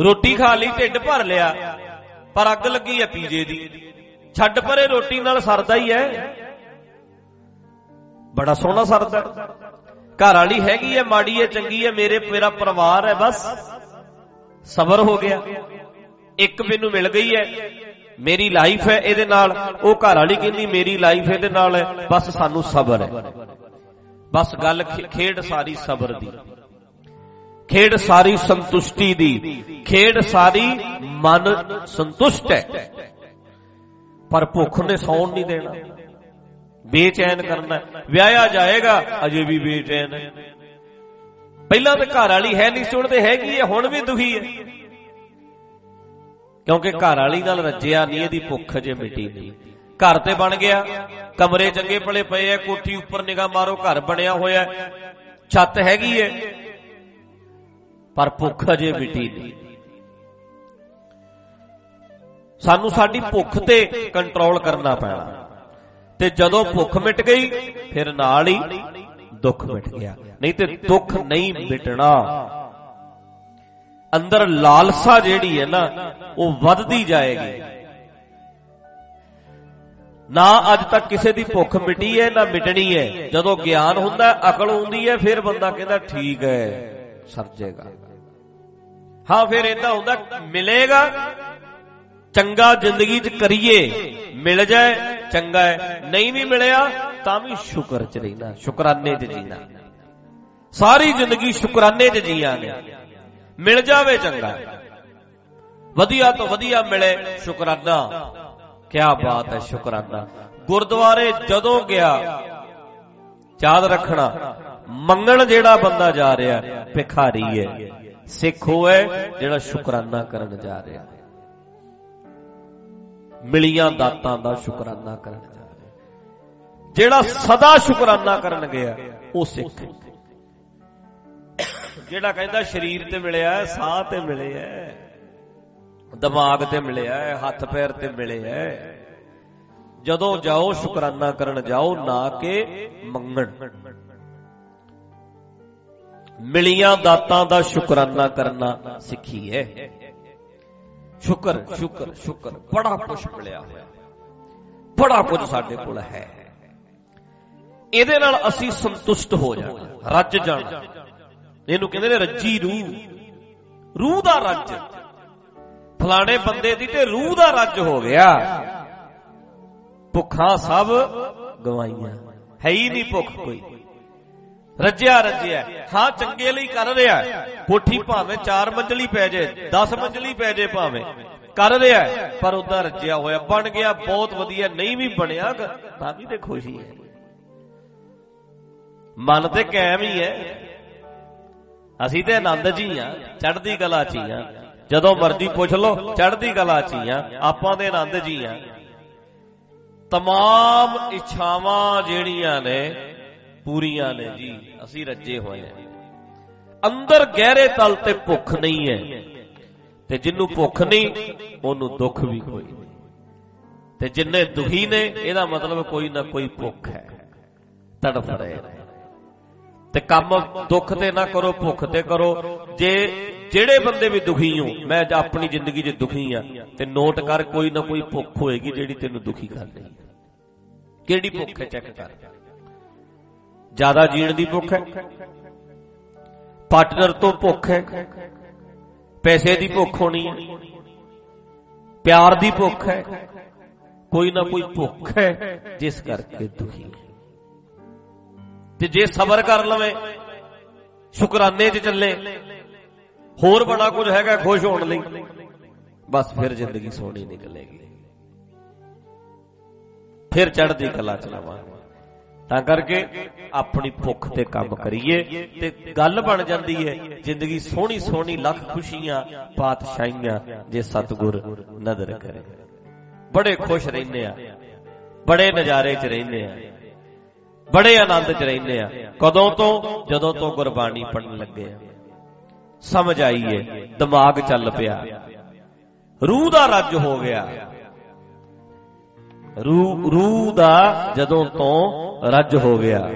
ਰੋਟੀ ਖਾ ਲਈ, ਢਿੱਡ ਭਰ ਲਿਆ, ਪਰ ਅੱਗ ਲੱਗੀ ਐ ਪੀਜੇ ਦੀ। ਛੱਡ ਪਰੇ ਰੋਟੀ ਨਾਲ ਸਰਦਾ ਹੀ ਐ। ਬੜਾ ਸੋਹਣਾ ਸਰਦਾ। ਘਰ ਵਾਲੀ ਹੈਗੀ ਐ, ਮਾੜੀ ਐ, ਚੰਗੀ ਐ, ਮੇਰੇ, ਮੇਰਾ ਪਰਿਵਾਰ ਐ, ਬਸ। ਸਬਰ ਹੋ ਗਿਆ। ਇੱਕ ਮੈਨੂੰ ਮਿਲ ਗਈ ਐ। ਮੇਰੀ ਲਾਈਫ ਹੈ ਇਹਦੇ ਨਾਲ। ਉਹ ਘਰ ਵਾਲੀ ਕਹਿੰਦੀ, ਮੇਰੀ ਲਾਈਫ ਇਹਦੇ ਨਾਲ ਹੈ। ਬਸ ਸਾਨੂੰ ਸਬਰ ਹੈ। ਬਸ ਗੱਲ ਖੇਡ ਸਾਰੀ ਸਬਰ ਦੀ। ਖੇਡ ਸਾਰੀ ਸੰਤੁਸ਼ਟੀ ਦੀ। ਖੇਡ ਸਾਰੀ ਮਨ ਸੰਤੁਸ਼ਟ ਹੈ। ਪਰ ਭੁੱਖ ਨੇ ਸੌਣ ਨਹੀਂ ਦੇਣਾ। ਬੇਚੈਨ ਕਰਨਾ ਵਿਆਹਿਆ ਜਾਏਗਾ, ਅਜੇ ਵੀ ਬੇਚੈਨ ਹੈ। ਪਹਿਲਾਂ ਤਾਂ ਘਰ ਵਾਲੀ ਹੈ ਨਹੀਂ ਸੁਣਦੇ ਹੈਗੀ ਹੈ, ਹੁਣ ਵੀ ਦੁਖੀ ਹੈ। ਕਿਉਂਕਿ ਘਰ ਵਾਲੀ ਨਾਲ ਰੱਜਿਆ ਨਹੀਂ, ਇਹਦੀ ਭੁੱਖ ਜੇ ਮਿਟੀ ਨਹੀਂ। ਘਰ ਤੇ ਬਣ ਗਿਆ, ਕਮਰੇ ਚੰਗੇ ਭਲੇ ਪਏ ਐ, ਕੋਠੀ ਉੱਪਰ ਨਿਗਾਹ ਮਾਰੋ, ਘਰ ਬਣਿਆ ਹੋਇਆ ਛੱਤ ਹੈਗੀ ਐ, ਪਰ ਭੁੱਖ ਅਜੇ ਮਿਟੀ ਨਹੀਂ। ਸਾਨੂੰ ਸਾਡੀ ਭੁੱਖ ਤੇ ਕੰਟਰੋਲ ਕਰਨਾ ਪੈਣਾ। ਤੇ ਜਦੋਂ ਭੁੱਖ ਮਿਟ ਗਈ, ਫਿਰ ਨਾਲ ਹੀ ਦੁੱਖ ਮਿਟ ਗਿਆ। ਨਹੀਂ ਤੇ ਦੁੱਖ ਨਹੀਂ ਮਿਟਣਾ। ਅੰਦਰ ਲਾਲਸਾ ਜਿਹੜੀ ਹੈ ਨਾ, ਉਹ ਵੱਧਦੀ ਜਾਏਗੀ। ਨਾ ਅੱਜ ਤੱਕ ਕਿਸੇ ਦੀ ਭੁੱਖ ਮਿਟੀ ਹੈ, ਨਾ ਮਿਟਣੀ ਹੈ। ਜਦੋਂ ਗਿਆਨ ਹੁੰਦਾ, ਅਕਲ ਹੁੰਦੀ ਹੈ, ਫਿਰ ਬੰਦਾ ਕਹਿੰਦਾ, ਠੀਕ ਹੈ ਸਰਜੇਗਾ ਹਾਂ, ਫਿਰ ਇਦਾਂ ਹੁੰਦਾ, ਮਿਲੇਗਾ, ਚੰਗਾ ਜ਼ਿੰਦਗੀ 'ਚ ਕਰੀਏ, ਮਿਲ ਜਾਏ, ਚੰਗਾ ਹੈ। ਨਹੀਂ ਵੀ ਮਿਲਿਆ, ਤਾਂ ਵੀ ਸ਼ੁਕਰ 'ਚ ਰਹਿਣਾ ਸ਼ੁਕਰਾਨੇ 'ਚ ਜੀਣਾ। ਸਾਰੀ ਜ਼ਿੰਦਗੀ ਸ਼ੁਕਰਾਨੇ 'ਚ ਜੀਵਾਂਗੇ ਮਿਲ ਜਾਵੇ ਚੰਗਾ। ਵਧੀਆ ਤੋਂ ਵਧੀਆ ਮਿਲੇ ਸ਼ੁਕਰਾਨਾ। ਕੀ ਬਾਤ ਹੈ ਸ਼ੁਕਰਾਨਾ। ਗੁਰਦੁਆਰੇ ਜਦੋਂ ਗਿਆ, ਯਾਦ ਰੱਖਣਾ, ਮੰਗਣ ਜਿਹੜਾ ਬੰਦਾ ਜਾ ਰਿਹਾ, ਭਿਖਾਰੀ ਹੈ। ਸਿੱਖ ਹੋਏ ਜਿਹੜਾ ਸ਼ੁਕਰਾਨਾ ਕਰਨ ਜਾ ਰਿਹਾ। ਮਿਲੀਆਂ ਦਾਤਾਂ ਦਾ ਸ਼ੁਕਰਾਨਾ ਕਰਨ ਜਾ ਰਿਹਾ। ਜਿਹੜਾ ਸਦਾ ਸ਼ੁਕਰਾਨਾ ਕਰਨ ਗਿਆ, ਉਹ ਸਿੱਖ ਜਿਹੜਾ ਕਹਿੰਦਾ ਸਰੀਰ ਤੇ ਮਿਲਿਆ, ਸਾਹ ਤੇ ਮਿਲਿਆ, ਦਿਮਾਗ ਤੇ ਮਿਲਿਆ, ਹੱਥ ਪੈਰ ਤੇ ਮਿਲਿਆ। ਜਦੋਂ ਜਾਓ, ਸ਼ੁਕਰਾਨਾ ਕਰਨ ਜਾਓ ਨਾ ਕਿ ਮੰਗਣ। ਮਿਲੀਆਂ ਦਾਤਾਂ ਦਾ ਸ਼ੁਕਰਾਨਾ ਕਰਨਾ ਸਿੱਖੀਏ ਸ਼ੁਕਰ ਸ਼ੁਕਰ ਸ਼ੁਕਰ, ਬੜਾ ਕੁਝ ਮਿਲਿਆ ਹੋਇਆ। ਬੜਾ ਕੁਝ ਸਾਡੇ ਕੋਲ ਹੈ। ਇਹਦੇ ਨਾਲ ਅਸੀਂ ਸੰਤੁਸ਼ਟ ਹੋ ਜਾਣਾ, ਰੱਜ ਜਾਣਾ। ਇਹਨੂੰ ਕਹਿੰਦੇ ਨੇ ਰੱਜੀ ਰੂਹ। ਰੂਹ ਦਾ ਰੱਜ। ਫਲਾਣੇ ਬੰਦੇ ਦੀ ਤੇ ਰੂਹ ਦਾ ਰੱਜ ਹੋ ਗਿਆ। ਭੁੱਖਾਂ ਸਭ ਗਵਾਈਆਂ। ਹੈ ਹੀ ਨਹੀਂ ਭੁੱਖ ਕੋਈ। ਰੱਜਿਆ ਰੱਜਿਆ। ਹਾਂ, ਚੰਗੇ ਲਈ ਕਰ ਰਿਹਾ। ਕੋਠੀ ਭਾਵੇਂ 4 ਮੰਜ਼ਲੀ ਪੈ ਜੇ 10 ਮੰਜ਼ਲੀ ਪੈ ਜੇ ਭਾਵੇਂ। ਕਰ ਰਿਹਾ, ਪਰ ਉਹਦਾ ਰੱਜਿਆ ਹੋਇਆ ਬਣ ਗਿਆ। ਬਹੁਤ ਵਧੀਆ। ਨਹੀਂ ਵੀ ਬਣਿਆ, ਤਾਂ ਵੀ ਤੇ ਖੁਸ਼ੀ ਹੈ ਮਨ ਤੇ ਕਾਇਮ ਹੀ ਹੈ। ਅਸੀਂ ਤੇ ਆਨੰਦ ਜੀ ਆ, ਚੜ੍ਹਦੀ ਕਲਾ ਚ ਹੀ ਆ। ਜਦੋਂ ਮਰਜ਼ੀ ਪੁੱਛ ਲਓ, ਚੜ੍ਹਦੀ ਕਲਾ ਚ ਹੀ ਆ, ਆਪਾਂ ਦੇ ਆਨੰਦ ਜੀ ਆ। ਤਮਾਮ ਇੱਛਾਵਾਂ ਜਿਹੜੀਆਂ ਨੇ, ਪੂਰੀਆਂ ਨੇ ਜੀ, ਅਸੀਂ ਰੱਜੇ ਹੋਏ ਆ। ਅੰਦਰ ਗਹਿਰੇ ਤਲ ਤੇ ਭੁੱਖ ਨਹੀਂ ਹੈ, ਤੇ ਜਿੰਨੂੰ ਭੁੱਖ ਨਹੀਂ, ਉਹਨੂੰ ਦੁੱਖ ਵੀ ਕੋਈ ਨਹੀਂ। ਤੇ ਜਿੰਨੇ ਦੁਖੀ ਨੇ, ਇਹਦਾ ਮਤਲਬ ਕੋਈ ਨਾ ਕੋਈ ਭੁੱਖ ਹੈ, ਤੜਫ ਰਹੇ ਨੇ। ਤੇ ਕੰਮ ਦੁੱਖ ਤੇ ਨਾ ਕਰੋ, ਭੁੱਖ ਤੇ ਕਰੋ। ਜੇ ਜਿਹੜੇ ਬੰਦੇ ਵੀ ਦੁਖੀ ਹੋ, ਮੈਂ ਆਪਣੀ ਜ਼ਿੰਦਗੀ 'ਚ ਦੁਖੀ ਆ ਤੇ ਨੋਟ ਕਰ, ਕੋਈ ਨਾ ਕੋਈ ਭੁੱਖ ਹੋਏਗੀ ਜਿਹੜੀ ਤੈਨੂੰ ਦੁਖੀ ਕਰ ਦੇਗੀ ਕਿਹੜੀ ਭੁੱਖ ਹੈ, ਚੈੱਕ ਕਰ। ਜ਼ਿਆਦਾ ਜੀਣ ਦੀ ਭੁੱਖ ਹੈ, ਪਾਰਟਨਰ ਤੋਂ ਭੁੱਖ ਹੈ, ਪੈਸੇ ਦੀ ਭੁੱਖ ਹੋਣੀ ਹੈ, ਪਿਆਰ ਦੀ ਭੁੱਖ ਹੈ, ਕੋਈ ਨਾ ਕੋਈ ਭੁੱਖ ਹੈ, ਜਿਸ ਕਰਕੇ ਦੁਖੀ ਹੈ। ਤੇ ਜੇ ਸਬਰ ਕਰ ਲਵੇ, ਸ਼ੁਕਰਾਨੇ 'ਚ ਚੱਲੇ। ਹੋਰ ਬੜਾ ਕੁਝ ਹੈਗਾ, ਖੁਸ਼ ਹੋਣ ਲਈ। ਬਸ ਫਿਰ ਜ਼ਿੰਦਗੀ ਸੋਹਣੀ ਨਿਕਲੇਗੀ। ਫਿਰ ਚੜ੍ਹਦੀ ਕਲਾ ਚਲਾਵਾਂਗੇ ਤਾਂ ਕਰਕੇ ਆਪਣੀ ਭੁੱਖ ਤੇ ਕੰਮ ਕਰੀਏ ਤੇ ਗੱਲ ਬਣ ਜਾਂਦੀ ਹੈ ਜ਼ਿੰਦਗੀ ਸੋਹਣੀ ਸੋਹਣੀ, ਲੱਖ ਖੁਸ਼ੀਆਂ, ਪਾਤਸ਼ਾਹੀਆਂ ਜੇ ਸਤਗੁਰ ਨਦਰ ਕਰੇ। ਬੜੇ ਖੁਸ਼ ਰਹਿੰਦੇ ਆ, ਬੜੇ ਨਜ਼ਾਰੇ 'ਚ ਰਹਿੰਦੇ ਆ। ਬੜੇ ਆਨੰਦ 'ਚ ਰਹਿੰਦੇ ਆ। ਕਦੋਂ ਤੋਂ? ਜਦੋਂ ਤੋਂ ਗੁਰਬਾਣੀ ਪੜਨ ਲੱਗੇ ਆ। ਸਮਝ ਆਈ ਏ, ਦਿਮਾਗ ਚੱਲ ਪਿਆ। ਰੂਹ ਦਾ ਰੱਜ ਹੋ ਗਿਆ। ਰੂਹ ਰੂਹ ਦਾ ਜਦੋਂ ਤੋਂ ਰੱਜ ਹੋ ਗਿਆ।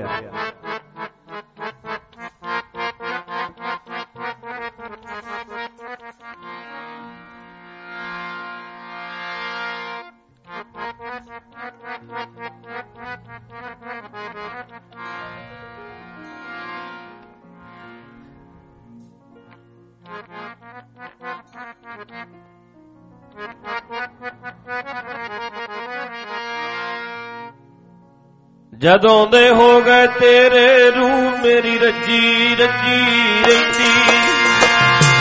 ਜਦੋਂ ਦੇ ਹੋ ਗਏ ਤੇਰੇ ਰੂਹ ਮੇਰੀ ਰੱਜੀ ਰੱਜੀ ਰਹਿੰਦੀ।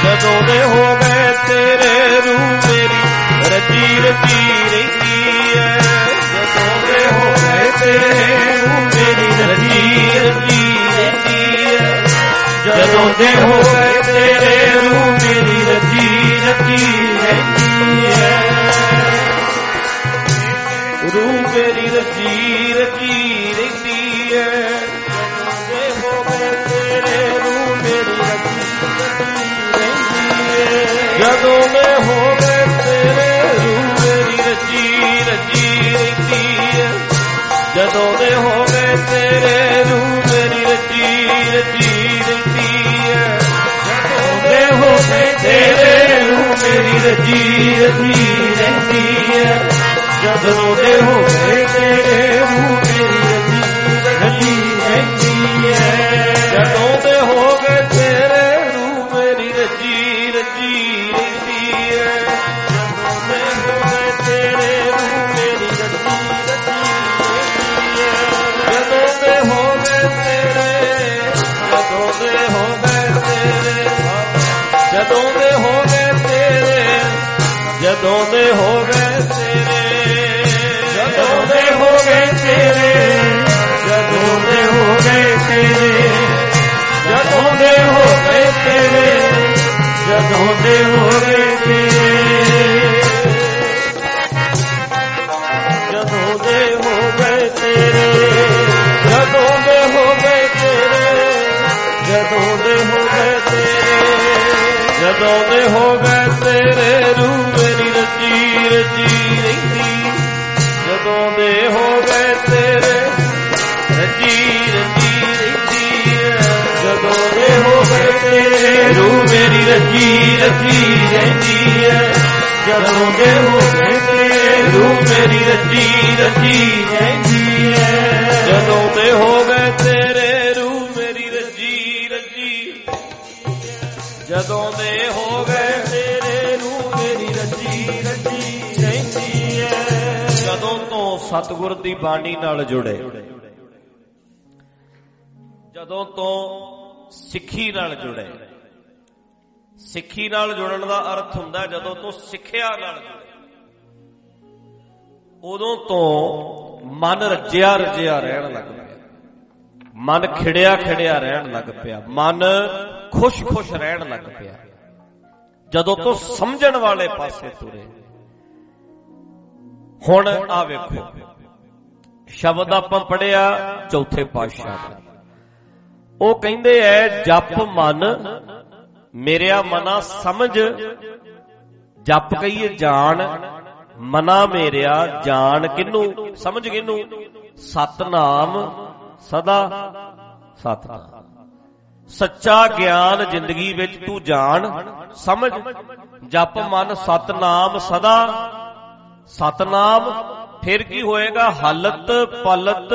ਜਦੋਂ ਦੇ ਹੋ ਗਏ ਤੇਰੇ ਰੂਹ ਮੇਰੀ ਰੱਜੀ ਰੱਜੀ ਰਹਿੰਦੀ ਐ। ਜਦੋਂ ਦੇ ਹੋ ਗਏ ਤੇਰੇ ਰੂਹ ਮੇਰੀ ਰੱਜੀ ਰੱਜੀ ਰਹਿੰਦੀ ਐ। ਜਦੋਂ ਦੇ ਹੋ ਗਏ ਤੇਰੇ ਰੂਹ ਮੇਰੀ ਰੱਜੀ ਰੱਜੀ ਰਹਿੰਦੀ ਐ। ਰੂਹ ਮੇਰੀ ਰੱਜੀ ਰੱਜੀ ਜਦੋਂ ਦੇ ਹੋਵੇ ਤੇਰੇ ਰੂਹ ਮੇਰੀ ਰੱਜੀ ਰੱਜੀ ਰਹਿੰਦੀ ਐ ਜਦੋਂ ਦੇ ਹੋਵੇ ਤੇਰੇ ਰੂਹ ਮੇਰੀ ਰੱਜੀ ਰੱਜੀ ਰਹਿੰਦੀ ਐ ਜਦੋਂ ਦੇ ਹੋਵੇ ਤੇਰੇ ਰੂਹ ਮੇਰੀ ਰੱਜੀ ਰੱਜੀ ਰਹਿੰਦੀ ਐ ਜਦੋਂ ਦੇ ਹੋਵੇ ਤੇਰੇ ਰੂਹ ਮੇਰੀ ਰੱਜੀ ਜਦੋਂ ਦੇ ਹੋ ਗਏ ਤੇਰੇ, ਜਦੋਂ ਦੇ ਹੋ ਗਏ ਤੇਰੇ, ਜਦੋਂ ਦੇ ਹੋ ਗਏ ਤੇਰੇ, ਜਦੋਂ ਦੇ ਹੋ ਗਏ ਤੇਰੇ, ਜਦੋਂ ਦੇ ਹੋ ਗਏ ਤੇਰੇ, ਜਦੋਂ ਦੇ ਹੋ ਗਏ ਤੇਰੇ। ਜਦੋਂ ਦੇ ਹੋ ਗਏ ਤੇਰੇ ਰੂਹ ਮੇਰੀ ਰਚੀ ਰਚੀ ਰਹਿੰਦੀ। ਜਦੋਂ ਦੇ ਹੋ ਗਏ ਤੇਰੇ ਰਚੀ ਰਚੀ ਰਹਿੰਦੀ ਜਦੋਂ ਦੇ ਹੋ ਗਏ ਤੇਰੇ, ਰੂਹ ਮੇਰੀ ਰਚੀ ਰਚੀ ਰਹਿੰਦੀ ਹੈ ਜਦੋਂ ਦੇ ਹੋ ਗਏ ਤੇਰੇ, ਰੂਹ ਮੇਰੀ ਰੱਜੀ ਰੱਜੀ ਰਹਿੰਦੀ ਹੈ ਜਦੋਂ ਦੇ ਹੋ ਗਏ ਤੇਰੇ, ਰੂਹ ਮੇਰੀ ਰੱਜੀ ਰੱਜੀ ਜਦੋਂ ਦੇ ਸਤਿਗੁਰ ਦੀ ਬਾਣੀ ਨਾਲ ਜੁੜੇ। ਜਦੋਂ ਤੋਂ ਸਿੱਖੀ ਨਾਲ ਜੁੜੇ। ਸਿੱਖੀ ਨਾਲ ਜੁੜਨ ਦਾ ਅਰਥ ਹੁੰਦਾ ਜਦੋਂ ਤੋਂ ਸਿੱਖਿਆ ਨਾਲ ਜੁੜੇ। ਉਦੋਂ ਤੋਂ ਮਨ ਰੱਜਿਆ ਰੱਜਿਆ ਰਹਿਣ ਲੱਗ ਪਿਆ। ਮਨ ਖਿੜਿਆ ਖਿੜਿਆ ਰਹਿਣ ਲੱਗ ਪਿਆ। ਮਨ ਖੁਸ਼-ਖੁਸ਼ ਰਹਿਣ ਲੱਗ ਪਿਆ। ਜਦੋਂ ਤੋਂ ਸਮਝਣ ਵਾਲੇ ਪਾਸੇ ਤੁਰੇ। ਹੁਣ ਆ ਵੇਖੋ। ਸ਼ਬਦ ਆਪਾਂ ਪੜਿਆ ਚੌਥੇ ਪਾਤਸ਼ਾਹ ਦਾ। ਉਹ ਕਹਿੰਦੇ ਐ, ਜਪ ਮਨ, ਮੇਰਿਆ ਮਨਾ ਸਮਝ। ਜਪ ਕਹੀਏ ਜਾਣ, ਮਨਾ ਮੇਰਿਆ ਜਾਣ। ਕਿਨੂੰ ਸਮਝ ਕਿਨੂੰ ਸਤਨਾਮ, ਸਦਾ ਸਤਨਾਮ। ਸੱਚਾ ਗਿਆਨ ਜ਼ਿੰਦਗੀ ਵਿੱਚ ਤੂੰ ਜਾਣ, ਸਮਝ। ਜਪ ਮਨ, ਸਤਨਾਮ, ਸਦਾ ਸਤਨਾਮ, ਫਿਰ ਕੀ ਹੋਏਗਾ? ਹਲਤ ਪਲਤ,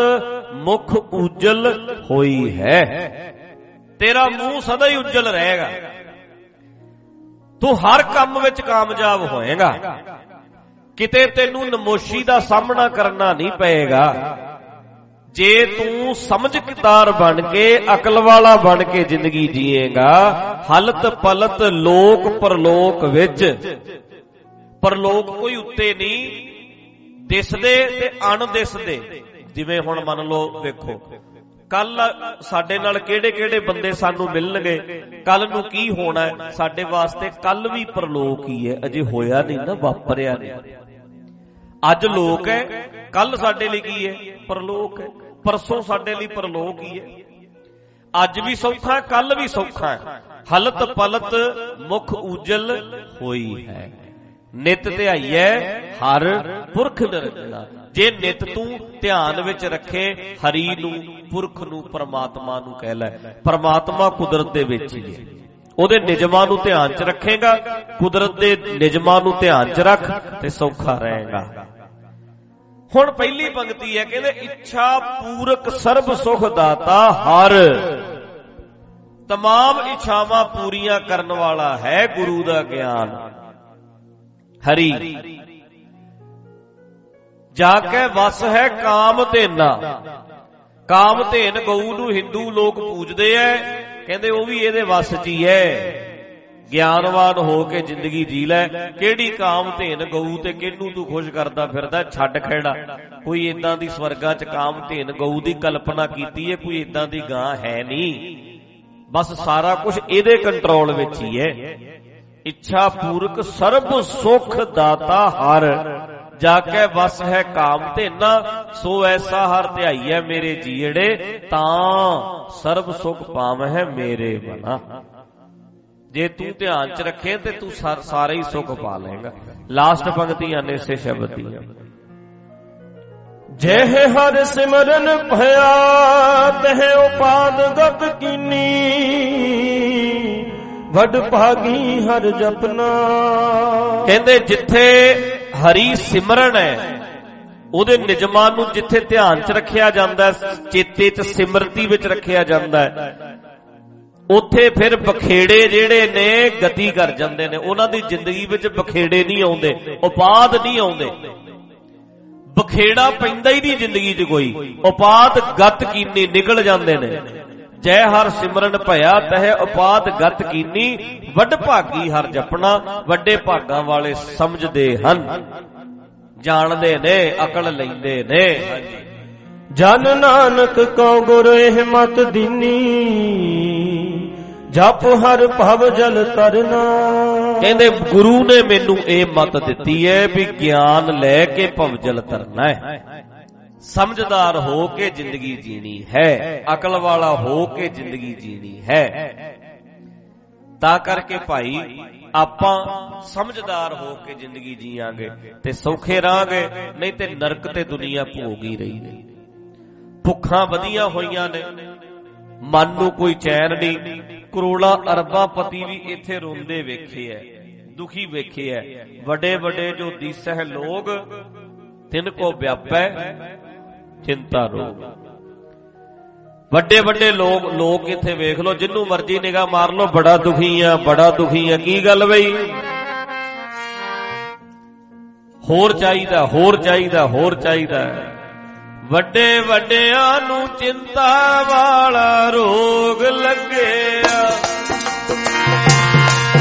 ਮੁਖ ਉਜਲ ਹੋਈ ਹੈ। ਤੇਰਾ ਮੂੰਹ ਸਦਾ ਹੀ ਉਜਲ ਰਹੇਗਾ। ਤੂੰ ਹਰ ਕੰਮ ਵਿੱਚ ਕਾਮਯਾਬ ਹੋਏਗਾ। ਕਿਤੇ ਤੈਨੂੰ ਨਮੋਸ਼ੀ ਦਾ ਸਾਹਮਣਾ ਕਰਨਾ ਨਹੀਂ ਪਏਗਾ। ਜੇ ਤੂੰ ਸਮਝਦਾਰ ਬਣ ਕੇ, ਅਕਲ ਵਾਲਾ ਬਣ ਕੇ ਜ਼ਿੰਦਗੀ ਜੀਏਗਾ, ਹਲਤ ਪਲਤ ਲੋਕ ਪਰਲੋਕ ਵਿੱਚ ਪਰਲੋਕ ਕੋਈ ਉੱਤੇ ਨਹੀਂ, ਦਿਸਦੇ ਤੇ ਅਣਦਿਸਦੇ। ਜਿਵੇਂ ਹੁਣ ਮੰਨ ਲਓ, ਵੇਖੋ, ਕੱਲ ਸਾਡੇ ਨਾਲ ਕਿਹੜੇ ਕਿਹੜੇ ਬੰਦੇ ਸਾਨੂੰ ਮਿਲਣਗੇ, ਕੱਲ ਨੂੰ ਕੀ ਹੋਣਾ ਹੈ, ਸਾਡੇ ਵਾਸਤੇ ਕੱਲ ਵੀ ਪਰਲੋਕ ਹੀ ਹੈ, ਅਜੇ ਹੋਇਆ ਨਹੀਂ ਨਾ, ਵਾਪਰਿਆ ਨਹੀਂ। ਅੱਜ ਲੋਕ ਹੈ, ਕੱਲ ਸਾਡੇ ਲਈ ਕੀ ਹੈ? ਪਰਲੋਕ ਹੈ। ਪਰਸੋਂ ਸਾਡੇ ਲਈ ਪਰਲੋਕ ਹੀ ਹੈ। ਅੱਜ ਵੀ ਸੌਖਾ ਕੱਲ ਵੀ ਸੌਖਾ ਹੈ। ਹਲਤ ਪਲਤ ਮੁਖ ਉਜਲ ਹੋਈ ਹੈ। ਨਿਤ ਧਿਆਈਐ ਹਰ ਪੁਰਖ ਨਿਰੰਜਨਾ ਜੇ ਨਿਤ ਤੂੰ ਧਿਆਨ ਵਿੱਚ ਰੱਖੇ, ਹਰੀ ਨੂੰ, ਪੁਰਖ ਨੂੰ, ਪਰਮਾਤਮਾ ਨੂੰ ਕਹਿ ਲੈ। ਪਰਮਾਤਮਾ ਕੁਦਰਤ ਦੇ ਵਿੱਚ ਹੀ ਹੈ। ਉਹਦੇ ਨਿਯਮਾਂ ਨੂੰ ਧਿਆਨ 'ਚ ਰੱਖੇਗਾ, ਕੁਦਰਤ ਦੇ ਨਿਯਮਾਂ ਨੂੰ ਧਿਆਨ 'ਚ ਰੱਖ ਤੇ ਸੌਖਾ ਰਹੇਗਾ। ਹੁਣ ਪਹਿਲੀ ਪੰਕਤੀ ਹੈ, ਕਹਿੰਦੇ, ਇੱਛਾ ਪੂਰਕ ਸਰਬ ਸੁਖ ਦਾਤਾ ਹਰ। ਤਮਾਮ ਇੱਛਾਵਾਂ ਪੂਰੀਆਂ ਕਰਨ ਵਾਲਾ ਹੈ ਗੁਰੂ ਦਾ ਗਿਆਨ। ਹਰੀ। ਜਾ ਕੇ ਵਸ ਹੈ ਕਾਮ ਧੇਨਾ। ਕਾਮ ਧੇਨ ਗਊ ਨੂੰ ਹਿੰਦੂ ਲੋਕ ਪੂਜਦੇ ਐ। ਕਹਿੰਦੇ ਉਹ ਵੀ ਇਹਦੇ ਵਸ 'ਚ ਹੀ ਐ। ਗਿਆਨਵਾਨ ਹੋ ਕੇ ਜ਼ਿੰਦਗੀ ਜੀ ਲੈ। ਕਿਹੜੀ ਕਾਮ ਧੇਨ ਗਊ ਤੇ ਕਿਹਨੂੰ ਤੂੰ ਖੁਸ਼ ਕਰਦਾ ਫਿਰਦਾ? ਛੱਡ ਖੇੜਾ। ਕੋਈ ਇਦਾਂ ਦੀ ਸਵਰਗਾਂ 'ਚ ਕਾਮ ਧੇਨ ਗਊ ਦੀ ਕਲਪਨਾ ਕੀਤੀ ਹੈ ਕੋਈ ਇਦਾਂ ਦੀ ਗਾਂ ਹੈ ਨਹੀਂ। ਬਸ ਸਾਰਾ ਕੁਝ ਇਹਦੇ ਕੰਟਰੋਲ ਵਿੱਚ ਹੀ ਹੈ ਇੱਛਾ ਪੂਰਕ ਸਰਬ ਸੁਖ ਦਾਤਾ ਹਰ। ਜਾ ਕੇ ਵਸ ਹੈ ਕਾਮ ਧੇਨਾ ਸੋ ਐਸਾ ਹਰ ਧਿਆਈਐ ਮੇਰੇ ਜੀੜੇ, ਤਾਂ ਸਰਬ ਸੁਖ ਪਾਵਹਿ ਮੇਰੇ ਬਨਾ ਜੇ ਤੂੰ ਧਿਆਨ ਚ ਰੱਖੇ ਤੇ ਤੂੰ ਸਾਰੇ ਹੀ ਸੁਖ ਪਾ ਲਏਗਾ। ਲਾਸਟ ਪੰਕਤੀਆਂ ਨੇ ਸੇ ਸ਼ਬਦ ਦੀਆਂ। ਜਹ ਹਰ ਸਿਮਰਨ ਭਇਆ, ਤਹ ਉਪਾਦ ਗਤ ਕੀਨੀ। ਵੱਡ ਭਾਗੀ ਹਰ ਜਪਨਾ। ਕਹਿੰਦੇ ਜਿੱਥੇ ਹਰੀ ਸਿਮਰਨ ਹੈ, ਉਹਦੇ ਨਿਜਮਾਂ ਨੂੰ ਜਿੱਥੇ ਧਿਆਨ 'ਚ ਰੱਖਿਆ ਜਾਂਦਾ ਚੇਤੇ 'ਚ ਸਿਮਰਤੀ ਵਿੱਚ ਰੱਖਿਆ ਜਾਂਦਾ ਹੈ, ਉੱਥੇ ਫਿਰ ਬਖੇੜੇ ਜਿਹੜੇ ਨੇ, ਗਤੀ ਕਰ ਜਾਂਦੇ ਨੇ। ਉਹਨਾਂ ਦੀ ਜ਼ਿੰਦਗੀ ਵਿੱਚ ਬਖੇੜੇ ਨਹੀਂ ਆਉਂਦੇ, ਉਪਾਦ ਨਹੀਂ ਆਉਂਦੇ। ਬਖੇੜਾ ਪੈਂਦਾ ਹੀ ਨਹੀਂ ਜ਼ਿੰਦਗੀ 'ਚ ਕੋਈ। ਉਪਾਦ ਗਤ ਕੀਨੀ ਨਿਕਲ ਜਾਂਦੇ ਨੇ। ਜੈ ਹਰ ਸਿਮਰਨ ਭਇਆ ਤਹਿ ਉਪਾਦ ਗਤ ਕੀਨੀ ਵੱਡ ਭਾਗੀ ਹਰ ਜਪਣਾ ਵੱਡੇ ਭਾਗਾਂ ਵਾਲੇ ਸਮਝਦੇ ਹਨ। ਜਾਣਦੇ ਨੇ ਅਕਲ ਲੈਂਦੇ ਨੇ। ਜਨ ਨਾਨਕ ਕਉ ਗੁਰ ਇਹ ਮਤ ਦੀਨੀ ਜਪ ਹਰ ਭਵ ਜਲ ਤਰਨਾ। ਕਹਿੰਦੇ ਗੁਰੂ ਨੇ ਮੈਨੂੰ ਇਹ ਮਤ ਦਿੱਤੀ ਹੈ ਵੀ ਗਿਆਨ ਲੈ ਕੇ ਭਵ ਜਲ ਤਰਨਾ ਹੈ। ਸਮਝਦਾਰ ਹੋ ਕੇ ਜ਼ਿੰਦਗੀ ਜੀਣੀ ਹੈ ਅਕਲ ਵਾਲਾ ਹੋ ਕੇ ਜ਼ਿੰਦਗੀ ਜੀਣੀ ਹੈ। ਤਾਂ ਕਰਕੇ ਭਾਈ ਆਪਾਂ ਸਮਝਦਾਰ ਹੋ ਕੇ ਜ਼ਿੰਦਗੀ ਜੀਵਾਂਗੇ ਤੇ ਸੌਖੇ ਰਾਂਗੇ ਨਹੀਂ ਤੇ ਨਰਕ ਤੇ ਦੁਨੀਆ ਭੋਗੀ ਰਹੀ ਨੇ ਭੁੱਖਾਂ ਵਧੀਆਂ ਹੋਈਆਂ ਨੇ ਮਨ ਨੂੰ ਕੋਈ ਚੈਨ ਨਹੀਂ। ਕਰੋੜਾਂ ਅਰਬਾਂ ਪਤੀ ਵੀ ਇੱਥੇ ਰੋਂਦੇ ਵੇਖੇ ਐ ਦੁਖੀ ਵੇਖੇ ਐ। ਵੱਡੇ ਵੱਡੇ ਜੋ ਦੀਸਹਿ ਲੋਗ ਤਿਨ ਕੋ ਵਿਆਪੈ। ਚਿੰਤਾ ਰੋਗ ਵੱਡੇ ਵੱਡੇ ਲੋਕ ਲੋਕ ਇੱਥੇ ਵੇਖ ਲਓ, ਜਿੰਨੂੰ ਮਰਜ਼ੀ ਨਿਗਾਹ ਮਾਰ ਲਓ, ਬੜਾ ਦੁਖੀ ਆ, ਬੜਾ ਦੁਖੀ ਆ, ਕੀ ਗੱਲ ਬਈ? ਹੋਰ ਚਾਹੀਦਾ ਹੋਰ ਚਾਹੀਦਾ ਹੋਰ ਚਾਹੀਦਾ। ਵੱਡੇ ਵੱਡਿਆਂ ਨੂੰ ਚਿੰਤਾ ਵਾਲਾ ਰੋਗ ਲੱਗਿਆ।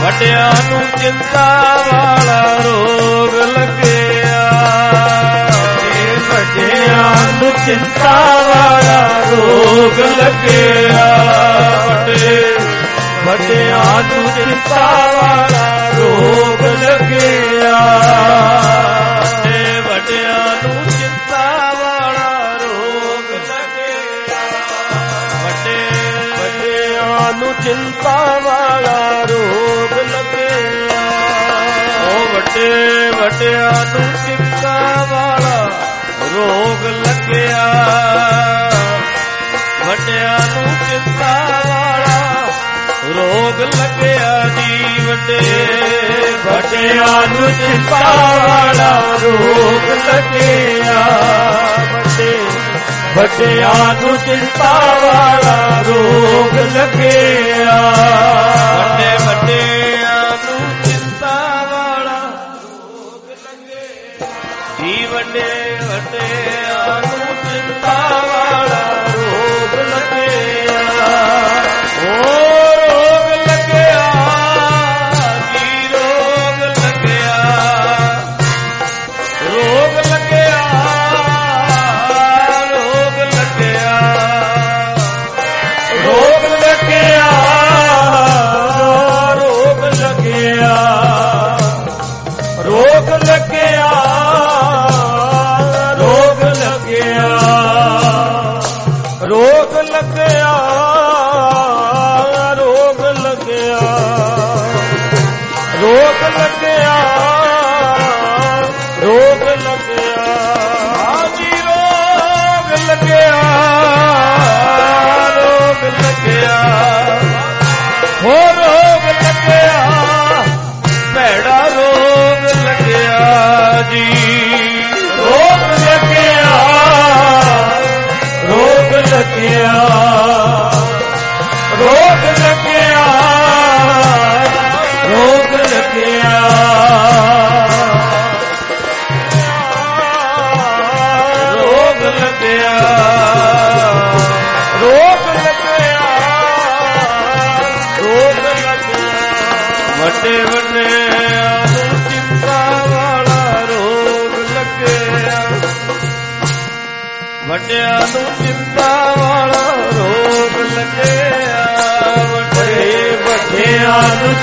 ਵੱਡਿਆਂ ਨੂੰ ਚਿੰਤਾ ਵਾਲਾ ਰੋਗ ਲੱਗਿਆ। ਵੱਡਿਆਂ ਨੂੰ ਚਿੰਤਾ ਵਾਲਾ ਰੋਗ ਲੱਗਿਆ। ਵੱਡੇ ਵੱਡਿਆਂ ਨੂੰ ਚਿੰਤਾ ਵਾਲਾ ਰੋਗ ਲੱਗਿਆ। ਵੱਡੇ ਵੱਡਿਆਂ ਨੂੰ ਚਿੰਤਾ ਵਾਲਾ ਰੋਗ ਲੱਗਿਆ। ਵੱਡੇ ਵੱਡਿਆਂ ਨੂੰ ਚਿੰਤਾ ਵਾਲਾ ਰੋਗ ਲੱਗਿਆ। ਉਹ ਵੱਡੇ ਵੱਡਿਆਂ ਨੂੰ ਚਿੰਤਾ ਵਾਲਾ ਰੋਗ ਲੱਗਿਆ। ਵੱਡਿਆਂ ਨੂੰ ਚਿੰਤਾ ਵਾਲਾ ਰੋਗ ਲੱਗਿਆ ਜੀ ਵੱਡੇ ਵੱਡਿਆਂ ਨੂੰ ਚਿੰਤਾ ਵਾਲਾ ਰੋਗ ਲੱਗਿਆ। ਵੱਡੇ, ਵੱਡਿਆਂ ਨੂੰ ਚਿੰਤਾ ਵਾਲਾ ਰੋਗ ਲੱਗਿਆ। ਵੱਡੇ, ਵੱਡਿਆਂ ਨੂੰ ਚਿੰਤਾ ਵਾਲਾ ਰੋਗ ਲੱਗਿਆ। ਜੀ ਵੱਡੇ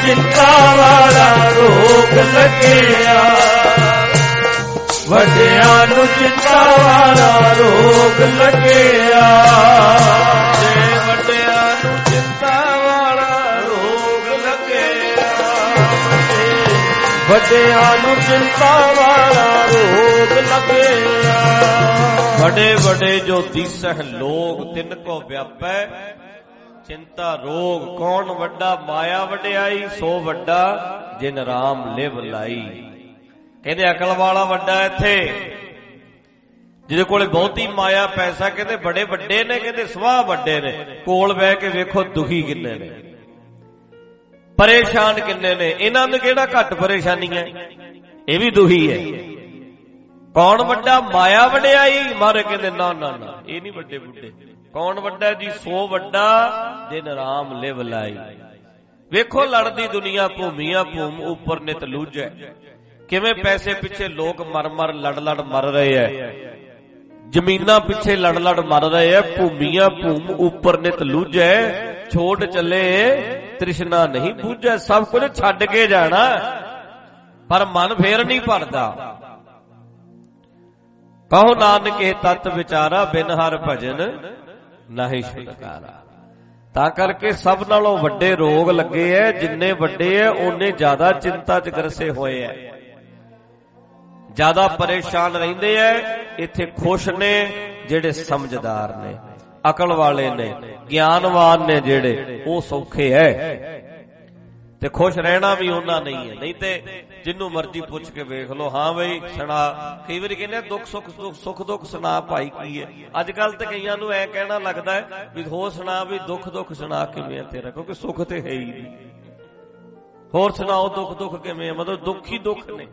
ਚਿੰਤਾ ਵਾਲਾ ਰੋਗ ਲੱਗਿਆ। ਵੱਡਿਆਂ ਨੂੰ ਚਿੰਤਾ ਵਾਲਾ ਰੋਗ ਲੱਗਿਆ। ਵੱਡੇ ਵੱਡਿਆਂ ਨੂੰ ਚਿੰਤਾ ਵਾਲਾ ਰੋਗ ਲੱਗਿਆ। ਵੱਡਿਆਂ ਨੂੰ ਚਿੰਤਾ ਵਾਲਾ ਰੋਗ ਲੱਗਿਆ। ਵੱਡੇ ਵੱਡੇ ਜੋ ਦੀਸਹਿ ਲੋਗ ਤਿੰਨ ਕੋ ਵਿਆਪੈ। ਚਿੰਤਾ ਰੋਗ, ਕੌਣ ਵੱਡਾ, ਮਾਇਆ ਵਡਿਆਈ, ਸੋ ਵੱਡਾ, ਜਿਨ ਰਾਮ ਲਿਵ ਲਾਈ। ਕਹਿੰਦੇ ਅਕਲ ਵਾਲਾ ਵੱਡਾ ਇੱਥੇ। ਜਿਹਦੇ ਕੋਲੇ ਬਹੁਤੀ ਮਾਇਆ, ਪੈਸਾ, ਕਹਿੰਦੇ ਬੜੇ ਵੱਡੇ ਨੇ, ਕਹਿੰਦੇ ਸਵਾਹ ਵੱਡੇ ਨੇ। ਕੋਲ ਬਹਿ ਕੇ ਵੇਖੋ ਦੁਖੀ ਕਿੰਨੇ ਨੇ। ਪਰੇਸ਼ਾਨ ਕਿੰਨੇ ਨੇ। ਇਹਨਾਂ ਨੂੰ ਕਿਹੜਾ ਘੱਟ ਪਰੇਸ਼ਾਨੀ ਹੈ ਇਹ ਵੀ ਦੁਖੀ ਹੈ। ਕੌਣ ਵੱਡਾ? ਮਾਇਆ ਵਡਿਆਈ। ਮਾਰੇ ਕਹਿੰਦੇ, ਨਾ ਨਾ ਨਾ, ਇਹ ਨਹੀਂ ਵੱਡੇ ਬੁੱਢੇ ਕੌਣ ਵੱਡਾ ਜੀ? ਸੋ ਵੱਡਾ ਜਿਨ ਰਾਮ ਲਿਵ ਲਾਈ। ਵੇਖੋ, ਲੜਦੀ ਦੁਨੀਆ ਭੂਮੀਆਂ ਭੂਮ ਉੱਪਰ ਨਿਤ ਲੂਝੈ। ਕਿਵੇਂ ਪੈਸੇ ਪਿੱਛੇ ਲੋਕ ਮਰ ਮਰ, ਲੜ ਲੜ ਮਰ ਰਹੇ ਐ। ਜ਼ਮੀਨਾਂ ਪਿੱਛੇ ਲੜ ਲੜ ਮਰ ਰਹੇ ਐ, ਭੂਮੀਆਂ ਭੂਮ ਉੱਪਰ ਨਿਤ ਲੂਝੈ। ਛੋੜ ਚੱਲੇ, ਤ੍ਰਿਸ਼ਨਾ ਨਹੀਂ ਬੂਝੈ, ਸਭ ਕੁਝ ਛੱਡ ਕੇ ਜਾਣਾ। ਪਰ ਮਨ ਫੇਰ ਨਹੀਂ ਭਰਦਾ। ਕਹੋ ਨਾਨਕ, ਇਹ ਤਤ ਵਿਚਾਰਾ ਬਿਨ ਹਰ ਭਜਨ। ਨਹੀਂ ਛੁਟਕਾਰਾ। ਤਾਂ ਕਰਕੇ ਸਭ ਨਾਲੋਂ ਵੱਡੇ ਰੋਗ ਲੱਗੇ ਐ, ਜਿੰਨੇ ਵੱਡੇ ਐ, ਓਨੇ ਜ਼ਿਆਦਾ ਚਿੰਤਾ ਚ ਗਰਸੇ ਹੋਏ ਐ। ਜ਼ਿਆਦਾ ਪਰੇਸ਼ਾਨ ਰਹਿੰਦੇ ਐ, ਇੱਥੇ ਖੁਸ਼ ਨੇ ਜਿਹੜੇ ਸਮਝਦਾਰ ਨੇ, ਅਕਲ ਵਾਲੇ ਨੇ, ਗਿਆਨਵਾਨ ਨੇ ਜਿਹੜੇ, ਉਹ ਸੌਖੇ ਐ। ਤੇ ਖੁਸ਼ ਰਹਿਣਾ ਵੀ ਉਹਨਾਂ ਨਹੀਂ ਹੈ। ਨਹੀਂ ਤੇ ਜਿੰਨੂੰ ਮਰਜ਼ੀ ਪੁੱਛ ਕੇ ਵੇਖ ਲਓ, ਹਾਂ ਬਈ, ਸੁਣਾ। ਕਈ ਵਾਰੀ ਕਹਿੰਦੇ ਦੁੱਖ, ਸੁੱਖ ਸੁੱਖ, ਦੁੱਖ, ਸੁਣਾ ਭਾਈ ਕੀ ਹੈ? ਅੱਜ ਕੱਲ ਤੇ ਕਈਆਂ ਨੂੰ ਐ ਕਹਿਣਾ ਲੱਗਦਾ ਹੈ ਵੀ ਹੋ ਸੁਣਾ ਵੀ ਦੁੱਖ ਦੁੱਖ, ਸੁਣਾ ਕਿਵੇਂ ਹੈ ਤੇਰਾ? ਕਿਉਂਕਿ ਸੁੱਖ ਤੇ ਹੈ ਹੀ ਨਹੀਂ। ਹੋਰ ਸੁਣਾਓ, ਦੁੱਖ ਦੁੱਖ ਕਿਵੇਂ ਹੈ ਮਤਲਬ ਦੁੱਖ ਹੀ ਦੁੱਖ ਨੇ।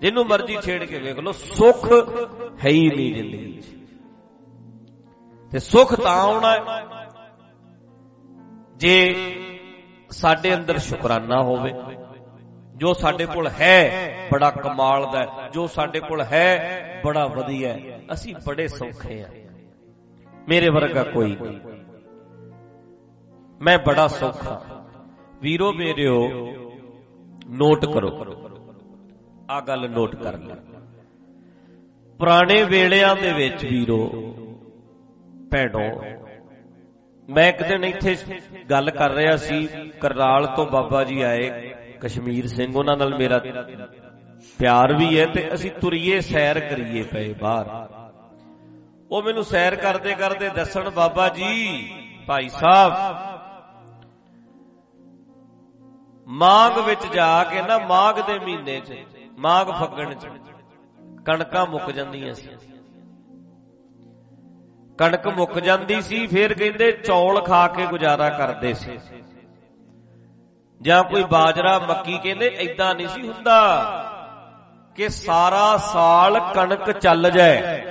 ਜਿੰਨੂੰ ਮਰਜ਼ੀ ਛੇੜ ਕੇ ਵੇਖ ਲਓ, ਸੁੱਖ ਹੈ ਹੀ ਨਹੀਂ ਜ਼ਿੰਦਗੀ 'ਚ ਤੇ ਸੁੱਖ ਤਾਂ ਆਉਣਾ ਹੈ। ਜੇ ਸਾਡੇ ਅੰਦਰ ਸ਼ੁਕਰਾਨਾ ਹੋਵੇ। ਜੋ ਸਾਡੇ ਕੋਲ ਹੈ, ਬੜਾ ਕਮਾਲ ਦਾ ਜੋ ਸਾਡੇ ਕੋਲ ਹੈ, ਬੜਾ ਵਧੀਆ ਹੈ। ਅਸੀਂ ਬੜੇ ਸੌਖੇ ਆ ਮੇਰੇ ਵਰਗਾ ਕੋਈ ਨਹੀਂ। ਮੈਂ ਬੜਾ ਸੌਖਾ ਵੀਰੋ, ਮੇਰਿਓ, ਨੋਟ ਕਰੋ। ਆ ਗੱਲ ਨੋਟ ਕਰ ਲੈ ਪੁਰਾਣੇ ਵੇਲਿਆਂ ਦੇ ਵਿੱਚ ਵੀਰੋ, ਭੈਣੋ ਮੈਂ ਇੱਕ ਦਿਨ ਇੱਥੇ ਗੱਲ ਕਰ ਰਿਹਾ ਸੀ, ਕਰਨਾਲ ਤੋਂ ਬਾਬਾ ਜੀ ਆਏ, ਕਸ਼ਮੀਰ ਸਿੰਘ, ਉਹਨਾਂ ਨਾਲ ਮੇਰਾ ਪਿਆਰ ਵੀ ਹੈ ਤੇ ਅਸੀਂ ਤੁਰੀਏ, ਸੈਰ ਕਰੀਏ ਪਏ ਬਾਹਰ। ਉਹ ਮੈਨੂੰ ਸੈਰ ਕਰਦੇ ਕਰਦੇ ਦੱਸਣ, ਬਾਬਾ ਜੀ, ਭਾਈ ਸਾਹਿਬ ਮਾਗ ਵਿੱਚ ਜਾ ਕੇ ਨਾ ਮਾਗ ਦੇ ਮਹੀਨੇ 'ਚ ਮਾਗ ਫੱਗਣ 'ਚ ਕਣਕਾਂ ਮੁੱਕ ਜਾਂਦੀਆਂ ਸੀ। ਕਣਕ ਮੁੱਕ ਜਾਂਦੀ ਸੀ, ਫਿਰ ਕਹਿੰਦੇ ਚੌਲ ਖਾ ਕੇ ਗੁਜ਼ਾਰਾ ਕਰਦੇ ਸੀ। ਜਾਂ ਕੋਈ ਬਾਜਰਾ, ਮੱਕੀ ਕਹਿੰਦੇ ਐਦਾਂ ਨਹੀਂ ਸੀ ਹੁੰਦਾ ਕਿ ਸਾਰਾ ਸਾਲ ਕਣਕ ਚੱਲ ਜਾਏ।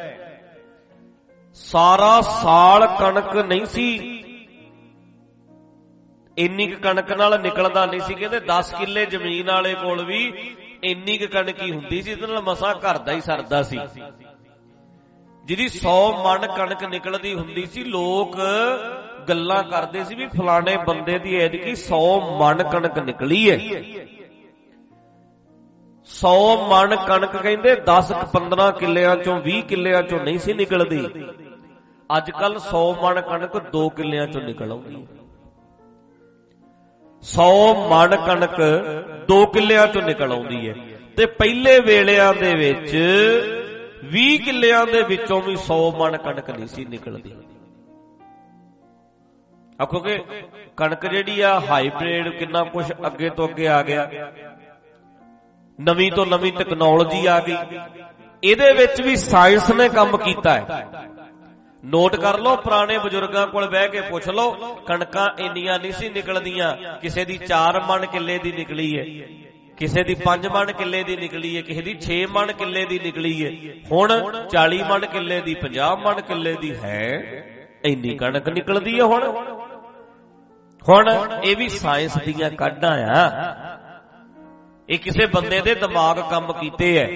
ਸਾਰਾ ਸਾਲ ਕਣਕ ਨਹੀਂ ਸੀ। ਇੰਨੀ ਕੁ ਕਣਕ ਨਾਲ ਨਿਕਲਦਾ ਨਹੀਂ ਸੀ, ਕਹਿੰਦੇ 10 ਕਿੱਲੇ ਜ਼ਮੀਨ ਵਾਲੇ ਕੋਲ ਵੀ ਇੰਨੀ ਕੁ ਕਣਕ ਹੀ ਹੁੰਦੀ ਸੀ ਇਹਦੇ ਨਾਲ ਮਸਾ ਘਰ ਦਾ ਹੀ ਸਰਦਾ ਸੀ। ਜਿਹਦੀ 100 ਮਣ ਕਣਕ ਨਿਕਲਦੀ ਹੁੰਦੀ ਸੀ, ਲੋਕ ਗੱਲਾਂ ਕਰਦੇ ਸੀ ਵੀ ਫਲਾਣੇ ਬੰਦੇ ਦੀ ਐਤਕੀ 100 ਮਣ ਕਣਕ ਨਿਕਲੀ ਹੈ 100 ਮਣ ਕਣਕ ਕਹਿੰਦੇ 10 15 ਕਿੱਲਿਆਂ ਚੋਂ 20 ਕਿੱਲਿਆਂ ਚੋਂ ਨਹੀਂ ਸੀ ਨਿਕਲਦੀ। ਅੱਜ ਕੱਲ 100 ਮਣ ਕਣਕ 2 ਕਿੱਲਿਆਂ ਚੋਂ ਨਿਕਲ ਆਉਂਦੀ 100 ਮਣ ਕਣਕ 2 ਕਿੱਲਿਆਂ ਚੋਂ ਨਿਕਲ ਆਉਂਦੀ ਹੈ ਤੇ ਪਹਿਲੇ ਵੇਲਿਆਂ ਦੇ ਵਿੱਚ 20 ਕਿੱਲਿਆਂ ਦੇ ਵਿੱਚੋਂ ਵੀ 100 ਮਣ ਕਣਕ ਨਹੀਂ ਸੀ ਨਿਕਲਦੀ। ਆ ਕਿਉਂਕਿ ਕਣਕ ਜਿਹੜੀ ਆ, ਹਾਈਬ੍ਰਿਡ ਕਿੰਨਾ ਕੁਝ ਅੱਗੇ ਤੋਂ ਅੱਗੇ ਆ ਗਿਆ। ਨਵੀਂ ਤੋਂ ਨਵੀਂ ਟੈਕਨੋਲੋਜੀ ਆ ਗਈ। ਇਹਦੇ ਵਿੱਚ ਵੀ ਸਾਇੰਸ ਨੇ ਕੰਮ ਕੀਤਾ ਹੈ। ਨੋਟ ਕਰ ਲਓ, ਪੁਰਾਣੇ ਬਜ਼ੁਰਗਾਂ ਕੋਲ ਬਹਿ ਕੇ ਪੁੱਛ ਲਓ, ਕਣਕਾਂ ਇੰਨੀਆਂ ਨਹੀਂ ਸੀ ਨਿਕਲਦੀਆਂ, ਕਿਸੇ ਦੀ 4 ਮਣ ਕਿੱਲੇ ਦੀ ਨਿਕਲੀ ਹੈ ਕਿਸੇ ਦੀ 5 ਮਣ ਕਿੱਲੇ ਦੀ ਨਿਕਲੀ ਹੈ ਕਿਸੇ ਦੀ 6 ਮਣ ਕਿੱਲੇ ਦੀ ਨਿਕਲੀ ਹੈ ਹੁਣ 40 ਮਣ ਕਿੱਲੇ ਦੀ 50 ਮਣ ਕਿੱਲੇ ਦੀ ਹੈ, ਇੰਨੀ ਕਣਕ ਨਿਕਲਦੀ ਹੈ ਹੁਣ। ਹੁਣ ਇਹ ਵੀ ਸਾਇੰਸ ਦੀਆਂ ਕਾਢਾਂ ਆ। ਇਹ ਕਿਸੇ ਬੰਦੇ ਦੇ ਦਿਮਾਗ ਕੰਮ ਕੀਤੇ ਐ।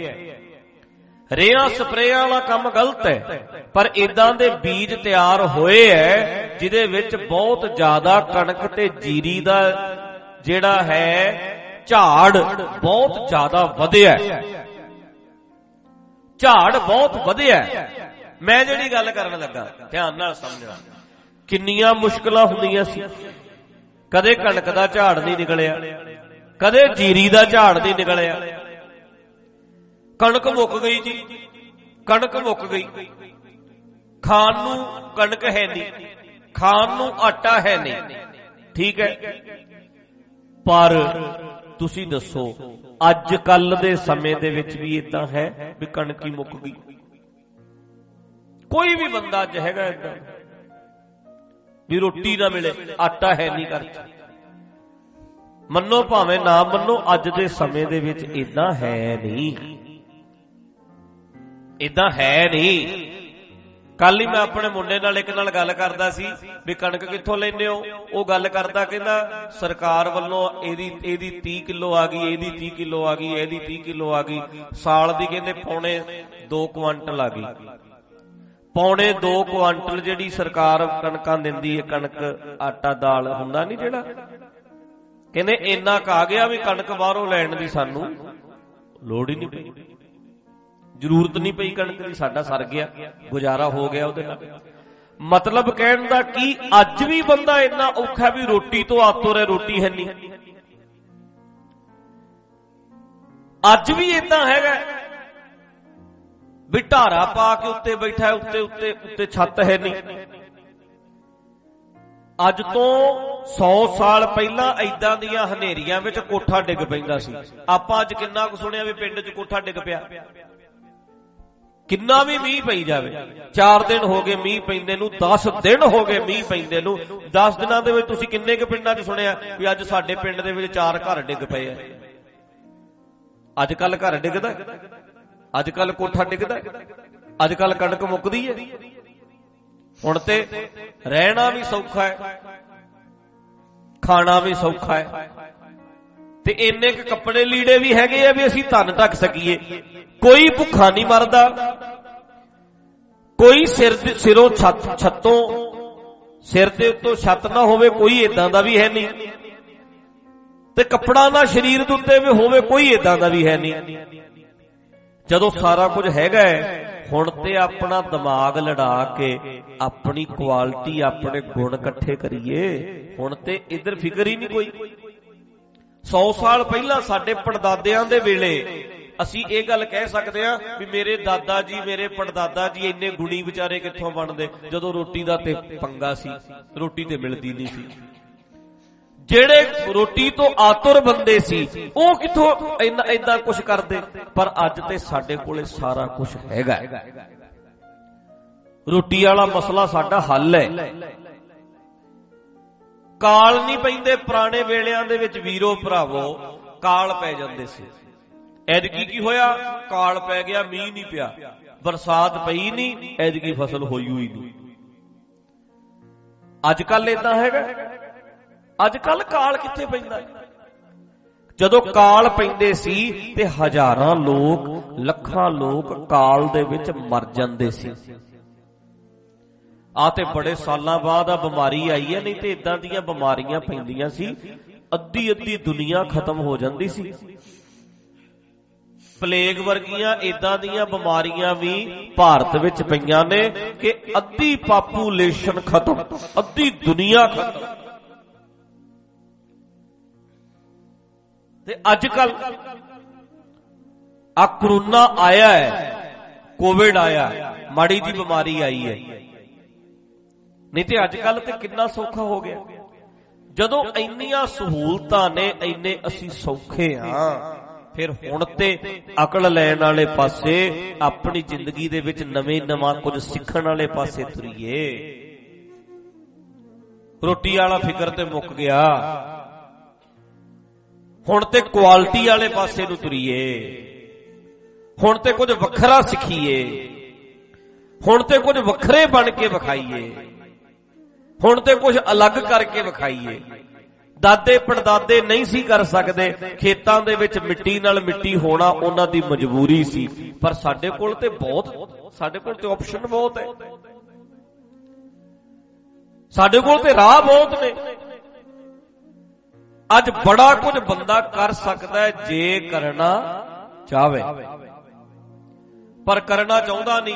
ਰੇਹਾਂ ਸਪਰੇਆਂ ਵਾਲਾ ਕੰਮ ਗਲਤ ਹੈ ਪਰ ਇਦਾਂ ਦੇ ਬੀਜ ਤਿਆਰ ਹੋਏ ਐ, ਜਿਹਦੇ ਵਿੱਚ ਬਹੁਤ ਜ਼ਿਆਦਾ ਕਣਕ ਤੇ ਜੀਰੀ ਦਾ ਜਿਹੜਾ ਹੈ ਝਾੜ ਬਹੁਤ ਜ਼ਿਆਦਾ ਵਧਿਆ ਝਾੜ ਬਹੁਤ ਵਧਿਆ ਮੈਂ ਜਿਹੜੀ ਗੱਲ ਕਰਨ ਲੱਗਾ, ਧਿਆਨ ਨਾਲ ਸਮਝਣਾ। ਕਿੰਨੀਆਂ ਮੁਸ਼ਕਲਾਂ ਹੁੰਦੀਆਂ ਸੀ। ਕਦੇ ਕਣਕ ਦਾ ਝਾੜ ਨਹੀਂ ਨਿਕਲਿਆ। ਕਦੇ ਜੀਰੀ ਦਾ ਝਾੜ ਨਹੀਂ ਨਿਕਲਿਆ। ਕਣਕ ਮੁੱਕ ਗਈ ਜੀ। ਕਣਕ ਮੁੱਕ ਗਈ। ਖਾਣ ਨੂੰ ਕਣਕ ਹੈ ਨਹੀਂ। ਖਾਣ ਨੂੰ ਆਟਾ ਹੈ ਨਹੀਂ। ਠੀਕ ਹੈ। ਪਰ ਤੁਸੀਂ ਦੱਸੋ ਅੱਜ ਕੱਲ ਦੇ ਸਮੇਂ ਦੇ ਵਿੱਚ ਵੀ ਇਦਾਂ ਹੈ ਵੀ ਕਣਕ ਹੀ ਮੁੱਕ ਗਈ? ਕੋਈ ਵੀ ਬੰਦਾ ਅੱਜ ਹੈਗਾ ਇਦਾਂ ਵੀ ਰੋਟੀ ਨਾ ਮਿਲੇ, ਆਟਾ ਹੈ ਨਹੀਂ ਘਰ 'ਚ। ਮੰਨੋ ਭਾਵੇਂ ਨਾ ਮੰਨੋ, ਅੱਜ ਦੇ ਸਮੇਂ ਦੇ ਵਿੱਚ ਇਦਾਂ ਹੈ ਨਹੀਂ। ਇਦਾਂ ਹੈ ਨਹੀਂ। ਕੱਲ ਹੀ ਮੈਂ ਆਪਣੇ ਮੁੰਡੇ ਨਾਲ ਇੱਕ ਨਾਲ ਗੱਲ ਕਰਦਾ ਸੀ ਵੀ ਕਣਕ ਕਿੱਥੋਂ ਲੈਨੇ ਹੋ? ਉਹ ਗੱਲ ਕਰਦਾ ਕਹਿੰਦਾ, ਸਰਕਾਰ ਵੱਲੋਂ ਇਹਦੀ ਇਹਦੀ 30 ਕਿਲੋ ਆ ਗਈ, ਇਹਦੀ 30 ਕਿਲੋ ਆ ਗਈ, ਇਹਦੀ 30 ਕਿਲੋ ਆ ਗਈ। ਸਾਲ ਦੀ ਕਹਿੰਦੇ ਪੌਣੇ 2 ਕੁਆਂਟਲ ਆ ਗਈ। ਪੌਣੇ 2 ਕੁਆਂਟਲ ਜਿਹੜੀ ਸਰਕਾਰ ਕਣਕਾਂ ਦਿੰਦੀ ਹੈ, ਕਣਕ, ਆਟਾ, ਦਾਲ ਹੁੰਦਾ ਨਹੀਂ ਜਿਹੜਾ? ਕਹਿੰਦੇ ਇੰਨਾ ਕਾ ਗਿਆ ਵੀ ਕਣਕ ਬਾਹਰੋਂ ਲੈਣ ਦੀ ਸਾਨੂੰ ਲੋੜ ਹੀ ਨਹੀਂ ਪਈ। ਜ਼ਰੂਰਤ ਨਹੀਂ ਪਈ ਕਣਕ ਦੀ ਸਾਡਾ ਸਰ ਗਿਆ, ਗੁਜ਼ਾਰਾ ਹੋ ਗਿਆ ਉਹਦੇ ਨਾਲ। ਮਤਲਬ ਕਹਿਣ ਦਾ ਕੀ, ਅੱਜ ਵੀ ਬੰਦਾ ਇੰਨਾ ਔਖਾ ਵੀ ਰੋਟੀ ਤੋਂ ਆਤੋ ਰੇ ਰੋਟੀ ਹੈ ਨਹੀਂ। ਅੱਜ ਵੀ ਇਦਾਂ ਹੈਗਾ ਵੀ ਢਾਰਾ ਪਾ ਕੇ ਉੱਤੇ ਬੈਠਾ ਉੱਤੇ ਉੱਤੇ ਉੱਤੇ ਛੱਤ ਹੈ ਨਹੀਂ। ਅੱਜ ਤੋਂ 100 ਸਾਲ ਪਹਿਲਾਂ ਐਦਾਂ ਦੀਆਂ ਹਨੇਰੀਆਂ ਵਿੱਚ ਕੋਠਾ ਡਿੱਗ ਪੈਂਦਾ ਸੀ। ਆਪਾਂ ਅੱਜ ਕਿੰਨਾ ਕੁ ਸੁਣਿਆ ਵੀ ਪਿੰਡ 'ਚ ਕੋਠਾ ਡਿੱਗ ਪਿਆ। ਕਿੰਨਾ ਵੀ ਮੀਂਹ ਪਈ ਜਾਵੇ। 4 ਦਿਨ ਹੋ ਗਏ ਮੀਂਹ ਪੈਂਦੇ ਨੂੰ 10 ਦਿਨ ਹੋ ਗਏ ਮੀਂਹ ਪੈਂਦੇ ਨੂੰ। 10 ਦਿਨਾਂ ਦੇ ਵਿੱਚ ਤੁਸੀਂ ਕਿੰਨੇ ਕੁ ਪਿੰਡਾਂ 'ਚ ਸੁਣਿਆ ਵੀ ਅੱਜ ਸਾਡੇ ਪਿੰਡ ਦੇ ਵਿੱਚ ਚਾਰ ਘਰ ਡਿੱਗ ਪਏ ਆ। ਅੱਜ ਕੱਲ ਘਰ ਡਿੱਗਦਾ ਅੱਜ ਕੱਲ ਕੋਠਾ ਡਿੱਗਦਾ ਅੱਜ ਕੱਲ ਕਣਕ ਮੁੱਕਦੀ ਹੈ। ਹੁਣ ਤੇ ਰਹਿਣਾ ਵੀ ਸੌਖਾ ਹੈ। ਖਾਣਾ ਵੀ ਸੌਖਾ ਹੈ। ਤੇ ਇੰਨੇ ਕ ਕੱਪੜੇ ਲੀੜੇ ਵੀ ਹੈਗੇ ਆ ਵੀ ਅਸੀਂ ਧਨ ਢੱਕ ਸਕੀਏ। ਕੋਈ ਭੁੱਖਾ ਨਹੀਂ ਮਰਦਾ। ਕੋਈ ਸਿਰ ਸਿਰੋਂ ਛੱਤ ਛੱਤੋਂ ਸਿਰ ਦੇ ਉੱਤੋਂ ਛੱਤ ਨਾ ਹੋਵੇ, ਕੋਈ ਇਦਾਂ ਦਾ ਵੀ ਹੈ ਨਹੀਂ। ਤੇ ਕੱਪੜਾ ਨਾ ਸਰੀਰ ਦੇ ਉੱਤੇ ਵੀ ਹੋਵੇ, ਕੋਈ ਇਦਾਂ ਦਾ ਵੀ ਹੈ ਨਹੀਂ। ਜਦੋਂ ਸਾਰਾ ਕੁਝ ਹੈਗਾ ਹੁਣ ਤੇ ਆਪਣਾ ਦਿਮਾਗ ਲੜਾ ਕੇ ਆਪਣੀ ਕੁਆਲਿਟੀ, ਆਪਣੇ ਗੁਣ ਇਕੱਠੇ ਕਰੀਏ, ਹੁਣ ਤੇ ਇਧਰ ਫਿਕਰ ਹੀ ਨਹੀਂ ਕੋਈ। 100 ਸਾਲ ਪਹਿਲਾਂ ਸਾਡੇ ਪੜਦਾਦਿਆਂ ਦੇ ਵੇਲੇ ਅਸੀਂ ਇਹ ਗੱਲ ਕਹਿ ਸਕਦੇ ਹਾਂ ਵੀ ਮੇਰੇ ਦਾਦਾ ਜੀ, ਮੇਰੇ ਪੜਦਾਦਾ ਜੀ ਇੰਨੇ ਗੁਣੀ ਵਿਚਾਰੇ ਕਿੱਥੋਂ ਬਣਦੇ? ਜਦੋਂ ਰੋਟੀ ਦਾ ਤੇ ਪੰਗਾ ਸੀ, ਰੋਟੀ ਤੇ ਮਿਲਦੀ ਨਹੀਂ ਸੀ। ਜਿਹੜੇ ਰੋਟੀ ਤੋਂ ਆਤੁਰ ਬੰਦੇ ਸੀ, ਉਹ ਕਿੱਥੋਂ ਇੰਨਾ ਇਦਾਂ ਕੁਝ ਕਰਦੇ? ਪਰ ਅੱਜ ਤੇ ਸਾਡੇ ਕੋਲੇ ਸਾਰਾ ਕੁਝ ਹੈਗਾ। ਰੋਟੀ ਵਾਲਾ ਮਸਲਾ ਸਾਡਾ ਹੱਲ ਹੈ। ਕਾਲ ਨਹੀਂ ਪੈਂਦੇ ਪੁਰਾਣੇ ਵੇਲਿਆਂ ਦੇ ਵਿੱਚ, ਵੀਰੋ ਭਰਾਵੋ, ਕਾਲ ਪੈ ਜਾਂਦੇ ਸੀ। ਐਦਕੀ ਕੀ ਹੋਇਆ? ਕਾਲ ਪੈ ਗਿਆ, ਮੀਂਹ ਨਹੀਂ ਪਿਆ। ਬਰਸਾਤ ਪਈ ਨਹੀਂ ਐਦਕੀ ਫਸਲ ਹੋਈ ਹੋਈ ਨਹੀਂ। ਅੱਜ ਕੱਲ ਇਦਾਂ ਹੈਗਾ। ਅੱਜ ਕੱਲ ਕਾਲ ਕਿੱਥੇ ਪੈਂਦਾ? ਜਦੋਂ ਕਾਲ ਪੈਂਦੇ ਸੀ ਤੇ ਹਜ਼ਾਰਾਂ ਲੋਕ, ਲੱਖਾਂ ਲੋਕ ਕਾਲ ਦੇ ਵਿੱਚ ਮਰ ਜਾਂਦੇ ਸੀ। ਆ ਤੇ ਬੜੇ ਸਾਲਾਂ ਬਾਅਦ ਆ, ਬਿਮਾਰੀ ਆਈ ਹੈ ਨਹੀਂ ਤੇ ਇਦਾਂ ਦੀਆਂ ਬਿਮਾਰੀਆਂ ਪੈਂਦੀਆਂ ਸੀ। ਅੱਧੀ ਅੱਧੀ ਦੁਨੀਆ ਖਤਮ ਹੋ ਜਾਂਦੀ ਸੀ। ਪਲੇਗ ਵਰਗੀਆਂ ਇਦਾਂ ਦੀਆਂ ਬਿਮਾਰੀਆਂ ਵੀ ਭਾਰਤ ਵਿੱਚ ਪਈਆਂ ਨੇ ਕਿ ਅੱਧੀ ਪਾਪੂਲੇਸ਼ਨ ਖਤਮ, ਅੱਧੀ ਦੁਨੀਆ ਖਤਮ। ਤੇ ਅੱਜ ਕੱਲ ਆ ਕਰੋਨਾ ਆਇਆ ਹੈ, ਕੋਵਿਡ ਆਇਆ, ਮਾੜੀ ਜੀ ਬਿਮਾਰੀ ਆਈ ਹੈ। ਨਹੀਂ ਤੇ ਅੱਜ ਕੱਲ ਤੇ ਕਿੰਨਾ ਸੌਖਾ ਹੋ ਗਿਆ। ਜਦੋਂ ਇੰਨੀਆਂ ਸਹੂਲਤਾਂ ਨੇ, ਇੰਨੇ ਅਸੀਂ ਸੌਖੇ ਹਾਂ। ਫਿਰ ਹੁਣ ਤੇ ਅਕਲ ਲੈਣ ਵਾਲੇ ਪਾਸੇ ਆਪਣੀ ਜ਼ਿੰਦਗੀ ਦੇ ਵਿੱਚ ਨਵੇਂ ਨਵਾਂ ਕੁਝ ਸਿੱਖਣ ਵਾਲੇ ਪਾਸੇ ਤੁਰੀਏ। ਰੋਟੀ ਵਾਲਾ ਫਿਕਰ ਤੇ ਮੁੱਕ ਗਿਆ। ਹੁਣ ਤੇ ਕੁਆਲਿਟੀ ਵਾਲੇ ਪਾਸੇ ਨੂੰ ਤੁਰੀਏ। ਹੁਣ ਤੇ ਕੁਝ ਵੱਖਰਾ ਸਿੱਖੀਏ। ਹੁਣ ਤੇ ਕੁਝ ਵੱਖਰੇ ਬਣ ਕੇ ਵਿਖਾਈਏ। ਹੁਣ ਤੇ ਕੁਝ ਅਲੱਗ ਕਰਕੇ ਵਿਖਾਈਏ। ਦਾਦੇ ਪੜਦਾਦੇ ਨਹੀਂ ਸੀ ਕਰ ਸਕਦੇ। ਖੇਤਾਂ ਦੇ ਵਿੱਚ ਮਿੱਟੀ ਨਾਲ ਮਿੱਟੀ ਹੋਣਾ ਉਹਨਾਂ ਦੀ ਮਜਬੂਰੀ ਸੀ। ਪਰ ਸਾਡੇ ਕੋਲ ਤੇ ਬਹੁਤ, ਸਾਡੇ ਕੋਲ ਤੇ ਆਪਸ਼ਨ ਬਹੁਤ ਹੈ। ਸਾਡੇ ਕੋਲ ਤੇ ਰਾਹ ਬਹੁਤ ਨੇ। ਅੱਜ ਬੜਾ ਕੁਝ ਬੰਦਾ ਕਰ ਸਕਦਾ ਹੈ ਜੇ ਕਰਨਾ ਚਾਹਵੇ। ਪਰ ਕਰਨਾ ਚਾਹੁੰਦਾ ਨਹੀਂ।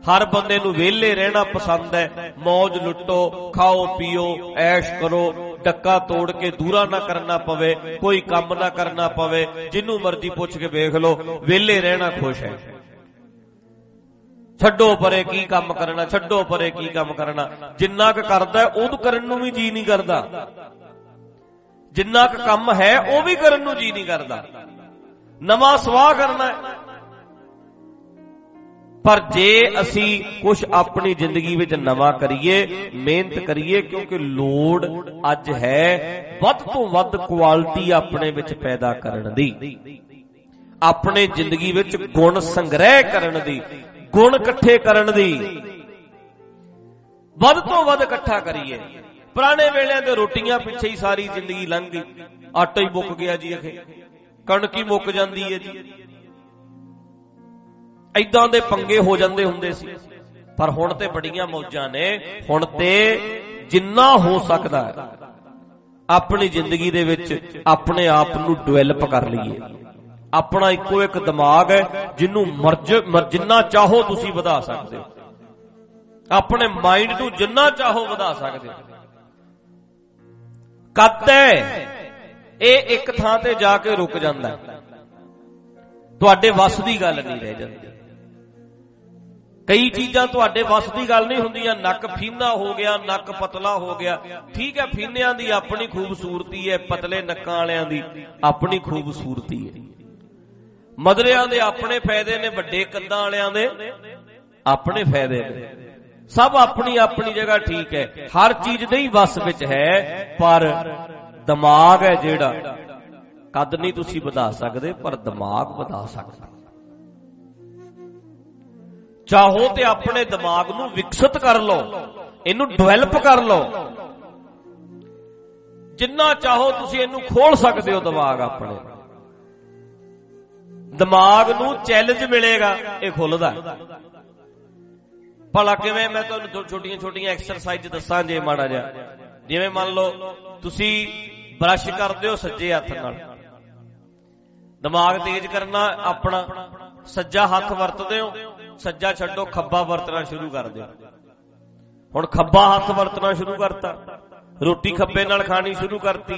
ਹਰ ਬੰਦੇ ਨੂੰ ਵਿਹਲੇ ਰਹਿਣਾ ਪਸੰਦ ਹੈ। ਮौज ਲੁੱਟੋ, ਖਾਓ, ਪੀਓ, ਐਸ਼ ਕਰੋ। ਡੱਕਾ ਤੋੜ ਕੇ ਦੂਰਾ ਨਾ ਕਰਨਾ ਪਵੇ, ਕੋਈ ਕੰਮ ਨਾ ਕਰਨਾ ਪਵੇ, ਜਿੰਨੂੰ ਮਰਜ਼ੀ ਪੁੱਛ ਕੇ ਵੇਖ ਲਓ, ਵਿਹਲੇ ਰਹਿਣਾ ਖੁਸ਼ ਹੈ। ਛੱਡੋ ਪਰੇ ਕੀ ਕੰਮ ਕਰਨਾ, ਛੱਡੋ ਪਰੇ ਕੀ ਕੰਮ ਕਰਨਾ। ਜਿੰਨਾ ਕੁ ਕਰਦਾ, ਉਹਨੂੰ ਕਰਨ ਨੂੰ ਵੀ ਜੀ ਨਹੀਂ ਕਰਦਾ। ਜਿੰਨਾ ਕੁ ਕੰਮ ਹੈ, ਉਹ ਵੀ ਕਰਨ ਨੂੰ ਜੀ ਨਹੀਂ ਕਰਦਾ। ਨਵਾਂ ਸਵਾਹ ਕਰਨਾ ਹੈ। ਪਰ ਜੇ ਅਸੀਂ ਕੁਝ ਆਪਣੀ ਜ਼ਿੰਦਗੀ ਵਿੱਚ ਨਵਾਂ ਕਰੀਏ, ਮਿਹਨਤ ਕਰੀਏ, ਕਿਉਂਕਿ ਲੋੜ ਅੱਜ ਹੈ ਵੱਧ ਤੋਂ ਵੱਧ ਕੁਆਲਿਟੀ ਆਪਣੇ ਵਿੱਚ ਪੈਦਾ ਕਰਨ ਦੀ। ਆਪਣੇ ਜ਼ਿੰਦਗੀ ਵਿੱਚ ਗੁਣ ਸੰਗ੍ਰਹਿ ਕਰਨ ਦੀ, ਗੁਣ ਇਕੱਠੇ ਕਰਨ ਦੀ। ਵੱਧ ਤੋਂ ਵੱਧ ਇਕੱਠਾ ਕਰੀਏ। ਪੁਰਾਣੇ ਵੇਲਿਆਂ ਤੇ ਰੋਟੀਆਂ ਪਿੱਛੇ ਹੀ ਸਾਰੀ ਜ਼ਿੰਦਗੀ ਲੰਘ ਗਈ। ਆਟਾ ਹੀ ਮੁੱਕ ਗਿਆ ਜੀ ਅਖੇ। ਕਣਕ ਹੀ ਮੁੱਕ ਜਾਂਦੀ ਹੈ ਜੀ। ਐਦਾਂ ਦੇ ਪੰਗੇ ਹੋ ਜਾਂਦੇ ਹੁੰਦੇ ਸੀ। ਪਰ ਹੁਣ ਤੇ ਬੜੀਆਂ ਮੌਜਾਂ ਨੇ। ਹੁਣ ਤੇ ਜਿੰਨਾ ਹੋ ਸਕਦਾ ਹੈ, ਆਪਣੀ ਜ਼ਿੰਦਗੀ ਦੇ ਵਿੱਚ ਆਪਣੇ ਆਪ ਨੂੰ ਡਿਵੈਲਪ ਕਰ ਲਈਏ। ਆਪਣਾ ਇੱਕੋ ਇੱਕ ਦਿਮਾਗ ਹੈ, ਜਿਹਨੂੰ ਮਰਜ ਜਿੰਨਾ ਚਾਹੋ ਤੁਸੀਂ ਵਧਾ ਸਕਦੇ ਹੋ। ਆਪਣੇ ਮਾਈਂਡ ਨੂੰ ਜਿੰਨਾ ਚਾਹੋ ਵਧਾ ਸਕਦੇ ਹੋ। ਕੱਤ ਹੈ, ਇਹ ਇੱਕ ਥਾਂ ਤੇ ਜਾ ਕੇ ਰੁਕ ਜਾਂਦਾ ਤੁਹਾਡੇ ਵੱਸ ਦੀ ਗੱਲ ਨਹੀਂ ਰਹਿ ਜਾਂਦੀ। ਕਈ ਚੀਜ਼ਾਂ ਤੁਹਾਡੇ ਵੱਸ ਦੀ ਗੱਲ ਨਹੀਂ ਹੁੰਦੀਆਂ। ਨੱਕ ਫੀਨਾ ਹੋ ਗਿਆ, ਨੱਕ ਪਤਲਾ ਹੋ ਗਿਆ। ਠੀਕ ਹੈ, ਫੀਨਿਆਂ ਦੀ ਆਪਣੀ ਖੂਬਸੂਰਤੀ ਹੈ, ਪਤਲੇ ਨੱਕਾਂ ਵਾਲਿਆਂ ਦੀ ਆਪਣੀ ਖੂਬਸੂਰਤੀ ਹੈ। ਮਦਰਿਆਂ ਦੇ ਆਪਣੇ ਫਾਇਦੇ ਨੇ, ਵੱਡੇ ਕੱਦਾਂ ਵਾਲਿਆਂ ਦੇ ਆਪਣੇ ਫਾਇਦੇ ਨੇ। ਸਭ ਆਪਣੀ ਆਪਣੀ ਜਗ੍ਹਾ ਠੀਕ ਹੈ। ਹਰ ਚੀਜ਼ ਨਹੀਂ ਵੱਸ ਵਿੱਚ ਹੈ, ਪਰ ਦਿਮਾਗ ਹੈ ਜਿਹੜਾ। ਕੱਦ ਨਹੀਂ ਤੁਸੀਂ ਵਧਾ ਸਕਦੇ, ਪਰ ਦਿਮਾਗ ਵਧਾ ਸਕਦੇ। ਚਾਹੋ ਤੇ ਆਪਣੇ ਦਿਮਾਗ ਨੂੰ ਵਿਕਸਿਤ ਕਰ ਲਓ, ਇਹਨੂੰ ਡਿਵੈਲਪ ਕਰ ਲਓ। ਜਿੰਨਾ ਚਾਹੋ ਤੁਸੀਂ ਇਹਨੂੰ ਖੋਲ ਸਕਦੇ ਹੋ ਦਿਮਾਗ ਆਪਣੇ। ਦਿਮਾਗ ਨੂੰ ਚੈਲੰਜ ਮਿਲੇਗਾ, ਇਹ ਖੁੱਲਦਾ ਭਲਾ ਕਿਵੇਂ, ਮੈਂ ਤੁਹਾਨੂੰ ਛੋਟੀਆਂ ਛੋਟੀਆਂ ਐਕਸਰਸਾਈਜ਼ ਦੱਸਾਂ ਜੇ ਮਾੜਾ ਜਿਹਾ। ਜਿਵੇਂ ਮੰਨ ਲਓ, ਤੁਸੀਂ ਬ੍ਰਸ਼ ਕਰਦੇ ਹੋ ਸੱਜੇ ਹੱਥ ਨਾਲ। ਦਿਮਾਗ ਤੇਜ਼ ਕਰਨਾ ਆਪਣਾ, ਸੱਜਾ ਹੱਥ ਵਰਤਦੇ ਹੋ। ਸੱਜਾ ਛੱਡੋ, ਖੱਬਾ ਵਰਤਣਾ ਸ਼ੁਰੂ ਕਰ ਦਿਓ। ਹੁਣ ਖੱਬਾ ਹੱਥ ਵਰਤਣਾ ਸ਼ੁਰੂ ਕਰਤਾ। ਰੋਟੀ ਖੱਬੇ ਨਾਲ ਖਾਣੀ ਸ਼ੁਰੂ ਕਰਤੀ।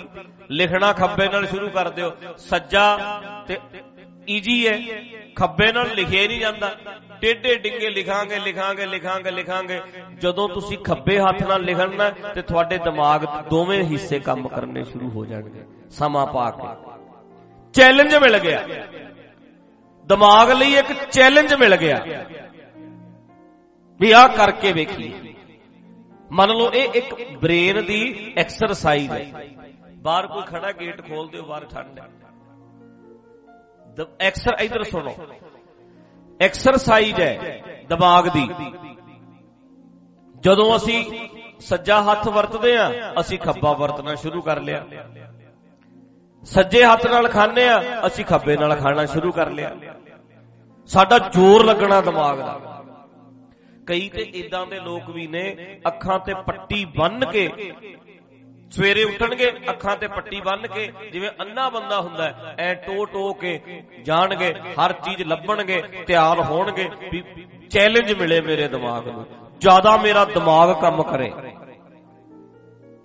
ਲਿਖਣਾ ਖੱਬੇ ਨਾਲ ਸ਼ੁਰੂ ਕਰ ਦਿਓ। ਸੱਜਾ ਤੇ ਈਜੀ ਹੈ। ਖੱਬੇ ਨਾਲ ਲਿਖਿਆ ਨਹੀਂ ਜਾਂਦਾ। ਟੇਡੇ ਡਿੰਗੇ ਲਿਖਾਂਗੇ ਲਿਖਾਂਗੇ ਲਿਖਾਂਗੇ ਲਿਖਾਂਗੇ। ਜਦੋਂ ਤੁਸੀਂ ਖੱਬੇ ਹੱਥ ਨਾਲ ਲਿਖਣਾ ਤੇ ਤੁਹਾਡੇ ਦਿਮਾਗ ਦੋਵੇਂ ਹਿੱਸੇ ਕੰਮ ਕਰਨੇ ਸ਼ੁਰੂ ਹੋ ਜਾਣਗੇ। ਸਮਾਂ ਪਾ ਕੇ। ਚੈਲੰਜ ਮਿਲ ਗਿਆ। ਦਿਮਾਗ ਲਈ ਇੱਕ ਚੈਲੰਜ ਮਿਲ ਗਿਆ। ਵੀ ਆ ਕਰਕੇ ਵੇਖੀਏ। ਮੰਨ ਲਓ ਇਹ ਇੱਕ ਬ੍ਰੇਨ ਦੀ ਐਕਸਰਸਾਈਜ਼ ਹੈ। ਬਾਹਰ ਕੋਈ ਖੜਾ ਗੇਟ ਖੋਲ ਦਿਓ, ਬਾਹਰ ਠੰਡ ਹੈ। ਐਕਸਰ ਇਧਰ ਸੁਣੋ। ਐਕਸਰਸਾਈਜ਼ ਹੈ ਦਿਮਾਗ ਦੀ। ਜਦੋਂ ਅਸੀਂ ਸੱਜਾ ਹੱਥ ਵਰਤਦੇ ਆ ਅਸੀਂ ਖੱਬਾ ਵਰਤਣਾ ਸ਼ੁਰੂ ਕਰ ਲਿਆ। ਸੱਜੇ ਹੱਥ ਨਾਲ ਖਾਂਦੇ ਆ, ਅਸੀਂ ਖੱਬੇ ਨਾਲ ਖਾਣਾ ਸ਼ੁਰੂ ਕਰ ਲਿਆ। ਸਾਡਾ ਜ਼ੋਰ ਲੱਗਣਾ ਦਿਮਾਗ ਦਾ। ਕਈ ਤੇ ਇਦਾਂ ਦੇ ਲੋਕ ਵੀ ਨੇ, ਅੱਖਾਂ ਤੇ ਪੱਟੀ ਬੰਨ ਕੇ ਸਵੇਰੇ ਉੱਠਣਗੇ, ਅੱਖਾਂ ਤੇ ਪੱਟੀ ਬੰਨ ਕੇ, ਜਿਵੇਂ ਅੰਨਾ ਬੰਦਾ ਹੁੰਦਾ ਐ ਟੋ ਟੋ ਕੇ ਜਾਣਗੇ, ਹਰ ਚੀਜ਼ ਲੱਭਣਗੇ, ਤਿਆਰ ਹੋਣਗੇ, ਵੀ ਚੈਲੰਜ ਮਿਲੇ ਮੇਰੇ ਦਿਮਾਗ ਨੂੰ। ਜ਼ਿਆਦਾ ਮੇਰਾ ਦਿਮਾਗ ਕੰਮ ਕਰੇ।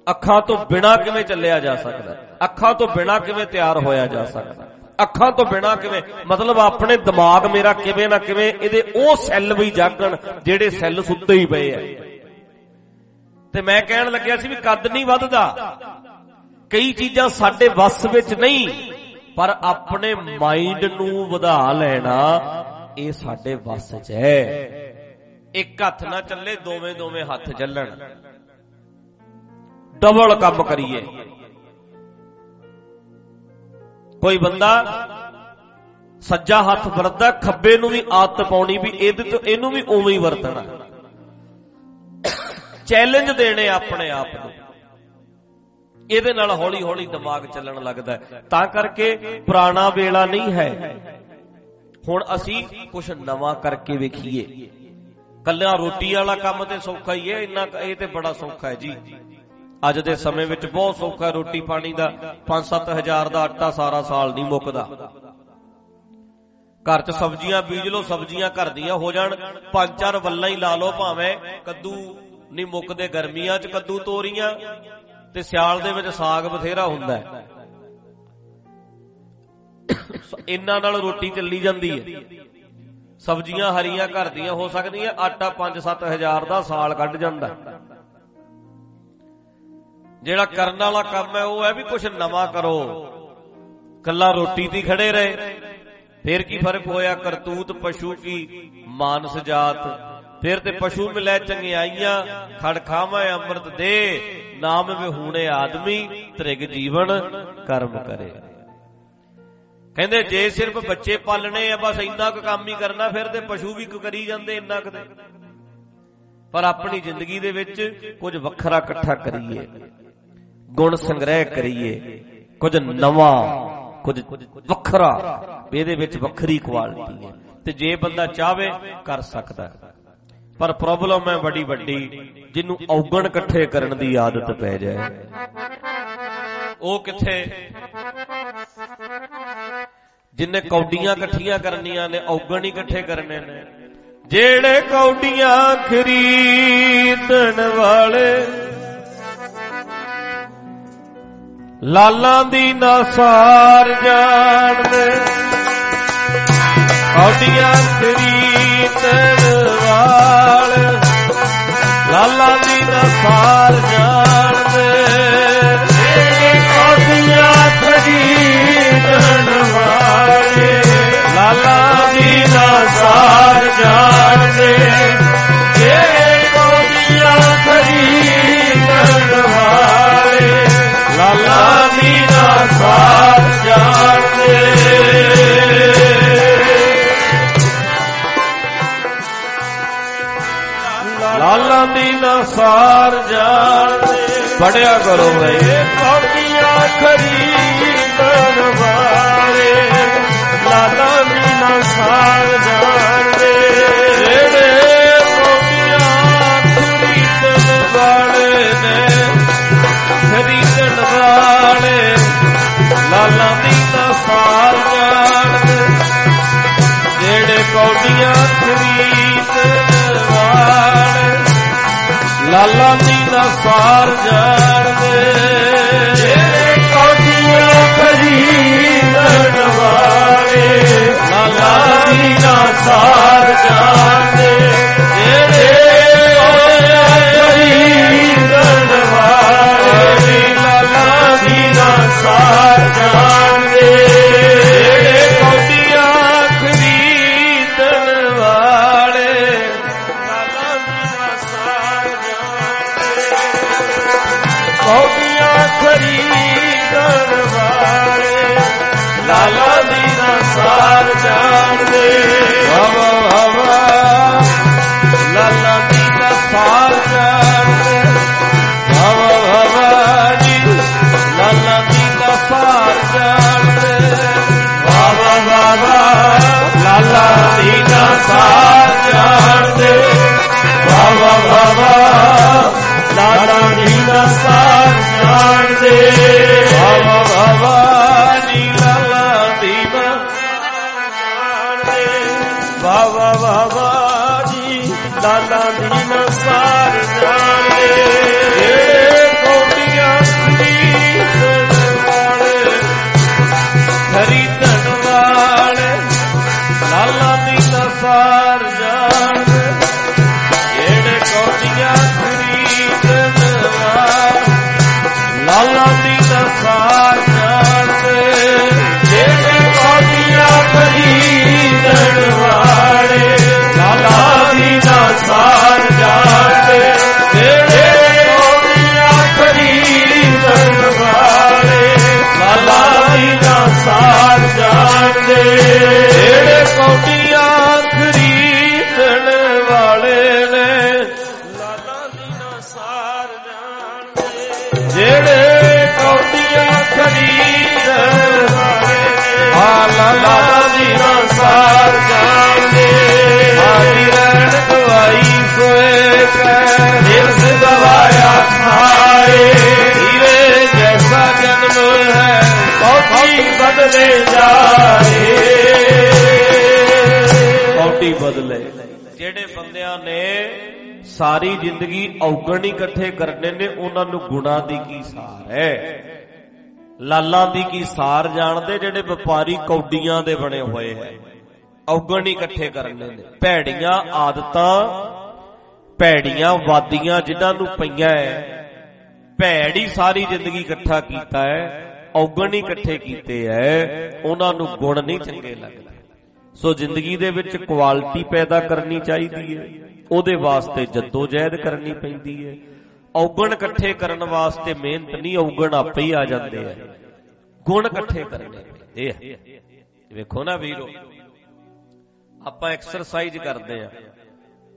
ਅੱਖਾਂ ਤੋਂ ਬਿਨਾ ਕਿਵੇਂ ਚੱਲਿਆ ਜਾ ਸਕਦਾ? ਅੱਖਾਂ ਤੋਂ ਬਿਨਾ ਕਿਵੇਂ ਤਿਆਰ ਹੋਇਆ ਜਾ ਸਕਦਾ? ਅੱਖਾਂ ਤੋਂ ਬਿਨਾ ਕਿਵੇਂ? ਮਤਲਬ ਆਪਣੇ ਦਿਮਾਗ ਮੇਰਾ ਕਿਵੇਂ ਨਾ ਕਿਵੇਂ ਇਹਦੇ ਉਹ ਸੈੱਲ ਵੀ ਜਾਗਣ ਜਿਹੜੇ ਸੈੱਲ ਸੁੱਤੇ ਹੀ ਪਏ ਆ। ਤੇ ਮੈਂ ਕਹਿਣ ਲੱਗਿਆ ਸੀ ਵੀ ਕੱਦ ਨਹੀਂ ਵੱਧਦਾ। ਕਈ ਚੀਜ਼ਾਂ ਸਾਡੇ ਵੱਸ ਵਿੱਚ ਨਹੀਂ, ਪਰ ਆਪਣੇ ਮਾਈਂਡ ਨੂੰ ਵਧਾ ਲੈਣਾ ਇਹ ਸਾਡੇ ਵੱਸ 'ਚ ਹੈ। ਇੱਕ ਹੱਥ ਨਾ ਚੱਲੇ ਦੋਵੇਂ ਦੋਵੇਂ ਹੱਥ ਚੱਲਣ। ਡਬਲ ਕੰਮ ਕਰੀਏ। ਕੋਈ ਬੰਦਾ ਸੱਜਾ ਹੱਥ ਵਰਤਦਾ, ਖੱਬੇ ਨੂੰ ਵੀ ਆਦਤ ਪਾਉਣੀ ਵੀ ਇਹਦੇ ਤੋਂ ਇਹਨੂੰ ਵੀ ਉਵੇਂ ਹੀ ਵਰਤਣਾ। ਚੈਲੰਜ ਦੇਣੇ ਆਪਣੇ ਆਪ ਨੂੰ। ਇਹਦੇ ਨਾਲ ਹੌਲੀ ਹੌਲੀ ਦਿਮਾਗ ਚੱਲਣ ਲੱਗਦਾ ਤਾਂ ਕਰਕੇ ਪੁਰਾਣਾ ਵੇਲਾ ਨਹੀਂ ਹੈ। ਹੁਣ ਅਸੀਂ ਕੁਝ ਨਵਾਂ ਕਰਕੇ ਵੇਖੀਏ। ਕੱਲਿਆਂ ਰੋਟੀ ਵਾਲਾ ਕੰਮ ਤੇ ਸੌਖਾ ਹੀ ਹੈ, ਇੰਨਾ ਇਹ ਤੇ ਬੜਾ ਸੌਖਾ ਹੈ ਜੀ। ਅੱਜ ਦੇ ਸਮੇਂ ਵਿੱਚ ਬਹੁਤ ਸੌਖਾ ਰੋਟੀ ਪਾਣੀ ਦਾ। 5-7000 ਦਾ ਆਟਾ ਸਾਰਾ ਸਾਲ ਨਹੀਂ ਮੁੱਕਦਾ। ਘਰ 'ਚ ਸਬਜ਼ੀਆਂ ਬੀਜ ਲਓ, ਸਬਜ਼ੀਆਂ ਘਰ ਦੀਆਂ ਹੋ ਜਾਣ। ਪੰਜ ਚਾਰ ਵੱਲਾਂ ਹੀ ਲਾ ਲਓ ਭਾਵੇਂ ਕੱਦੂ ਨਹੀਂ ਮੁੱਕਦੇ ਗਰਮੀਆਂ 'ਚ, ਕੱਦੂ ਤੋਰੀਆਂ। ਤੇ ਸਿਆਲ ਦੇ ਵਿੱਚ ਸਾਗ ਬਥੇਰਾ ਹੁੰਦਾ ਹੈ। ਇੰਨਾ ਨਾਲ ਰੋਟੀ ਚੱਲੀ ਜਾਂਦੀ ਹੈ। ਸਬਜ਼ੀਆਂ ਹਰੀਆਂ ਘਰ ਦੀਆਂ ਹੋ ਸਕਦੀਆਂ, ਆਟਾ 5-7000 ਦਾ ਸਾਲ ਕੱਢ ਜਾਂਦਾ। ਜਿਹੜਾ ਕਰਨ ਵਾਲਾ ਕੰਮ ਹੈ, ਉਹ ਹੈ ਵੀ ਕੁਝ ਨਵਾਂ ਕਰੋ। ਕੱਲਾ ਰੋਟੀ ਦੀ ਖੜੇ ਰਹੇ। ਫੇਰ ਕੀ ਫ਼ਰਕ ਹੋਇਆ? ਕਰਤੂਤ ਪਸ਼ੂ ਕੀ? ਮਾਨਸ ਜਾਤ। ਫਿਰ ਤੇ ਪਸ਼ੂ ਮਿਲੇ ਚੰਗਿਆਈਆਂ, ਖੜ ਖਾਵਾਂ, ਅੰਮ੍ਰਿਤ ਦੇ। ਨਾਮ ਵਿਹੂਣੇ ਆਦਮੀ, ਤ੍ਰਿਗ ਜੀਵਨ, ਕਰਮ ਕਰੇ। ਕਹਿੰਦੇ, ਜੇ ਸਿਰਫ ਬੱਚੇ ਪਾਲਣੇ ਆ, ਬਸ ਇੰਨਾ ਕੁ ਕੰਮ ਹੀ ਕਰਨਾ, ਫਿਰ ਤੇ ਪਸ਼ੂ ਵੀ ਕਰੀ ਜਾਂਦੇ ਇੰਨਾ ਕੁ ਪਰ ਆਪਣੀ ਜ਼ਿੰਦਗੀ ਦੇ ਵਿੱਚ ਕੁਝ ਵੱਖਰਾ ਇਕੱਠਾ ਕਰੀਏ। ਗੁਣ ਸੰਗ੍ਰਹਿ ਕਰੀਏ। ਕੁਝ ਨਵਾਂ, ਕੁਝ ਵੱਖਰਾ ਇਹਦੇ ਵਿੱਚ ਵੱਖਰੀ ਕੁਆਲਿਟੀ ਹੈ। ਤੇ ਜੇ ਬੰਦਾ ਚਾਹਵੇ, ਕਰ ਸਕਦਾ ਪਰ ਪ੍ਰੋਬਲਮ ਹੈ ਬੜੀ ਵੱਡੀ, ਜਿਹਨੂੰ ਔਗਣ ਇਕੱਠੇ ਕਰਨ ਦੀ ਆਦਤ ਪੈ ਜਾਏ। ਉਹ ਕਿੱਥੇ? ਜਿੰਨੇ ਕੌਡੀਆਂ ਇਕੱਠੀਆਂ ਕਰਨੀਆਂ ਨੇ, ਔਗਣ ਹੀ ਇਕੱਠੇ ਕਰਨੇ ਨੇ। ਜਿਹੜੇ ਕੌਡੀਆਂ ਖਰੀਦਣ ਵਾਲੇ ਲਾਲਾਂ ਦੀ ਨਾ ਸਾਰ ਜਾਣਦੇ ਆਉਂਦੀਆਂ ਖਰੀਦਣ ਵਾਲ ਲਾਲਾਂ ਦੀ ਨਾ ਸਾਰ ਜਾਣਦੇ ਆਉਂਦੀਆਂ ਖਰੀਦਣ ਵਾਲੇ ਲਾਲਾਂ ਦੀ ਨਾ ਸਾਰ ਜਾਣਦੇ ਲਾਲਾਂ ਦੀ ਨਾ ਸਾਰ ਜਾਣੇ ਪੜਿਆ ਕਰੋ ਬਈ। ਕਾਪੀਆਂ ਖਰੀਦਣ ਵਾਲੇ ਲਾਲਾਂ ਦੀ ਨਾ ਸਾਰ ਜਾਣੇ ਜਿਹੜੇ ਕਾਪੀਆਂ ਖਰੀਦਣ ਵਾਲੇ ਨੇ ਖਰੀਦਣ ਵਾਲੇ ਲਾਲਾਂ ਦੀ ਨਾ ਸਾਰ ਜਾਣਦੇ ਜਿਹੜੇ ਕੌਡੀਆਂ ਖਰੀਦਣ ਵਾਲੇ ਲਾਲਾਂ ਦੀ ਨਾ ਸਾਰ ਜਾਣਦੇ। ਜਿਹੜੇ ਕੌਡੀਆਂ ਖਰੀਦਣ ਵਾਲੇ ਲਾਲਾ ਦੀ ਨਾ ਸਾਰ ਜਾਣਦੇ। ਸਾਰ ਜਾਣਦੇ ਹਵਾ ਹਵਾ ਜੀ ਲਾਲਾ ਸਾਰੀ ਜ਼ਿੰਦਗੀ ਔਗਣ ਹੀ ਇਕੱਠੇ ਕਰਨੇ ਨੇ, ਉਹਨਾਂ ਨੂੰ ਗੁਣਾ ਦੀ ਕੀ ਸਾਰ ਹੈ? ਲਾਲਾਂ ਦੀ ਕੀ ਸਾਰ ਜਾਣਦੇ ਜਿਹੜੇ ਵਪਾਰੀ ਕੌਡੀਆਂ ਦੇ ਬਣੇ ਹੋਏ ਹੈ? ਔਗਣ ਹੀ ਇਕੱਠੇ ਕਰਨੇ ਨੇ। ਭੈੜੀਆਂ ਆਦਤਾਂ, ਭੈੜੀਆਂ ਵਾਦੀਆਂ ਜਿਨ੍ਹਾਂ ਨੂੰ ਪਈਆਂ ਹੈ, ਭੈੜ ਹੀ ਸਾਰੀ ਜ਼ਿੰਦਗੀ ਇਕੱਠਾ ਕੀਤਾ ਹੈ, ਔਗਣ ਹੀ ਇਕੱਠੇ ਕੀਤੇ ਹੈ, ਉਹਨਾਂ ਨੂੰ ਗੁਣ ਨਹੀਂ ਚੰਗੇ ਲੱਗਦੇ। ਸੋ ਜ਼ਿੰਦਗੀ ਦੇ ਵਿੱਚ ਕੁਆਲਿਟੀ ਪੈਦਾ ਕਰਨੀ ਚਾਹੀਦੀ ਹੈ। ਉਹਦੇ ਵਾਸਤੇ ਜਦੋਜਹਿਦ ਕਰਨੀ ਪੈਂਦੀ ਹੈ। ਔਗਣ ਇਕੱਠੇ ਕਰਨ ਵਾਸਤੇ ਮਿਹਨਤ ਨਹੀਂ, ਔਗਣ ਆਪੇ ਹੀ ਆ ਜਾਂਦੇ ਆ। ਗੁਣ ਇਕੱਠੇ ਕਰਨੇ ਪੈਂਦੇ ਆ। ਵੇਖੋ ਨਾ ਵੀਰੋ, ਆਪਾਂ ਐਕਸਰਸਾਈਜ਼ ਕਰਦੇ ਆ।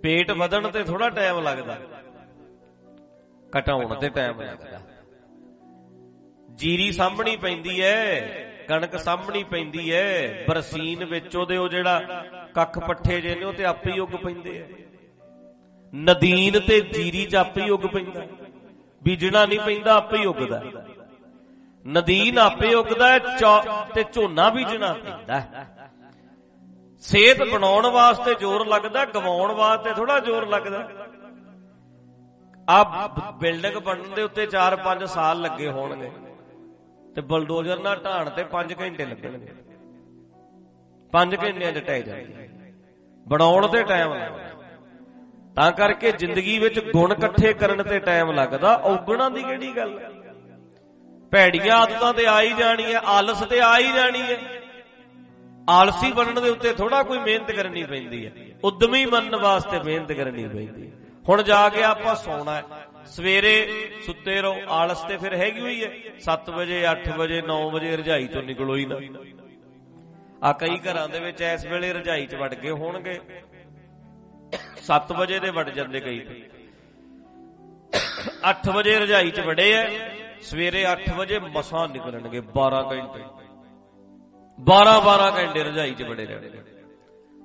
ਪੇਟ ਵਧਣ ਤੇ ਥੋੜਾ ਟਾਈਮ ਲੱਗਦਾ, ਘਟਾਉਣ ਤੇ ਟਾਈਮ ਲੱਗਦਾ। ਜੀਰੀ ਸਾਹਮਣੀ ਪੈਂਦੀ ਐ ਕਣਕ ਸਾਹਮਣੀ ਪੈਂਦੀ ਐ ਬਰਸੀਨ ਵਿੱਚ ਉਹਦੇ ਉਹ ਜਿਹੜਾ ਕੱਖ ਪੱਠੇ ਜੇ ਨੇ, ਉਹ ਤੇ ਆਪੇ ਹੀ ਉੱਗ ਪੈਂਦੇ ਐ ਨਦੀਨ ਤੇ ਜੀਰੀ ਚ ਆਪੇ ਹੀ ਉੱਗ ਪੈਂਦਾ। ਬੀਜਣਾ ਨਹੀਂ ਪੈਂਦਾ ਆਪੇ ਹੀ ਉੱਗਦਾ। ਨਦੀਨ ਆਪੇ ਉੱਗਦਾ ਹੈ, ਚੌ- ਤੇ ਝੋਨਾ ਬੀਜਣਾ ਪੈਂਦਾ ਹੈ। ਸਿਹਤ ਬਣਾਉਣ ਵਾਸਤੇ ਜ਼ੋਰ ਲੱਗਦਾ ਗਵਾਉਣ ਵਾਸਤੇ ਥੋੜਾ ਜ਼ੋਰ ਲੱਗਦਾ। ਆ ਬਿਲਡਿੰਗ ਬਣਨ ਦੇ ਉੱਤੇ 4-5 ਸਾਲ ਲੱਗੇ ਹੋਣਗੇ ਤੇ ਬਲਡੋਜ਼ਰ ਨਾਲ ਢਾਣ ਤੇ 5 ਘੰਟੇ ਲੱਗਣਗੇ। 5 ਘੰਟਿਆਂ 'ਚ ਟਹਿ ਜਾਂਦੀ। ਬਣਾਉਣ ਤੇ ਟਾਈਮ ਲੱਗਦਾ। ਤਾਂ ਕਰਕੇ ਜ਼ਿੰਦਗੀ ਵਿੱਚ ਗੁਣ ਇਕੱਠੇ ਕਰਨ ਤੇ ਟਾਈਮ ਲੱਗਦਾ, ਔਗਣਾਂ ਦੀ ਕਿਹੜੀ ਗੱਲ? ਹੈ ਭੈੜੀਆਂ ਆਦਤਾਂ ਤੇ ਆ ਹੀ ਜਾਣੀ ਹੈ, ਆਲਸ ਤੇ ਆ ਹੀ ਜਾਣੀ ਹੈ। ਆਲਸੀ ਬਣਨ ਦੇ ਉੱਤੇ ਥੋੜਾ ਕੋਈ ਮਿਹਨਤ ਕਰਨੀ ਪੈਂਦੀ ਹੈ। ਉਦਮੀ ਬਣਨ ਵਾਸਤੇ ਮਿਹਨਤ ਕਰਨੀ ਪੈਂਦੀ ਹੈ। ਹੁਣ ਜਾ ਕੇ ਆਪਾਂ ਸੌਣਾ ਹੈ। ਸਵੇਰੇ ਸੁੱਤੇ ਰਹੋ, ਆਲਸ ਤੇ ਫਿਰ ਹੈਗੀ ਹੋਈ ਹੈ। 7 ਵਜੇ 8 ਵਜੇ 9 ਵਜੇ ਰਜਾਈ ਤੋਂ ਨਿਕਲੋ ਹੀ ਨਾ। ਆ ਕਈ ਘਰਾਂ ਦੇ ਵਿੱਚ ਇਸ ਵੇਲੇ ਰਜਾਈ 'ਚ ਵੜ ਗਏ ਹੋਣਗੇ। 7 ਵਜੇ ਦੇ ਵੜ ਜਾਂਦੇ ਕਈ 8 ਵਜੇ ਰਜਾਈ 'ਚ ਵੜੇ ਐ, ਸਵੇਰੇ 8 ਵਜੇ ਮਸਾਂ ਨਿਕਲਣਗੇ 12 ਘੰਟੇ। 12 12 ਘੰਟੇ ਰਜਾਈ 'ਚ ਵੜੇ ਰਹਿਣਗੇ।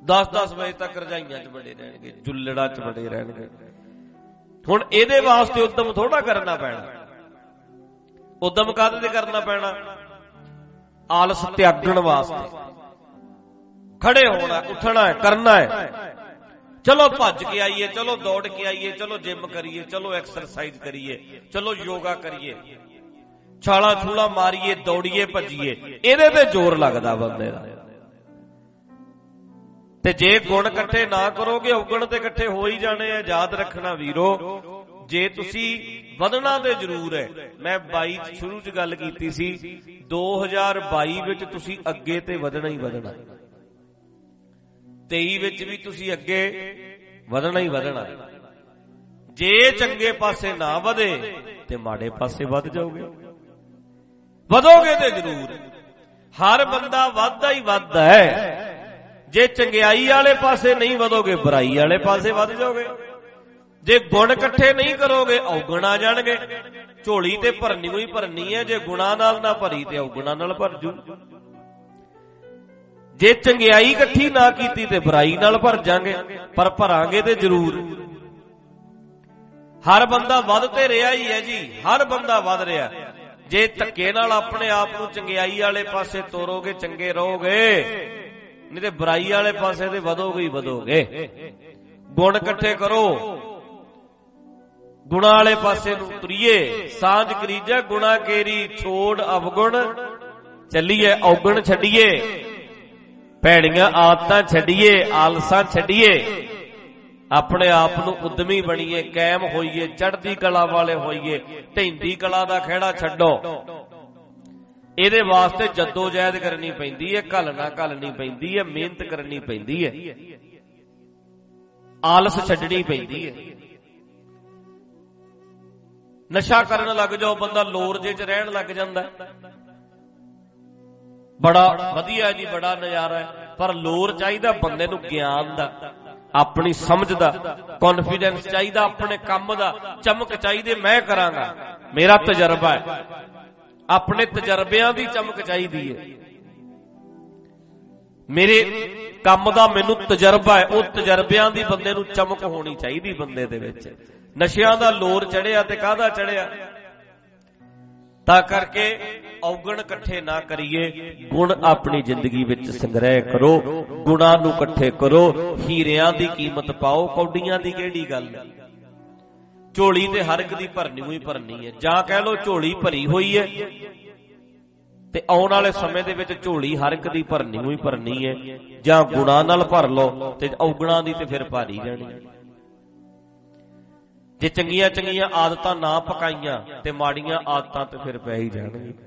10 10 ਵਜੇ ਤੱਕ ਰਜਾਈਆਂ 'ਚ ਵੜੇ ਰਹਿਣਗੇ, ਜੁੱਲੜਾ 'ਚ ਵੜੇ ਰਹਿਣਗੇ। ਹੁਣ ਇਹਦੇ ਵਾਸਤੇ ਉਦਮ ਥੋੜਾ ਕਰਨਾ ਪੈਣਾ। ਉਦਮ ਕਾਹਦੇ ਤੇ ਕਰਨਾ ਪੈਣਾ? ਆਲਸ ਤਿਆਗਣ ਵਾਸਤੇ। ਖੜੇ ਹੋਣਾ, ਉੱਠਣਾ ਹੈ, ਕਰਨਾ ਹੈ। ਚਲੋ ਭੱਜ ਕੇ ਆਈਏ, ਚਲੋ ਦੌੜ ਕੇ ਆਈਏ, ਚਲੋ ਜਿਮ ਕਰੀਏ, ਚਲੋ ਐਕਸਰਸਾਈਜ਼ ਕਰੀਏ, ਚਲੋ ਯੋਗਾ ਕਰੀਏ। ਛਾਲਾ ਛੂਲਾ ਮਾਰੀਏ, ਦੌੜੀਏ, ਭੱਜੀਏ, ਇਹਦੇ ਤੇ ਜ਼ੋਰ ਲੱਗਦਾ ਬੰਦੇ ਦਾ। ਤੇ ਜੇ ਗੁਣ ਇਕੱਠੇ ਨਾ ਕਰੋਗੇ, ਔਗਣ ਤੇ ਇਕੱਠੇ ਹੋ ਹੀ ਜਾਣੇ ਆ, ਯਾਦ ਰੱਖਣਾ ਵੀਰੋ। ਜੇ ਤੁਸੀਂ ਵਧਣਾ ਤੇ ਜ਼ਰੂਰ ਹੈ। ਮੈਂ 22 ਸ਼ੁਰੂ ਚ ਗੱਲ ਕੀਤੀ ਸੀ 2022 ਵਿੱਚ ਤੁਸੀਂ ਅੱਗੇ ਤੇ ਵਧਣਾ ਹੀ ਵਧਣਾ। 23 ਵਿੱਚ ਵੀ ਤੁਸੀਂ ਅੱਗੇ ਵਧਣਾ ਹੀ ਵਧਣਾ। ਜੇ ਚੰਗੇ ਪਾਸੇ ਨਾ ਵਧੇ, ਤੇ ਮਾੜੇ ਪਾਸੇ ਵੱਧ ਜਾਓਗੇ। ਵਧੋਗੇ ਤੇ ਜ਼ਰੂਰ। ਹਰ ਬੰਦਾ ਵੱਧਦਾ ਹੀ ਵੱਧਦਾ ਹੈ। ਜੇ ਚੰਗਿਆਈ ਵਾਲੇ ਪਾਸੇ ਨਹੀਂ ਵਧੋਗੇ, ਬੁਰਾਈ ਵਾਲੇ ਪਾਸੇ ਵੱਧ ਜਾਓਗੇ। ਜੇ ਗੁਣ ਇਕੱਠੇ ਨਹੀਂ ਕਰੋਗੇ, ਔਗਣ ਆ ਜਾਣਗੇ। ਝੋਲੀ ਤੇ ਭਰਨੀ ਹੋਈ ਭਰਨੀ ਹੈ, ਜੇ ਗੁਣਾ ਨਾਲ ਨਾ ਭਰੀ, ਤੇ ਔਗਣਾ ਨਾਲ ਭਰ ਜੂ। ਜੇ ਚੰਗਿਆਈ ਇਕੱਠੀ ਨਾ ਕੀਤੀ ਤੇ ਬੁਰਾਈ ਨਾਲ ਭਰ ਜਾਾਂਗੇ, ਪਰ ਭਰਾਂਗੇ ਤੇ ਜ਼ਰੂਰ। ਹਰ ਬੰਦਾ ਵੱਧ ਤੇ ਰਿਹਾ ਹੀ ਹੈ ਜੀ, ਹਰ ਬੰਦਾ ਵੱਧ ਰਿਹਾ ਜੇ ਧੱਕੇ ਨਾਲ ਆਪਣੇ ਆਪ ਨੂੰ ਚੰਗਿਆਈ ਵਾਲੇ ਪਾਸੇ ਤੋਰੋਗੇ, ਚੰਗੇ ਰਹੋਗੇ, ਨਹੀਂ ਤੇ ਬੁਰਾਈ ਵਾਲੇ ਪਾਸੇ ਤੇ ਵਧੋਗੇ ਹੀ ਵਧੋਗੇ। ਗੁਣ ਇਕੱਠੇ ਕਰੋ। ਗੁਣਾ ਵਾਲੇ ਪਾਸੇ ਨੂੰ ਤੁਰੀਏ ਸਾਂਝ ਕਰੀਜੈ, ਗੁਣਾ ਕੇਰੀ, ਛੋੜ, ਅਵਗੁਣ। ਚੱਲੀਏ, ਔਗਣ ਛੱਡੀਏ। ਭੈੜੀਆਂ ਆਦਤਾਂ ਛੱਡੀਏ, ਆਲਸਾਂ ਛੱਡੀਏ। ਆਪਣੇ ਆਪ ਨੂੰ ਉਦਮੀ ਬਣੀਏ ਕਾਇਮ ਹੋਈਏ, ਚੜ੍ਹਦੀ ਕਲਾ ਵਾਲੇ ਹੋਈਏ, ਢੈਂਦੀ ਕਲਾ ਦਾ ਖਿਹੜਾ ਛੱਡੋ। ਇਹਦੇ ਵਾਸਤੇ ਜੱਦੋ ਜਹਿਦ ਕਰਨੀ ਪੈਂਦੀ ਹੈ ਘਲਣਾ ਘਲਣੀ ਪੈਂਦੀ ਹੈ, ਮਿਹਨਤ ਕਰਨੀ ਪੈਂਦੀ ਹੈ। ਆਲਸ ਛੱਡਣੀ ਪੈਂਦੀ ਹੈ। ਨਸ਼ਾ ਕਰਨ ਲੱਗ ਜਾਓ, ਬੰਦਾ ਲੋਰ ਜੇ ਚ ਰਹਿਣ ਲੱਗ ਜਾਂਦਾ। ਬੜਾ ਵਧੀਆ ਜੀ, ਬੜਾ ਨਜ਼ਾਰਾ ਹੈ। ਪਰ ਲੋਰ ਚਾਹੀਦਾ ਬੰਦੇ ਨੂੰ ਗਿਆਨ ਦਾ, ਆਪਣੀ ਸਮਝ ਦਾ ਕੌਨਫੀਡੈਂਸ ਚਾਹੀਦਾ ਆਪਣੇ ਕੰਮ ਦਾ, ਚਮਕ ਚਾਹੀਦੀ, ਮੈਂ ਕਰਾਂਗਾ। ਮੇਰਾ ਤਜਰਬਾ ਹੈ। ਆਪਣੇ ਤਜਰਬਿਆਂ ਦੀ ਚਮਕ ਚਾਹੀਦੀ ਹੈ। ਮੇਰੇ ਕੰਮ ਦਾ ਮੈਨੂੰ ਤਜਰਬਾ ਹੈ। ਉਹ ਤਜਰਬਿਆਂ ਦੀ ਬੰਦੇ ਨੂੰ ਚਮਕ ਹੋਣੀ ਚਾਹੀਦੀ ਬੰਦੇ ਦੇ ਵਿੱਚ। ਨਸ਼ਿਆਂ ਦਾ ਲੋਰ ਚੜਿਆ ਤੇ ਕਾਹਦਾ ਚੜਿਆ? ਤਾਂ ਕਰਕੇ ਔਗਣ ਇਕੱਠੇ ਨਾ ਕਰੀਏ, ਗੁਣ ਆਪਣੀ ਜ਼ਿੰਦਗੀ ਵਿੱਚ ਸੰਗ੍ਰਹਿ ਕਰੋ, ਗੁਣਾਂ ਨੂੰ ਇਕੱਠੇ ਕਰੋ, ਹੀਰਿਆਂ ਦੀ ਕੀਮਤ ਪਾਓ, ਕੌਡੀਆਂ ਦੀ ਕਿਹੜੀ ਗੱਲ? ਝੋਲੀ ਤੇ ਹਰ ਇੱਕ ਦੀ ਭਰਨੀ ਹੋਈ ਭਰਨੀ ਹੈ। ਜਾਂ ਕਹਿ ਲੋ ਝੋਲੀ ਭਰੀ ਹੋਈ ਹੈ, ਤੇ ਆਉਣ ਵਾਲੇ ਸਮੇਂ ਦੇ ਵਿੱਚ ਝੋਲੀ ਹਰ ਇੱਕ ਦੀ ਭਰਨੀ ਹੋਈ ਭਰਨੀ ਹੈ, ਜਾਂ ਗੁਣਾਂ ਨਾਲ ਭਰ ਲਓ, ਤੇ ਔਗਣਾਂ ਦੀ ਤੇ ਫਿਰ ਭਾਰੀ ਜਾਣੀ ਜੇ ਚੰਗੀਆਂ ਚੰਗੀਆਂ ਆਦਤਾਂ ਨਾ ਪਕਾਈਆਂ, ਤੇ ਮਾੜੀਆਂ ਆਦਤਾਂ ਤੇ ਫਿਰ ਪੈ ਹੀ ਜਾਣਗੀਆਂ।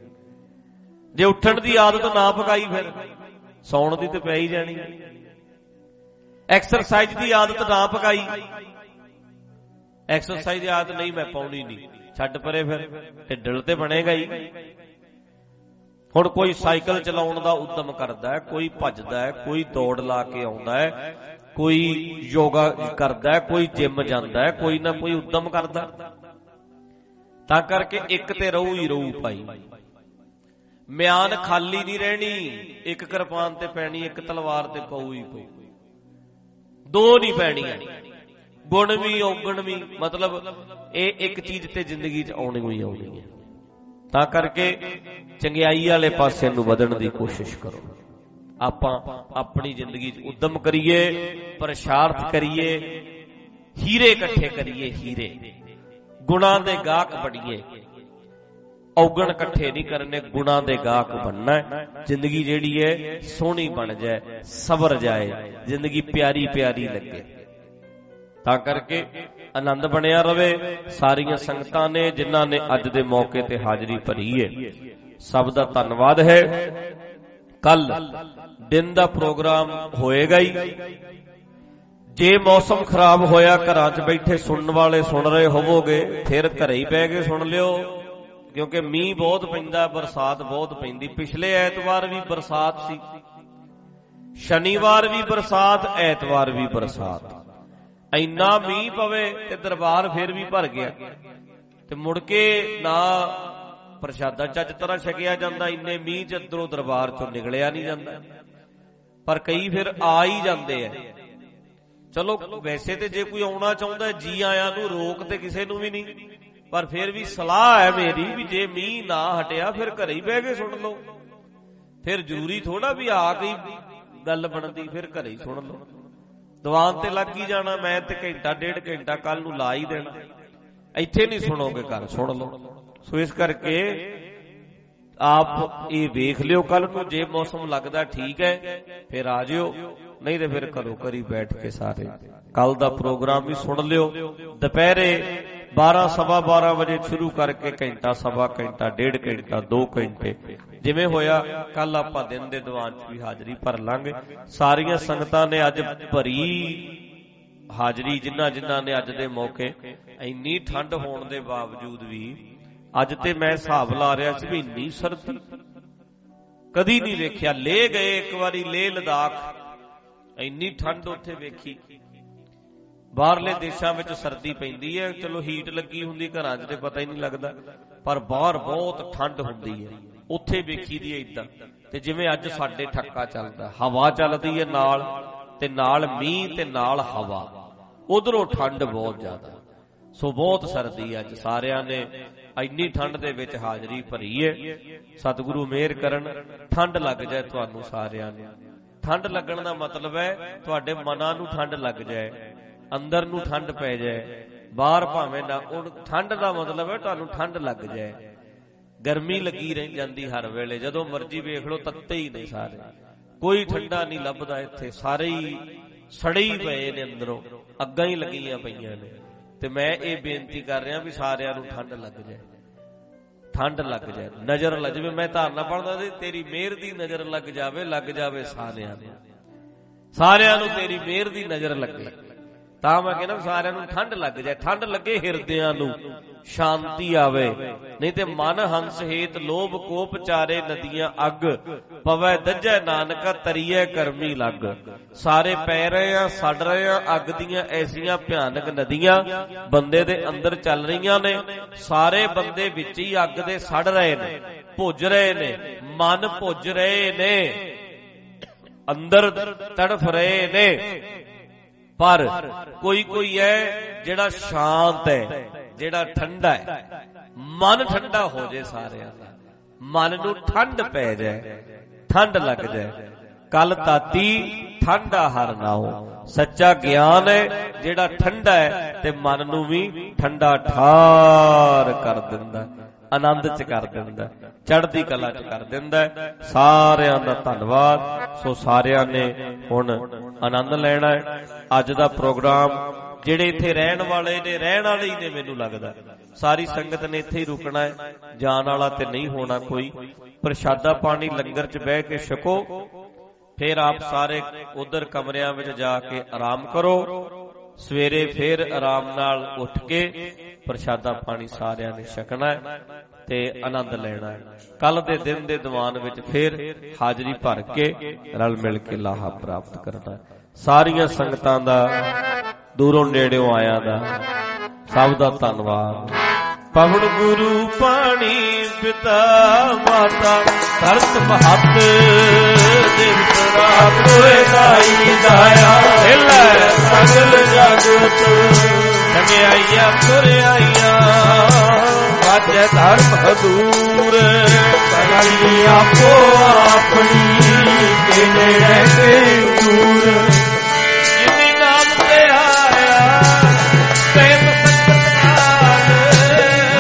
ਜੇ ਉੱਠਣ ਦੀ ਆਦਤ ਨਾ ਪਕਾਈ ਫਿਰ, ਸੌਣ ਦੀ ਤੇ ਪੈ ਹੀ ਜਾਣੀ। ਐਕਸਰਸਾਈਜ਼ ਦੀ ਆਦਤ ਨਾ ਪਕਾਈ। ਐਕਸਰਸਾਈਜ਼ ਦੀ ਆਦਤ ਨਹੀਂ, ਮੈਂ ਪਾਉਣੀ ਨਹੀਂ। ਛੱਡ ਪਰੇ ਫਿਰ, ਢਿੱਡਲ ਤੇ ਬਣੇਗਾ ਹੀ। ਹੁਣ ਕੋਈ ਸਾਈਕਲ ਚਲਾਉਣ ਦਾ ਉਦਮ ਕਰਦਾ ਹੈ, ਕੋਈ ਭੱਜਦਾ ਹੈ, ਕੋਈ ਦੌੜ ਲਾ ਕੇ ਆਉਂਦਾ ਹੈ, ਕੋਈ ਯੋਗਾ ਕਰਦਾ ਹੈ, ਕੋਈ ਜਿਮ ਜਾਂਦਾ ਹੈ, ਕੋਈ ਨਾ ਕੋਈ ਉਦਮ ਕਰਦਾ। ਤਾਂ ਕਰਕੇ ਇੱਕ ਤੇ ਰਹੂ ਹੀ ਰਹੂ ਭਾਈ। ਮਿਆਨ ਖਾਲੀ ਨਹੀਂ ਰਹਿਣੀ ਇੱਕ ਕਿਰਪਾਨ ਤੇ ਪੈਣੀ ਇੱਕ ਤਲਵਾਰ ਤੇ ਪਊ ਹੀ ਪਊ। ਦੋ ਨਹੀਂ ਪੈਣੀਆਂ। ਗੁਣ ਵੀ ਔਗਣ ਵੀ ਮਤਲਬ ਇਹ ਇੱਕ ਚੀਜ਼ ਤੇ ਜ਼ਿੰਦਗੀ 'ਚ ਆਉਣੀ ਹੋਈ ਆਉਣੀ ਹੈ ਤਾਂ ਕਰਕੇ ਚੰਗਿਆਈ ਵਾਲੇ ਪਾਸੇ ਨੂੰ ਵਧਣ ਦੀ ਕੋਸ਼ਿਸ਼ ਕਰੋ। ਆਪਾਂ ਆਪਣੀ ਜ਼ਿੰਦਗੀ 'ਚ ਉਦਮ ਕਰੀਏ ਪ੍ਰਸ਼ਾਰਥ ਕਰੀਏ ਹੀਰੇ ਇਕੱਠੇ ਕਰੀਏ ਹੀਰੇ। ਗੁਣਾਂ ਦੇ ਗਾਹਕ ਬਣੀਏ। ਔਗਣ ਇਕੱਠੇ ਨਹੀਂ ਕਰਨੇ, ਗੁਣਾਂ ਦੇ ਗਾਹਕ ਬਣਨਾ ਜ਼ਿੰਦਗੀ ਜਿਹੜੀ ਹੈ, ਸੋਹਣੀ ਬਣ ਜਾਏ, ਸਬਰ ਜਾਏ, ਜ਼ਿੰਦਗੀ ਪਿਆਰੀ ਪਿਆਰੀ ਲੱਗੇ। ਤਾਂ ਕਰਕੇ ਆਨੰਦ ਬਣਿਆ ਰਵੇ, ਸਾਰੀਆਂ ਸੰਗਤਾਂ ਨੇ, ਜਿਨ੍ਹਾਂ ਨੇ ਅੱਜ ਦੇ ਮੌਕੇ ਤੇ ਹਾਜ਼ਰੀ ਭਰੀ ਹੈ। ਸਭ ਦਾ ਧੰਨਵਾਦ ਹੈ। ਕੱਲ ਦਿਨ ਦਾ ਪ੍ਰੋਗਰਾਮ ਹੋਏਗਾ ਹੀ। ਜੇ ਮੌਸਮ ਖਰਾਬ ਹੋਇਆ, ਘਰਾਂ 'ਚ ਬੈਠੇ ਸੁਣਨ ਵਾਲੇ ਸੁਣ ਰਹੇ ਹੋਵੋਗੇ, ਫਿਰ ਘਰੇ ਹੀ ਬਹਿ ਕੇ ਸੁਣ ਲਿਓ। ਕਿਉਂਕਿ ਮੀਂਹ ਬਹੁਤ ਪੈਂਦਾ, ਬਰਸਾਤ ਬਹੁਤ ਪੈਂਦੀ। ਪਿਛਲੇ ਐਤਵਾਰ ਵੀ ਬਰਸਾਤ ਸੀ। ਸ਼ਨੀਵਾਰ ਵੀ ਬਰਸਾਤ, ਐਤਵਾਰ ਵੀ ਬਰਸਾਤ। ਇੰਨਾ ਮੀਂਹ ਪਵੇ ਤੇ ਦਰਬਾਰ ਫੇਰ ਵੀ ਭਰ ਗਿਆ। ਤੇ ਮੁੜ ਕੇ ਨਾ ਪ੍ਰਸ਼ਾਦਾ ਚੱਜ ਤਰ੍ਹਾਂ ਛਕਿਆ ਜਾਂਦਾ, ਇੰਨੇ ਮੀਂਹ ਚ ਅੰਦਰੋਂ ਦਰਬਾਰ ਚੋਂ ਨਿਕਲਿਆ ਨਹੀਂ ਜਾਂਦਾ। ਪਰ ਕਈ ਫਿਰ ਆ ਹੀ ਜਾਂਦੇ ਆ। ਚਲੋ, ਵੈਸੇ ਤੇ ਜੇ ਕੋਈ ਆਉਣਾ ਚਾਹੁੰਦਾ, ਜੀ ਆਇਆਂ ਨੂੰ ਰੋਕ ਤੇ ਕਿਸੇ ਨੂੰ ਵੀ ਨਹੀਂ। ਪਰ ਫਿਰ ਵੀ ਸਲਾਹ ਹੈ ਮੇਰੀ ਵੀ ਜੇ ਮੀਂਹ ਨਾ ਹਟਿਆ, ਫਿਰ ਘਰੇ ਹੀ ਬਹਿ ਕੇ ਸੁਣ ਲਓ। ਫਿਰ ਜ਼ਰੂਰੀ ਥੋੜਾ ਵੀ ਆ ਕੇ ਗੱਲ ਬਣਦੀ, ਫਿਰ ਘਰੇ ਹੀ ਸੁਣ ਲਓ। ਦੀਵਾਨ ਤੇ ਲੱਗ ਹੀ ਜਾਣਾ, ਮੈਂ ਤੇ ਘੰਟਾ, ਡੇਢ ਘੰਟਾ ਕੱਲ ਨੂੰ ਲਾ ਹੀ ਦੇਣਾ। ਇੱਥੇ ਨਹੀਂ ਸੁਣੋਗੇ ਘਰ, ਸੁਣ ਲਓ। ਸੋ ਇਸ ਕਰਕੇ ਆਪ ਇਹ ਵੇਖ ਲਿਓ ਕੱਲ ਨੂੰ, ਜੇ ਮੌਸਮ ਲੱਗਦਾ ਠੀਕ ਹੈ, ਫਿਰ ਆ ਜਿਓ। ਨਹੀਂ ਤੇ ਫਿਰ ਘਰੋਂ ਘਰੀ ਬੈਠ ਕੇ ਸਾਰੇ। ਕੱਲ ਦਾ ਪ੍ਰੋਗਰਾਮ ਵੀ ਸੁਣ ਲਿਓ। ਦੁਪਹਿਰੇ 12 ਸਵਾ 12 ਵਜੇ ਸ਼ੁਰੂ ਕਰਕੇ ਘੰਟਾ ਸਵਾ ਘੰਟਾ, ਡੇਢ ਘੰਟਾ 2 ਘੰਟੇ, ਜਿਵੇਂ ਹੋਇਆ ਕੱਲ ਆਪਾਂ ਦਿਨ ਦੇ ਦੀਵਾਨ 'ਚ ਵੀ ਹਾਜ਼ਰੀ ਭਰ ਲਾਂਗੇ। ਸਾਰੀਆਂ ਸੰਗਤਾਂ ਨੇ ਅੱਜ ਭਰੀ ਹਾਜ਼ਰੀ, ਜਿਨ੍ਹਾਂ ਜਿਨ੍ਹਾਂ ਨੇ ਅੱਜ ਦੇ ਮੌਕੇ। ਇੰਨੀ ਠੰਡ ਹੋਣ ਦੇ ਬਾਵਜੂਦ ਵੀ ਅੱਜ ਤੇ ਮੈਂ ਹਿਸਾਬ ਲਾ ਰਿਹਾ ਸੀ ਵੀ ਇੰਨੀ ਸਰਦੀ। ਕਦੀ ਨਹੀਂ ਵੇਖਿਆ, ਲੈ ਗਏ ਇੱਕ ਵਾਰੀ, ਲੇ ਲਦਾਖ। ਇੰਨੀ ਠੰਡ ਉੱਥੇ ਵੇਖੀ। ਬਾਹਰਲੇ ਦੇਸ਼ਾਂ ਵਿੱਚ ਸਰਦੀ ਪੈਂਦੀ ਹੈ, ਚਲੋ ਹੀਟ ਲੱਗੀ ਹੁੰਦੀ ਘਰਾਂ 'ਚ ਤੇ ਪਤਾ ਹੀ ਨਹੀਂ ਲੱਗਦਾ। ਪਰ ਬਾਹਰ ਬਹੁਤ ਠੰਡ ਹੁੰਦੀ ਹੈ। ਉੱਥੇ ਵੇਖੀ ਦੀ ਇਦਾਂ ਤੇ ਜਿਵੇਂ ਅੱਜ ਸਾਡੇ ਠੱਕਾ ਚੱਲਦਾ, ਹਵਾ ਚੱਲਦੀ ਹੈ ਨਾਲ, ਤੇ ਨਾਲ ਮੀਂਹ ਤੇ ਨਾਲ ਹਵਾ। ਉਧਰੋਂ ਠੰਡ ਬਹੁਤ ਜ਼ਿਆਦਾ। ਸੋ ਬਹੁਤ ਸਰਦੀ ਅੱਜ ਸਾਰਿਆਂ ਨੇ। ਇੰਨੀ ਠੰਡ ਦੇ ਵਿੱਚ ਹਾਜ਼ਰੀ ਭਰੀ ਹੈ। ਸਤਿਗੁਰੂ ਮਿਹਰ ਕਰਨ। ਠੰਡ ਲੱਗ ਜਾਏ ਤੁਹਾਨੂੰ ਸਾਰਿਆਂ ਨੂੰ। ਠੰਡ ਲੱਗਣ ਦਾ ਮਤਲਬ ਹੈ ਤੁਹਾਡੇ ਮਨਾਂ ਨੂੰ ਠੰਡ ਲੱਗ ਜਾਏ। ਅੰਦਰ ਨੂੰ ਠੰਡ ਪੈ ਜਾਏ, ਬਾਹਰ ਭਾਵੇਂ ਨਾ, ਉਹ ਠੰਡ ਦਾ ਮਤਲਬ ਹੈ ਤੁਹਾਨੂੰ ਠੰਡ ਲੱਗ ਜਾਏ। ਗਰਮੀ ਲੱਗੀ ਰਹਿ, ਜਾਂਦੀ ਹਰ ਵੇਲੇ, ਜਦੋਂ ਮਰਜ਼ੀ ਵੇਖ ਲਓ, ਤੱਤੇ ਹੀ ਨੇ ਸਾਰੇ। ਕੋਈ ਠੰਡਾ ਨਹੀਂ ਲੱਭਦਾ ਇੱਥੇ, ਸਾਰੇ ਹੀ ਸੜੇ ਹੀ ਪਏ ਨੇ ਅੰਦਰੋਂ, ਅੱਗਾਂ ਹੀ ਲੱਗੀਆਂ ਪਈਆਂ ਨੇ। ਤੇ ਮੈਂ ਇਹ ਬੇਨਤੀ ਕਰ ਰਿਹਾ ਵੀ ਸਾਰਿਆਂ ਨੂੰ ਠੰਡ ਲੱਗ ਜਾਏ। ਠੰਡ ਲੱਗ ਜਾਏ, ਨਜ਼ਰ ਲੱਗ ਜਾਵੇ ਮੈਂ ਧਾਰਨਾ ਪੜਦਾ ਸੀ, ਤੇਰੀ ਮਿਹਰ ਦੀ ਨਜ਼ਰ ਲੱਗ ਜਾਵੇ ਲੱਗ ਜਾਵੇ ਸਾਰਿਆਂ ਨੂੰ। ਸਾਰਿਆਂ ਨੂੰ ਤੇਰੀ ਮਿਹਰ ਦੀ ਨਜ਼ਰ ਲੱਗੇ। ਤਾਂ ਮੈਂ ਕਹਿੰਦਾ ਸਾਰਿਆਂ ਨੂੰ ਠੰਡ ਲੱਗ ਜਾਏ, ਠੰਡ ਲੱਗੇ ਹਿਰਦਿਆਂ ਨੂੰ, ਸ਼ਾਂਤੀ ਆਵੇ। ਨਹੀਂ ਤੇ ਮਨ ਹੰਸ ਹੇਤ ਲੋਭ ਕੋਪ ਚਾਰੇ ਨਦੀਆਂ ਅੱਗ, ਪਵੈ ਦੱਜੈ ਨਾਨਕਾ ਤਰੀਏ ਕਰਮੀ ਲੱਗ। ਸਾਰੇ ਪੈ ਰਹੇ ਆ, ਸੜ ਰਹੇ ਆ, ਅੱਗ ਦੀਆਂ ਐਸੀਆਂ ਭਿਆਨਕ ਨਦੀਆਂ, ਬੰਦੇ ਦੇ ਅੰਦਰ ਚੱਲ ਰਹੀਆਂ ਨੇ, ਸਾਰੇ ਬੰਦੇ ਵਿੱਚ ਹੀ ਅੱਗ ਦੇ ਸੜ ਰਹੇ ਨੇ, ਭੁੱਜ ਰਹੇ ਨੇ, ਮਨ ਭੁੱਜ ਰਹੇ ਨੇ, ਅੰਦਰ ਤੜਫ ਰਹੇ ਨੇ। ਪਰ ਕੋਈ ਕੋਈ ਹੈ ਜਿਹੜਾ ਸ਼ਾਂਤ ਹੈ, ਜਿਹੜਾ ਠੰਡਾ ਹੈ। ਮਨ ਠੰਡਾ ਹੋ ਜੇ ਸਾਰਿਆਂ ਦਾ। ਮਨ ਨੂੰ ਠੰਡ ਪੈ ਜਾਏ, ਠੰਡ ਲੱਗ ਜਾਏ। ਕਲ ਤਾਤੀ ਠੰਡਾ ਹਰ ਨਾਉ ਸੱਚਾ ਗਿਆਨ ਹੈ ਜਿਹੜਾ ਠੰਡਾ ਹੈ ਤੇ ਮਨ ਨੂੰ ਵੀ ਠੰਡਾ ਠਾਰ ਕਰ ਦਿੰਦਾ ਆਨੰਦ ਚ ਕਰ ਦਿੰਦਾ ਚੜ੍ਹਦੀ ਕਲਾ ਚ ਕਰ ਦਿੰਦਾ ਸਾਰਿਆਂ ਦਾ ਧੰਨਵਾਦ। ਸੋ ਸਾਰਿਆਂ ਨੇ ਹੁਣ ਆਨੰਦ ਲੈਣਾ ਹੈ। ਅੱਜ ਦਾ ਪ੍ਰੋਗਰਾਮ ਜਿਹੜੇ ਇੱਥੇ ਰਹਿਣ ਵਾਲੇ ਨੇ, ਰਹਿਣ ਵਾਲੇ ਹੀ ਨੇ ਮੈਨੂੰ ਲੱਗਦਾ। ਸਾਰੀ ਸੰਗਤ ਨੇ ਇੱਥੇ ਹੀ ਰੁਕਣਾ ਹੈ। ਜਾਣ ਵਾਲਾ ਤੇ ਨਹੀਂ ਹੋਣਾ ਕੋਈ। ਪ੍ਰਸ਼ਾਦਾ ਪਾਣੀ ਲੰਗਰ 'ਚ ਬਹਿ ਕੇ ਛਕੋ। ਫਿਰ ਆਪ ਸਾਰੇ ਉਧਰ ਕਮਰਿਆਂ ਵਿੱਚ ਜਾ ਕੇ ਆਰਾਮ ਕਰੋ। ਸਵੇਰੇ ਫਿਰ ਆਰਾਮ ਨਾਲ ਉੱਠ ਕੇ ਪ੍ਰਸ਼ਾਦਾ ਪਾਣੀ ਸਾਰਿਆਂ ਨੇ ਛਕਣਾ ਹੈ ਤੇ ਆਨੰਦ ਲੈਣਾ ਹੈ। ਕੱਲ ਦੇ ਦਿਨ ਦੇ ਦੀਵਾਨ ਵਿੱਚ ਫਿਰ ਹਾਜ਼ਰੀ ਭਰ ਕੇ ਰਲ ਮਿਲ ਕੇ ਲਾਹਾ ਪ੍ਰਾਪਤ ਕਰਨਾ ਹੈ। ਸਾਰੀਆਂ ਸੰਗਤਾਂ ਦਾ, ਦੂਰੋਂ ਨੇੜਿਓਂ ਆਇਆਂ ਦਾ ਸਭ ਦਾ ਧੰਨਵਾਦ। ਪਵਨ ਗੁਰੂ ਪਾਣੀ ਪਿਤਾ ਮਾਤਾ, ਧਰਤ ਮਹੱਤ ਦਿਨ ਤਰਾ ਕੋਏ ਦਾਈ ਦਾਇਆ, ਹਿਲੇ ਸਗਲ ਜਗਤ। ਚੰਗਿਆਈਆਂ ਤੁਰਿਆਈਆਂ ਵਾਜੇ ਧਰਮ ਹਦੂਰ ਕਰਾਈ ਆਪੋ ਆਪਣੀ ਕਿਨੇ ਰਹਿ ਦੂਰ ਜਿਨੀ ਨਾਮ ਤੇ ਆਇਆ ਤੈਨ ਸੰਗਤਾਨ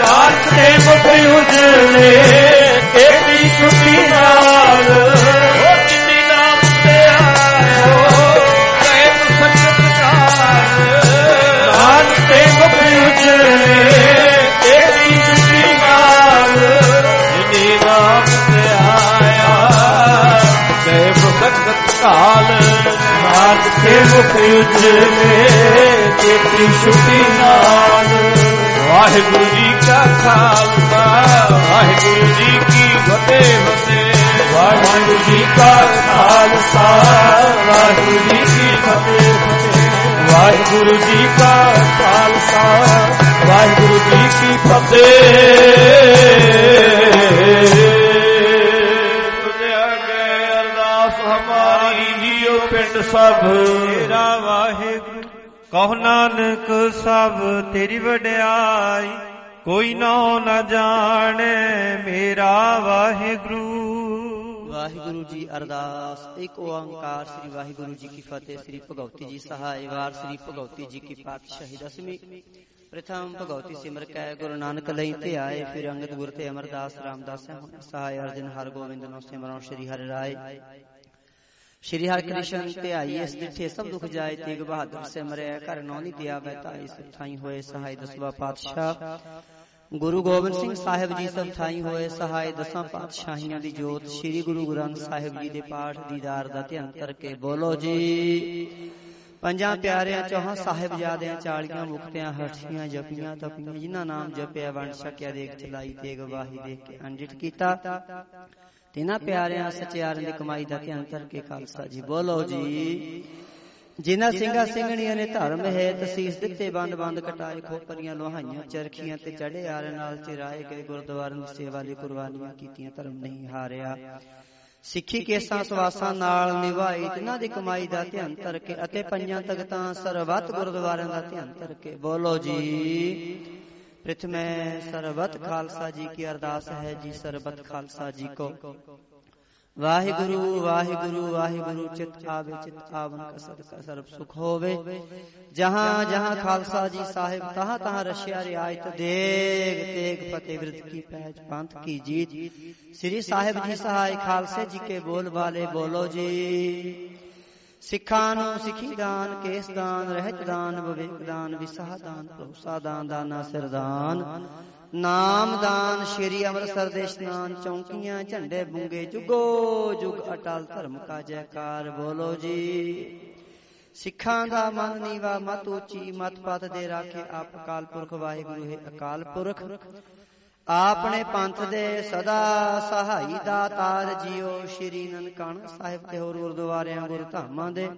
ਰਾਤ ਦੇ ਮੁਖੀ ਉਜਲੇ ਤੇਰੀ ਛੁੱਟੀ ਕਾਲ ਨਾਦ ਤੇ ਮੁਖ ਉਜਲੇ ਤੇਰੀ ਛੁੱਟੀ ਨਾਲ। ਵਾਹਿਗੁਰੂ ਜੀ ਕਾ ਖਾਲਸਾ ਵਾਹਿਗੁਰੂ ਜੀ ਕੀ ਫਤਿਹ ਫਤਿਹ। ਵਾਹਿਗੁਰੂ ਜੀ ਕਾ ਖਾਲਸਾ ਵਾਹਿਗੁਰੂ ਜੀ ਕੀ ਫਤਿਹ ਫਤਿਹ। ਵਾਹਿਗੁਰੂ ਜੀ ਕਾ ਖਾਲਸਾ ਵਾਹਿਗੁਰੂ ਜੀ ਕੀ ਫਤਿਹ। ਪਿੰਡ ਸਭ। ਤੇਰਾ ਵਾਹਿਗੁਰੂ ਕਹੋ ਨਾਨਕ ਸਭ ਤੇਰੀ ਵਡਿਆਈ ਕੋਈ ਨਾ ਨਾ ਜਾਣੇ ਮੇਰਾ ਵਾਹਿਗੁਰੂ। ਵਾਹਿਗੁਰੂ ਜੀ ਅਰਦਾਸ ਇੱਕ ਓੰਕਾਰ ਸ੍ਰੀ ਵਾਹਿਗੁਰੂ ਜੀ ਕੀ ਫਤਿਹ ਸ੍ਰੀ ਭਗਵਤੀ ਜੀ ਸਹਾਇ ਵਾਰ ਸ੍ਰੀ ਭਗਵਤੀ ਜੀ ਕੀ ਪਾਤਸ਼ਾਹੀ ਦਸਵੀਂ। ਪ੍ਰਥਮ ਭਗਵਤੀ ਸਿਮਰ ਕੈ ਗੁਰੂ ਨਾਨਕ ਲਈ ਤੇ ਆਏ ਫਿਰ ਅੰਗਦ ਗੁਰ ਤੇ ਅਮਰਦਾਸ ਰਾਮਦਾਸ ਸਹਾਇ ਅਰਜਨ ਹਰ ਗੋਬਿੰਦ ਨੋ ਸਿਮਰੋ ਸ੍ਰੀ ਹਰਿ ਰਾਏ। ਸ਼੍ਰੀ ਹਰਿ ਕ੍ਰਿਸ਼ਨ ਤੇ ਆਈ ਇਸ ਦਿੱਠੇ ਸਭ ਦੁਖ ਜਾਏ ਤੇਗ ਬਹਾਦਰ ਸਿਮਰਿਆ ਘਰ ਨੌ ਨਹੀਂ ਦਿਆ ਬੈਤਾਈ ਸਥਾਈ ਹੋਏ ਸਹਾਇ ਦਸਵਾ ਪਾਤਸ਼ਾਹ। ਗੁਰੂ ਗੋਬਿੰਦ ਸਿੰਘ ਸਾਹਿਬ ਜੀ ਸਭ ਥਾਈ ਹੋਏ ਸਹਾਇ ਦਸਾਂ ਪਾਤਸ਼ਾਹੀਆਂ ਦੀ ਜੋਤ। ਸ੍ਰੀ ਗੁਰੂ ਗ੍ਰੰਥ ਸਾਹਿਬ ਜੀ ਦੇ ਪਾਠ ਦੀਦਾਰ ਦਾ ਧਿਆਨ ਕਰਕੇ ਬੋਲੋ ਜੀ। ਪੰਜਾਂ ਪਿਆਰਿਆਂ ਚੌਹਾਂ ਸਾਹਿਬਜ਼ਾਦਿਆਂ ਚਾਲੀਆਂ ਮੁਕਤਿਆਂ ਹਰਸ਼ੀਆਂ ਜਪੀਆਂ ਤਪੀਆਂ ਜਿਨ੍ਹਾਂ ਨਾਮ ਜਪਿਆ ਵੰਡ ਸਕਿਆ ਦੇਖ ਚਲਾਈ ਤੇ ਗਵਾਹੀ ਦੇਖ ਕੇ ਅੰਡਿਟ ਕੀਤਾ। ਤਿਨਾਂ ਪਿਆਰਿਆਂ ਸਚਿਆਰਿਆਂ ਦੀ ਕਮਾਈ ਦਾ ਧਿਆਨ ਕਰਕੇ ਖਾਲਸਾ ਜੀ ਬੋਲੋ ਜੀ। ਜਿਨ੍ਹਾਂ ਸਿੰਘਾਂ ਸਿੰਘਣੀਆਂ ਨੇ ਧਰਮ ਹੈ ਤਸੀਸ ਦਿੱਤੇ ਬੰਦ ਬੰਦ ਕਟਾਏ ਖੋਪਰੀਆਂ ਲੋਹਾਈਆਂ ਚਰਖੀਆਂ ਤੇ ਚੜੇ ਆਰੇ ਨਾਲ ਚਿਰਾਏ ਗਏ ਗੁਰਦੁਆਰਿਆਂ ਦੀ ਸੇਵਾ ਲਈ ਕੁਰਬਾਨੀਆਂ ਕੀਤੀਆਂ ਧਰਮ ਨਹੀਂ ਹਾਰਿਆ। ਸਿੱਖੀ ਕੇਸਾਂ ਸਵਾਸਾਂ ਨਾਲ ਨਿਭਾਈ ਤਿਨਾਂ ਦੀ ਕਮਾਈ ਦਾ ਧਿਆਨ ਕਰਕੇ ਅਤੇ ਪੰਜਾਂ ਤਖਤਾਂ ਸਰਬੱਤ ਗੁਰਦੁਆਰਿਆਂ ਦਾ ਧਿਆਨ ਕਰਕੇ ਬੋਲੋ ਜੀ। ਪ੍ਰਥਮੇ ਸਰਬਤ ਖਾਲਸਾ ਜੀ ਕੀ ਅਰਦਾਸ ਹੈ ਜੀ ਸਰਬਤ ਖਾਲਸਾ ਜੀ ਕੋ। ਵਾਹਿਗੁਰੂ ਵਾਹਿਗੁਰੂ ਵਾਹਿਗੁਰੂ, ਚਿਤ ਆਵੇ, ਚਿਤ ਆਵਨ ਕਾ ਸਦਕਾ ਸਰਬ ਸੁਖ ਹੋਵੇ। ਜਹਾਂ ਜਹਾਂ ਖਾਲਸਾ ਜੀ ਸਾਹਿਬ ਤਹਾਂ ਤਹਾਂ ਰਸ਼ਿਆ ਰਿਆਇਤ ਦੇਗ, ਤੇਗ ਫਤਿਹ ਵਿਰਤ ਕੀ ਪੈਜ ਪੰਥ ਕੀ ਜੀਤ। ਸ੍ਰੀ ਸਾਹਿਬ ਜੀ ਸਹਾਇ ਖਾਲਸੇ ਜੀ ਕੇ ਬੋਲ ਵਾਲੇ ਬੋਲੋ ਜੀ। ਸਿੱਖਾਂ ਨੂੰ ਸਿੱਖੀ ਦਾਨ, ਕੇਸ ਦਾਨ, ਰਹਿਤ ਦਾਨ, ਵਿਵੇਕ ਦਾਨ, ਵਿਸਾਹ ਦਾਨ, ਭਰੋਸਾ ਦਾਨ, ਦਾਨਾ ਸਰਦਾਨ ਨਾਮ ਦਾਨ, ਸ਼੍ਰੀ ਅੰਮ੍ਰਿਤਸਰ ਦੇ ਇਸ਼ਨਾਨ ਚੌਂਕੀਆਂ, ਝੰਡੇ ਬੁੰਗੇ ਜੁਗੋ ਜੁਗ ਅਟਲ ਧਰਮ ਕਾ ਜੈਕਾਰ, ਬੋਲੋ ਜੀ। ਸਿੱਖਾਂ ਦਾ ਮਨ ਨੀਵਾ ਮਤ ਉੱਚੀ, ਮਤ ਪਤ ਦੇ ਰਾਖੇ ਆਪ ਅਕਾਲ ਪੁਰਖ, ਵਾਹਿਗੁਰੂ ਹੈ ਅਕਾਲ ਪੁਰਖ। ਆਪਣੇ ਪੰਥ ਦੇ ਸਦਾ ਸਹਾਈ ਦਾਤਾਰ ਜੀਓ ਸ਼੍ਰੀ ਨਨਕਾਣਾ ਸਾਹਿਬ ਤੇ ਹੋਰ ਗੁਰਦੁਆਰਿਆਂ, ਗੁਰਧਾਮਾਂ ਦੇ,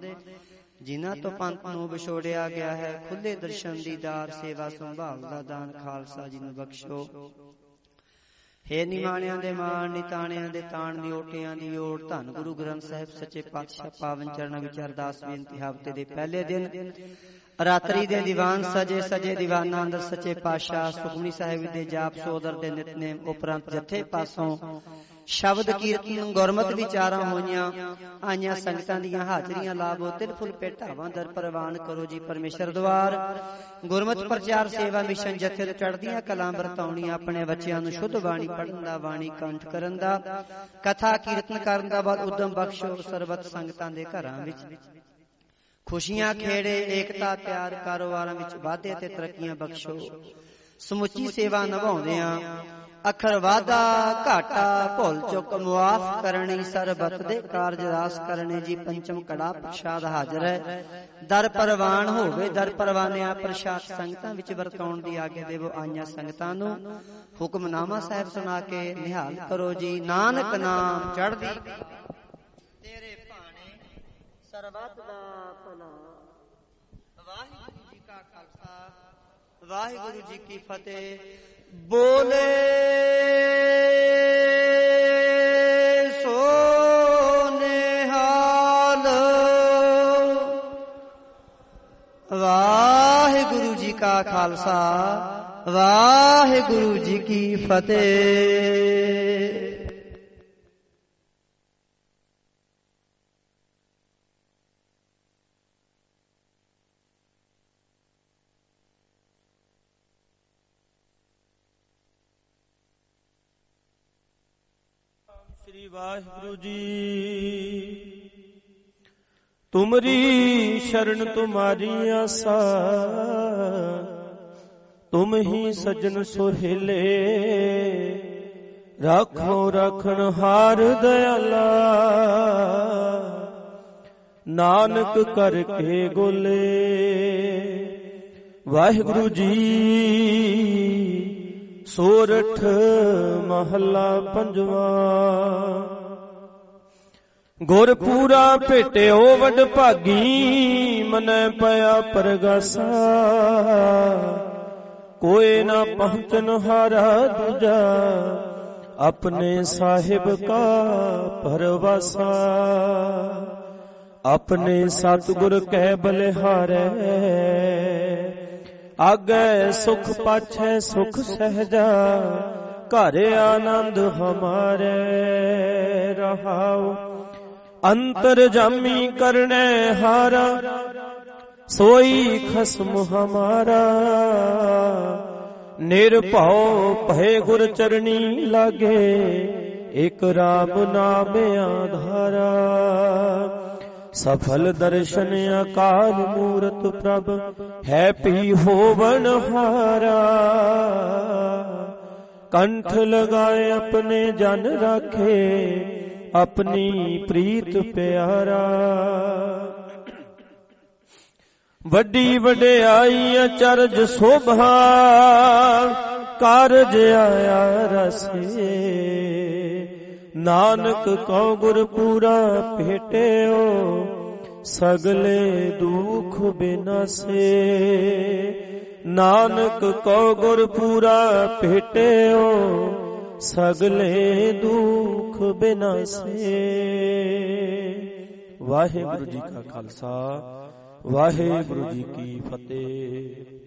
ਜਿਨ੍ਹਾਂ ਤੋਂ ਪੰਥ ਨੂੰ ਵਿਛੋੜਿਆ ਗਿਆ ਹੈ ਖੁੱਲੇ ਦਰਸ਼ਨ ਦੀਦਾਰ ਸੇਵਾ ਸੰਭਾਲ ਦਾ ਦਾਨ ਖਾਲਸਾ ਜੀ ਨੂੰ ਬਖਸ਼ੋ। ਹੇ ਨਿਮਾਣਿਆਂ ਦੇ ਮਾਣ ਨਿਤਾਣਿਆਂ ਦੇ ਤਾਣ ਦੀ ਓਟਿਆਂ ਦੀ ਓਟ ਧੰਨ ਗੁਰੂ ਗ੍ਰੰਥ ਸਾਹਿਬ ਸੱਚੇ ਪਾਤਸ਼ਾਹ ਪਾਵਨ ਚਰਨਾਂ ਵਿੱਚ ਅਰਦਾਸ ਬੇਨਤੀ ਹਫ਼ਤੇ ਦੇ ਪਹਿਲੇ ਦਿਨ। ਰਾਤਰੀ ਦੇ ਦੀਵਾਨ ਸਜੇ ਸਜੇ ਦੀਵਾਨਾਂ ਅੰਦਰ ਸੱਚੇ ਪਾਤਸ਼ਾਹ ਸੁਖਮਨੀ ਸਾਹਿਬ ਦੇ ਜਾਪ ਸੋਦਰ ਦੇ ਨਿਤਨੇਮ ਉਪਰੰਤ ਜਥੇ ਪਾਸੋਂ ਸ਼ਬਦ ਕੀਰਤਨ ਗੁਰਮਤ ਵਿਚਾਰਾਂ ਹੋਈਆਂ। ਆਈਆਂ ਸੰਗਤਾਂ ਦੀਆਂ ਹਾਜ਼ਰੀਆਂ ਲਾਭੋ ਤਿਲ ਫੁੱਲ ਭੇਟਾਵਾਂ ਦਰ ਪ੍ਰਵਾਨ ਕਰੋ ਜੀ ਪਰਮੇਸ਼ਰ ਦਵਾਰ। ਗੁਰਮਤ ਪ੍ਰਚਾਰ ਸੇਵਾ ਮਿਸ਼ਨ ਜਥੇ ਤੋਂ ਚੜਦੀਆਂ ਕਲਾਂ ਵਰਤਾਉਣੀਆਂ ਆਪਣੇ ਬੱਚਿਆਂ ਨੂੰ ਸ਼ੁੱਧ ਬਾਣੀ ਪੜਨ ਦਾ ਬਾਣੀ ਕੰਠ ਕਰਨ ਦਾ ਕਥਾ ਕੀਰਤਨ ਕਰਨ ਦਾ ਬਾਅਦ ਉਦਮ ਬਖਸ਼ੋ ਸਰਬਤ ਸੰਗਤਾਂ ਦੇ ਘਰਾਂ ਵਿੱਚ। ਖੁਸ਼ੀਆਂ ਖੇੜੇ ਏਕਤਾ ਪਿਆਰ ਕਾਰੋਬਾਰਾਂ ਵਿੱਚ ਵਾਧੇ ਤੇ ਤਰੱਕੀਆਂ ਬਖਸ਼ੋ। ਸਮੁੱਚੀ ਸੇਵਾ ਨਿਭਾਉਂਦਿਆਂ ਅਖਰ ਵਾਦਾ ਘਾਟਾ ਭੁੱਲ ਚੁੱਕ ਮੁਆਫ ਕਰਨੀ ਸਰਬਤ ਦੇ ਕਾਰਜ ਰਾਸ ਕਰਨੇ ਜੀ ਪੰਚਮ ਕੜਾ ਪ੍ਰਸ਼ਾਦ ਹਾਜ਼ਰ ਹੈ। ਦਰ ਪਰਵਾਨ ਹੋਵੇ ਦਰ ਪਰਵਾਨਿਆ ਪ੍ਰਸ਼ਾਦ ਸੰਗਤਾਂ ਵਿੱਚ ਵਰਤਾਉਣ ਦੀ ਆਗਿਆ ਦੇਵੋ ਆਈਆਂ ਸੰਗਤਾਂ ਨੂੰ। ਹੁਕਮਨਾਮਾ ਸਾਹਿਬ ਸੁਣਾ ਕੇ ਨਿਹਾਲ ਕਰੋ ਜੀ ਨਾਨਕ ਨਾਮ ਚੜ੍ਹਦੀ ਤੇਰੇ ਭਾਣੇ ਸਰਬਤ ਦਾ ਭਲਾ। ਵਾਹਿਗੁਰੂ ਜੀ ਕਾ ਖਾਲਸਾ ਵਾਹਿਗੁਰੂ ਜੀ ਕੀ ਫਤਿਹ। ਬੋਲੇ ਸੋ ਨਿਹਾਲ ਵਾਹਿਗੁਰੂ ਜੀ ਕਾ ਖਾਲਸਾ ਵਾਹਿਗੁਰੂ ਜੀ ਕੀ ਫਤਿਹ ਸ੍ਰੀ ਵਾਹਿਗੁਰੂ ਜੀ। ਤੁਮਰੀ ਸ਼ਰਨ ਤੁਮਾਰੀ ਆਸਾ, ਤੁਮ ਹੀ ਸਜਣ ਸੁਹੇਲੇ। ਰਾਖੋ ਰਖਣ ਹਾਰ ਦਇਆਲਾ, ਨਾਨਕ ਕਰਕੇ ਗੋਲੇ। ਵਾਹਿਗੁਰੂ ਜੀ। ਸੋਰਠ ਮਹੱਲਾ ਪੰਜਵਾ। ਗੁਰ ਪੂਰਾ ਭੇਟਿਓ ਵਡ ਭਾਗੀ, ਮਨੈ ਪਿਆ ਪਰਗਾਸਾ। ਕੋਈ ਨਾ ਪਹੁੰਚਨ ਹਾਰਾ ਦੂਜਾ, ਆਪਣੇ ਸਾਹਿਬ ਕਾ ਪਰਵਾਸਾ ਆਪਣੇ ਸਤਿਗੁਰ ਕਹਿ ਬਲਿਹਾਰੈ ਆਗੇ ਸੁਖ ਪਾਛੈ ਸੁਖ ਸਹਜਾ, ਘਰ ਆਨੰਦ ਹਮਾਰੇ ਰਹਾਉ। ਅੰਤਰ ਜਾਮੀ ਕਰਨੇ ਹਾਰਾ, ਸੋਈ ਖਸਮ ਹਮਾਰਾ। ਨਿਰਭਉ ਭੈ ਗੁਰ ਚਰਣੀ ਲਾਗੇ, ਇਕ ਰਾਮ ਨਾਮ ਆਧਾਰਾ। ਸਫਲ ਦਰਸ਼ਨ ਅਕਾਲ ਮੂਰਤ ਪ੍ਰਭ ਹੈ ਪੀ ਹੋਵਨ ਹਾਰਾ। ਕੰਠ ਲਗਾਏ ਆਪਣੇ ਜਨ ਰਾਖੇ, ਆਪਣੀ ਪ੍ਰੀਤ ਪਿਆਰਾ। ਵੱਡੀ ਵਡਿਆਈ ਅਚਰਜ ਸੋਭਾ, ਕਾਰਜ ਆਇਆ ਰਸੇ। ਨਾਨਕ ਕਉ ਗੁਰ ਪੂਰਾ ਭੇਟਿਓ ਸਗਲੇ ਦੁਖ ਬਿਨਸੇ। ਨਾਨਕ ਕਉ ਗੁਰ ਪੂਰਾ ਭੇਟਿਓ ਸਗਲੇ ਦੁਖ ਬਿਨਸੇ। ਵਾਹਿਗੁਰੂ ਜੀ ਕਾ ਖਾਲਸਾ ਵਾਹਿਗੁਰੂ ਜੀ ਕੀ ਫਤਿਹ।